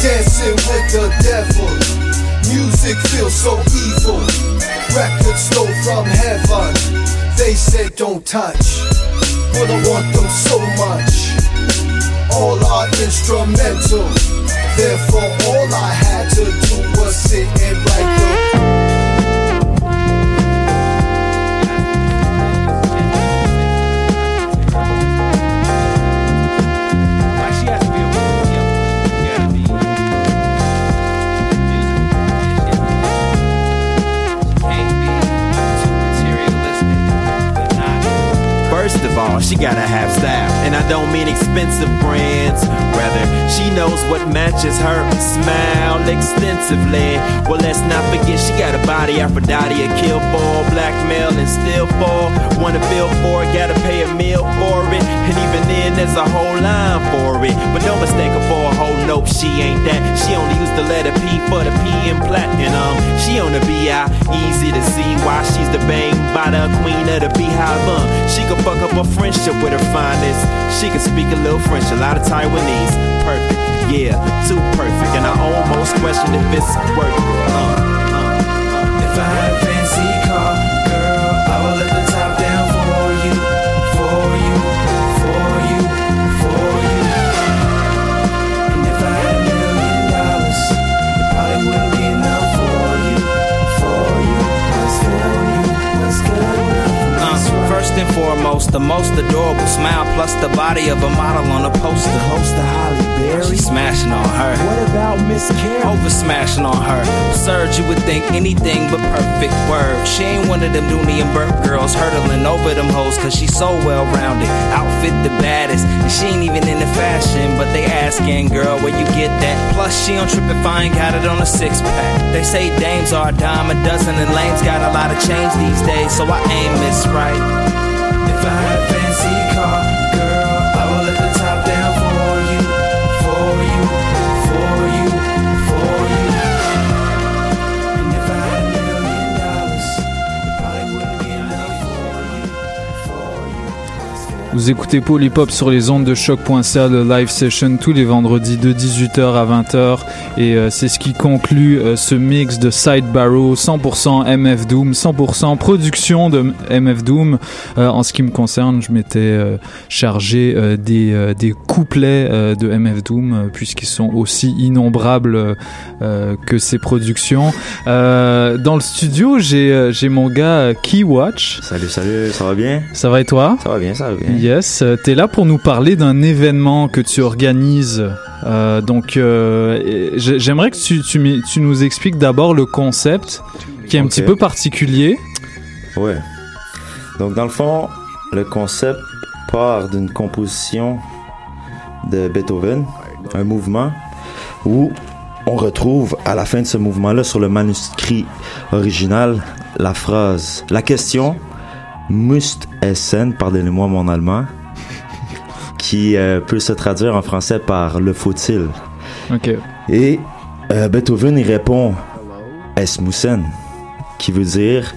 Speaker 46: Dancing with the devil. Music feels so evil. Records stole from heaven. They said don't touch. But I want them so much all are instrumental. Therefore, all I had to do was sit and write
Speaker 37: all, she gotta have style. And I don't mean expensive brands, rather, she knows what matches her smile extensively. Well, let's not forget, she got a body Aphrodite, a kill for, blackmail and steal for. Wanna feel for it, gotta pay a meal for it. And even then, there's a whole line for it. But don't mistake for a whole nope, she ain't that. She only used the letter P for the P in platinum. She on the BI, easy to see why she's the bang by the queen of the beehive. Um, she could fuck up a friendship with her finest. She can speak a little French, a lot of Taiwanese. Perfect, yeah, too perfect. And I almost question if it's worth it. Uh. Foremost, the most adorable smile, plus the body of a model on a poster. Host of Halle Berry. Smashing on her. What about Miss Carey? Over smashing on her. Absurd, you would think anything but perfect word. She ain't one of them Dooney and Bourke girls hurdling over them hoes, cause she's so well rounded. Outfit the baddest, and she ain't even in the fashion, but they asking, girl, where you get that? Plus, she on trip if I ain't got it on a six pack. They say dames are a dime a dozen, and lames got a lot of change these days, so I aim this right.
Speaker 13: If
Speaker 1: Vous écoutez Polypop sur les ondes de choc.ca, le live session tous les vendredis de 18h à 20h. Et euh, c'est ce qui conclut euh, ce mix de Side Barrow, 100% MF Doom, 100% production de MF Doom. Euh, en ce qui me concerne, je m'étais chargé des, des couplets de MF Doom, puisqu'ils sont aussi innombrables que ses productions. Dans le studio, j'ai j'ai mon gars Keywatch.
Speaker 47: Salut, salut, ça va bien?
Speaker 1: Ça va et toi?
Speaker 47: Ça va bien, ça va bien.
Speaker 1: Yes, euh, t'es là pour nous parler d'un événement que tu organises. Euh, donc, euh, j'aimerais que tu, tu, tu nous expliques d'abord le concept, qui est un petit peu particulier.
Speaker 47: Ouais. Donc, dans le fond, le concept part d'une composition de Beethoven, un mouvement où on retrouve à la fin de ce mouvement-là, sur le manuscrit original, la phrase, la question Must essen, pardonnez-moi mon allemand, qui euh, peut se traduire en français par le faut-il.
Speaker 1: Ok.
Speaker 47: Et euh, Beethoven y répond Es müssen, qui veut dire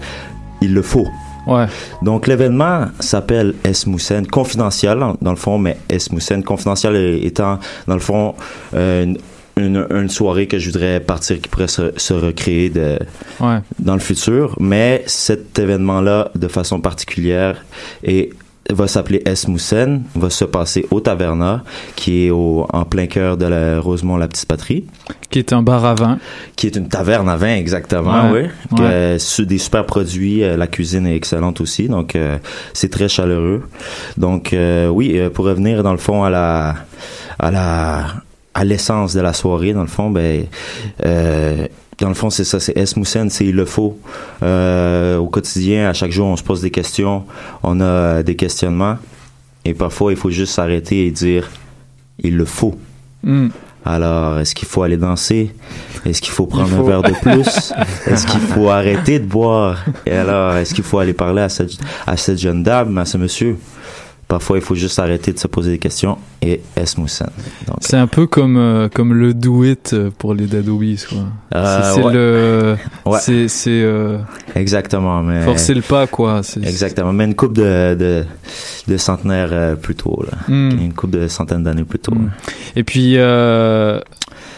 Speaker 47: il le faut.
Speaker 1: Ouais.
Speaker 47: Donc l'événement s'appelle Es müssen, confidentiel dans le fond, mais Es müssen, confidentiel étant dans le fond euh, une, une, une soirée que je voudrais partir qui pourrait se, se recréer de,
Speaker 1: Ouais.
Speaker 47: dans le futur, mais cet événement-là, de façon particulière, et va s'appeler Esmussen, va se passer au Taverna, qui est au, en plein cœur de la Rosemont-la Petite Patrie.
Speaker 1: Qui est un bar à vin.
Speaker 47: Qui est une taverne à vin, exactement,
Speaker 1: Ouais.
Speaker 47: oui.
Speaker 1: Ouais.
Speaker 47: euh, des super produits, euh, la cuisine est excellente aussi, donc euh, c'est très chaleureux. Donc euh, oui, pour revenir dans le fond à la à la à l'essence de la soirée, dans le fond, ben euh, dans le fond, c'est ça, c'est Esmussen, c'est il le faut. Euh, au quotidien, à chaque jour, on se pose des questions, on a des questionnements, et parfois, il faut juste s'arrêter et dire il le faut.
Speaker 1: Hmm.
Speaker 47: Alors, est-ce qu'il faut aller danser? Est-ce qu'il faut prendre
Speaker 1: faut.
Speaker 47: un verre de plus? est-ce qu'il faut arrêter de boire? Et alors, est-ce qu'il faut aller parler à cette, à cette jeune dame, à ce monsieur? Parfois, il faut juste arrêter de se poser des questions et. Donc,
Speaker 1: C'est un peu comme, euh, comme le do it euh, pour les Dead Obies, quoi.
Speaker 47: Euh,
Speaker 1: c'est
Speaker 47: ouais.
Speaker 1: le.
Speaker 47: Ouais.
Speaker 1: C'est. c'est, euh,
Speaker 47: Exactement, mais.
Speaker 1: Forcer le pas, quoi.
Speaker 47: Exactement, mais une coupe de, de, de centenaires euh, plus tôt, là.
Speaker 1: Mm.
Speaker 47: Une coupe de centaines d'années plus tôt.
Speaker 1: Mm. Et puis,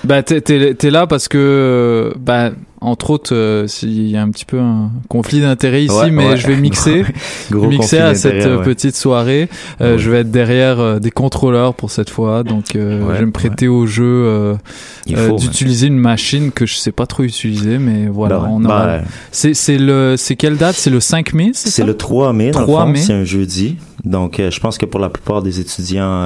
Speaker 1: bah, t'es, t'es là parce que, bah, entre autres, euh, s'il y a un petit peu un conflit d'intérêts ici,
Speaker 47: Ouais,
Speaker 1: mais
Speaker 47: ouais.
Speaker 1: je vais mixer,
Speaker 47: Gros
Speaker 1: mixer à cette euh,
Speaker 47: ouais.
Speaker 1: petite soirée. Euh, Je vais être derrière des contrôleurs pour cette fois, donc je vais me prêter au jeu d'utiliser une machine que je sais pas trop utiliser, mais voilà.
Speaker 47: Bah
Speaker 1: on aura-
Speaker 47: Bah,
Speaker 1: c'est, c'est le, c'est quelle date? C'est le 5 mai, c'est
Speaker 47: le 3 mai, dans le
Speaker 1: 3
Speaker 47: fond,
Speaker 1: mai.
Speaker 47: c'est un jeudi. Donc, je pense que pour la plupart des étudiants,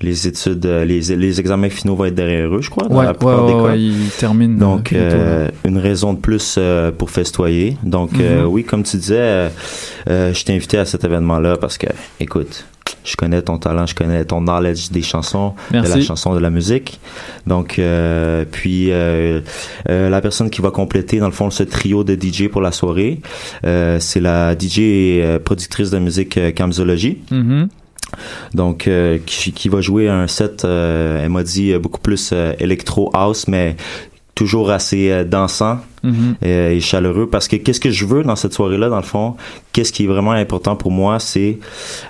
Speaker 47: les études, euh, les, les examens finaux vont être derrière eux, je crois, dans
Speaker 1: Ouais,
Speaker 47: la plupart
Speaker 1: ouais,
Speaker 47: des
Speaker 1: ouais,
Speaker 47: cas.
Speaker 1: ouais, ils terminent,
Speaker 47: Donc,
Speaker 1: euh, bientôt,
Speaker 47: euh, une raison de plus euh, pour festoyer. Donc, euh,
Speaker 1: Mhm.
Speaker 47: oui, comme tu disais, euh, je t'ai invité à cet événement-là parce que, écoute, je connais ton talent, je connais ton knowledge des chansons, de la
Speaker 1: Merci.
Speaker 47: chanson, de la musique. Donc, euh, puis euh, euh, la personne qui va compléter, dans le fond, ce trio de DJ pour la soirée, euh, c'est la DJ et productrice de musique Camzology.
Speaker 1: Mhm.
Speaker 47: Donc, euh, qui, va jouer un set, euh, elle m'a dit, euh, beaucoup plus électro house, mais toujours assez euh,
Speaker 1: Mhm.
Speaker 47: euh, et chaleureux. Parce que qu'est-ce que je veux dans cette soirée-là, dans le fond, qu'est-ce qui est vraiment important pour moi, c'est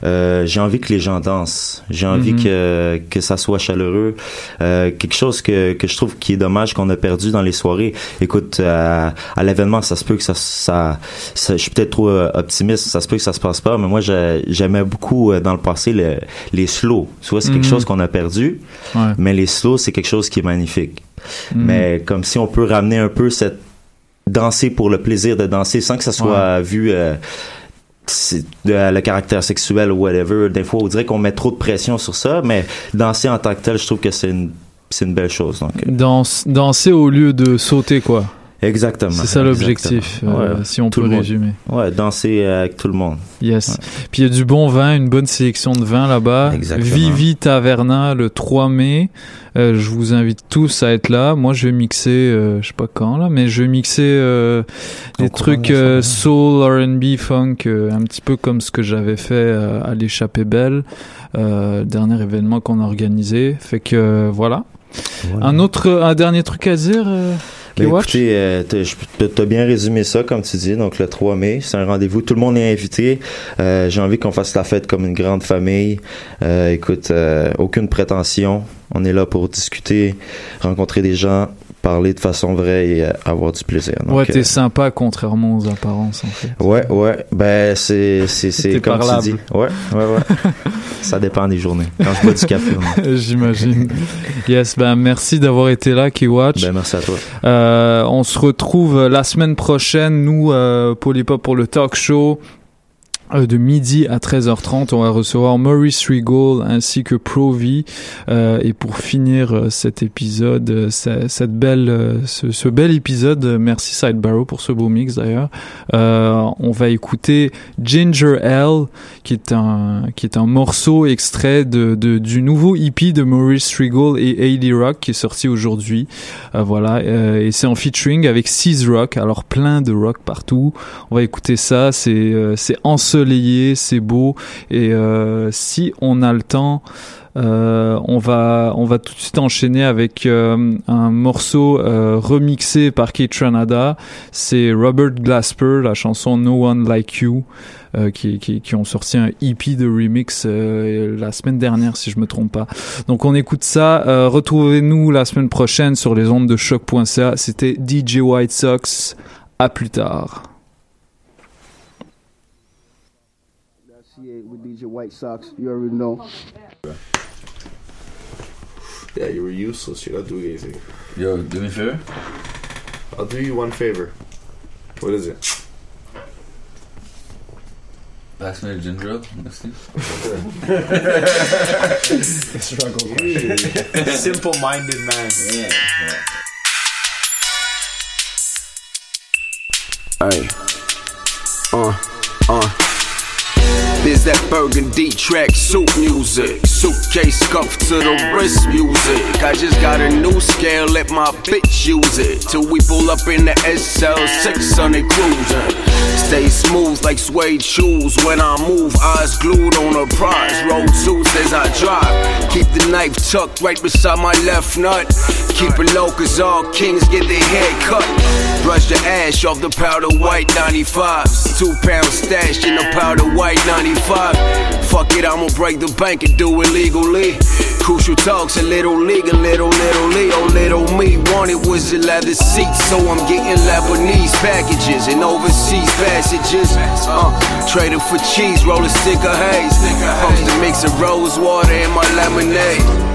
Speaker 47: euh, j'ai envie que les gens dansent. J'ai envie
Speaker 1: Mhm.
Speaker 47: que, que ça soit chaleureux. Euh, quelque chose que, que je trouve qui est dommage qu'on a perdu dans les soirées. Écoute, euh, à l'événement, ça se peut que ça, ça, ça- je suis peut-être trop euh, optimiste, ça se peut que ça se passe pas, mais moi, j'ai- j'aimais beaucoup euh, dans le passé le- les slows. Tu vois, c'est quelque
Speaker 1: Mhm.
Speaker 47: chose qu'on a perdu,
Speaker 1: Ouais.
Speaker 47: mais les slows, c'est quelque chose qui est magnifique.
Speaker 1: Mhm.
Speaker 47: Mais comme si on peut ramener un peu cette danser pour le plaisir de danser sans que ça soit vu euh, le caractère sexuel ou whatever. Des fois, on dirait qu'on met trop de pression sur ça, mais danser en tant que tel, je trouve que c'est une, c'est une belle chose. Donc,
Speaker 1: Danse- danser au lieu de sauter, quoi.
Speaker 47: Exactement.
Speaker 1: C'est ça l'objectif, euh,
Speaker 47: Ouais,
Speaker 1: si on peut résumer.
Speaker 47: Ouais, danser avec tout le monde.
Speaker 1: Yes. Puis il y a du bon vin, une bonne sélection de vin là-bas.
Speaker 47: Exactement.
Speaker 1: Vivi Taverna le 3 mai. Euh, je vous invite tous à être là. Moi, je vais mixer, euh, je sais pas quand là, mais je vais mixer euh, des trucs euh, soul, R&B, funk, euh, un petit peu comme ce que j'avais fait euh, à l'échappée belle, euh, le dernier événement qu'on a organisé. Fait que euh, voilà. Un autre, un dernier truc à dire. Euh,
Speaker 47: Ben, écoutez, euh, t'as t'as bien résumé ça, comme tu dis. Donc, le 3 mai, c'est un rendez-vous. Tout le monde est invité. Euh, J'ai envie qu'on fasse la fête comme une grande famille. Euh, écoute, euh, aucune prétention. On est là pour discuter, rencontrer des gens, parler de façon vraie et euh, avoir du plaisir. Donc,
Speaker 1: ouais, t'es
Speaker 47: euh,
Speaker 1: sympa contrairement aux apparences en fait.
Speaker 47: Ouais, ouais. Ben, c'est, c'est, c'est comme
Speaker 1: parlable.
Speaker 47: tu dis. Ouais, ouais, ouais. ça dépend des journées. Quand je bois du café, on-
Speaker 1: J'imagine. Yes, ben merci d'avoir été là, K-Watch.
Speaker 47: Ben, merci à toi.
Speaker 1: Euh, on se retrouve la semaine prochaine, nous, euh, Polypop pour le talk show. Euh, de midi à 13h30, on va recevoir Maurice Regal ainsi que Provi. Euh, et pour finir euh, cet épisode, euh, ce- cette belle, ce, bel épisode, merci Sidebarrow pour ce beau mix d'ailleurs. Euh, on va écouter Ginger Ale, qui est un qui est un morceau extrait de, de du nouveau EP de Maurice Regal et Hailey Rock qui est sorti aujourd'hui. Euh, voilà, et c'est en featuring avec Seize Rock, alors plein de rock partout. On va écouter ça, c'est c'est c'est beau, et euh, si on a le temps. Euh, on va on va tout de suite enchaîner avec euh, un morceau remixé par Kate Tranada. C'est Robert Glasper, la chanson No One Like You, qui, ont sorti un EP de remix la semaine dernière si je me trompe pas. Donc on écoute ça. Retrouvez-nous la semaine prochaine sur les ondes de choc.ca. C'était DJ White Sox. À plus tard.
Speaker 48: DJ White Sox. You already know.
Speaker 49: Yeah, you were useless. You're not doing anything.
Speaker 50: Yo, do me a favor.
Speaker 49: I'll do you one favor. What is it?
Speaker 50: Pass me the ginger ale next thing.
Speaker 49: Struggle.
Speaker 50: Simple-minded man. Yeah.
Speaker 51: Hey. Uh, uh. That burgundy track suit music. Suitcase scuffed to the wrist music. I just got a new scale, let my bitch use it. Till we pull up in the SL6 on the cruiser. Stay smooth like suede shoes when I move. Eyes glued on a prize. Suits as I drive. Keep the knife tucked right beside my left nut. Keep it low cause all kings get their hair cut. Brush the ash off the powder white 95s. Two pounds stashed in the powder white 95. Fuck it, I'ma break the bank and do it legally. Crucial talks, a little league, a little, little Leo, little me. Wanted was a leather seat, so I'm getting Lebanese packages and overseas passages. Uh, trading for cheese, roll a stick of haze. Post a mix of rose water my lemonade.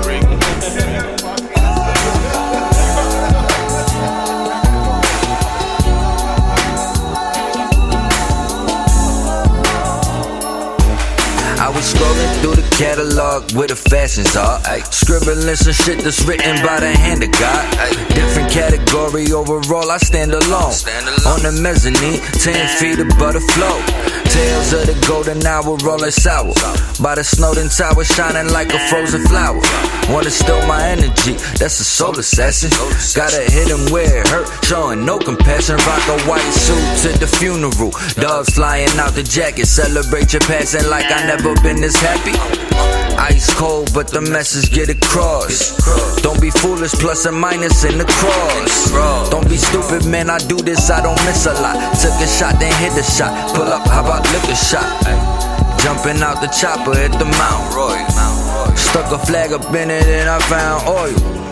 Speaker 52: Scrolling through the catalog where the fashions are. Ay. Scribbling some shit that's written by the hand of God. Ay. Different category overall, I stand alone. On the mezzanine, 10 feet above the flow. Tales of the golden hour rolling sour. By the Snowden Tower, shining like a frozen flower. Wanna steal my energy, that's a soul assassin. Gotta hit him where it hurt, showing no compassion. Rock a white suit to the funeral. Dogs flying out the jacket, celebrate your passing like I never been this happy. Ice cold, but the message get across. Don't be foolish, plus and minus in the cross. Don't be stupid, man. I do this, I don't miss a lot. Took a shot, then hit the shot. Pull up, how about lick a shot? Jumping out the chopper at the Mount Roy. Stuck a flag up in it and I found oil.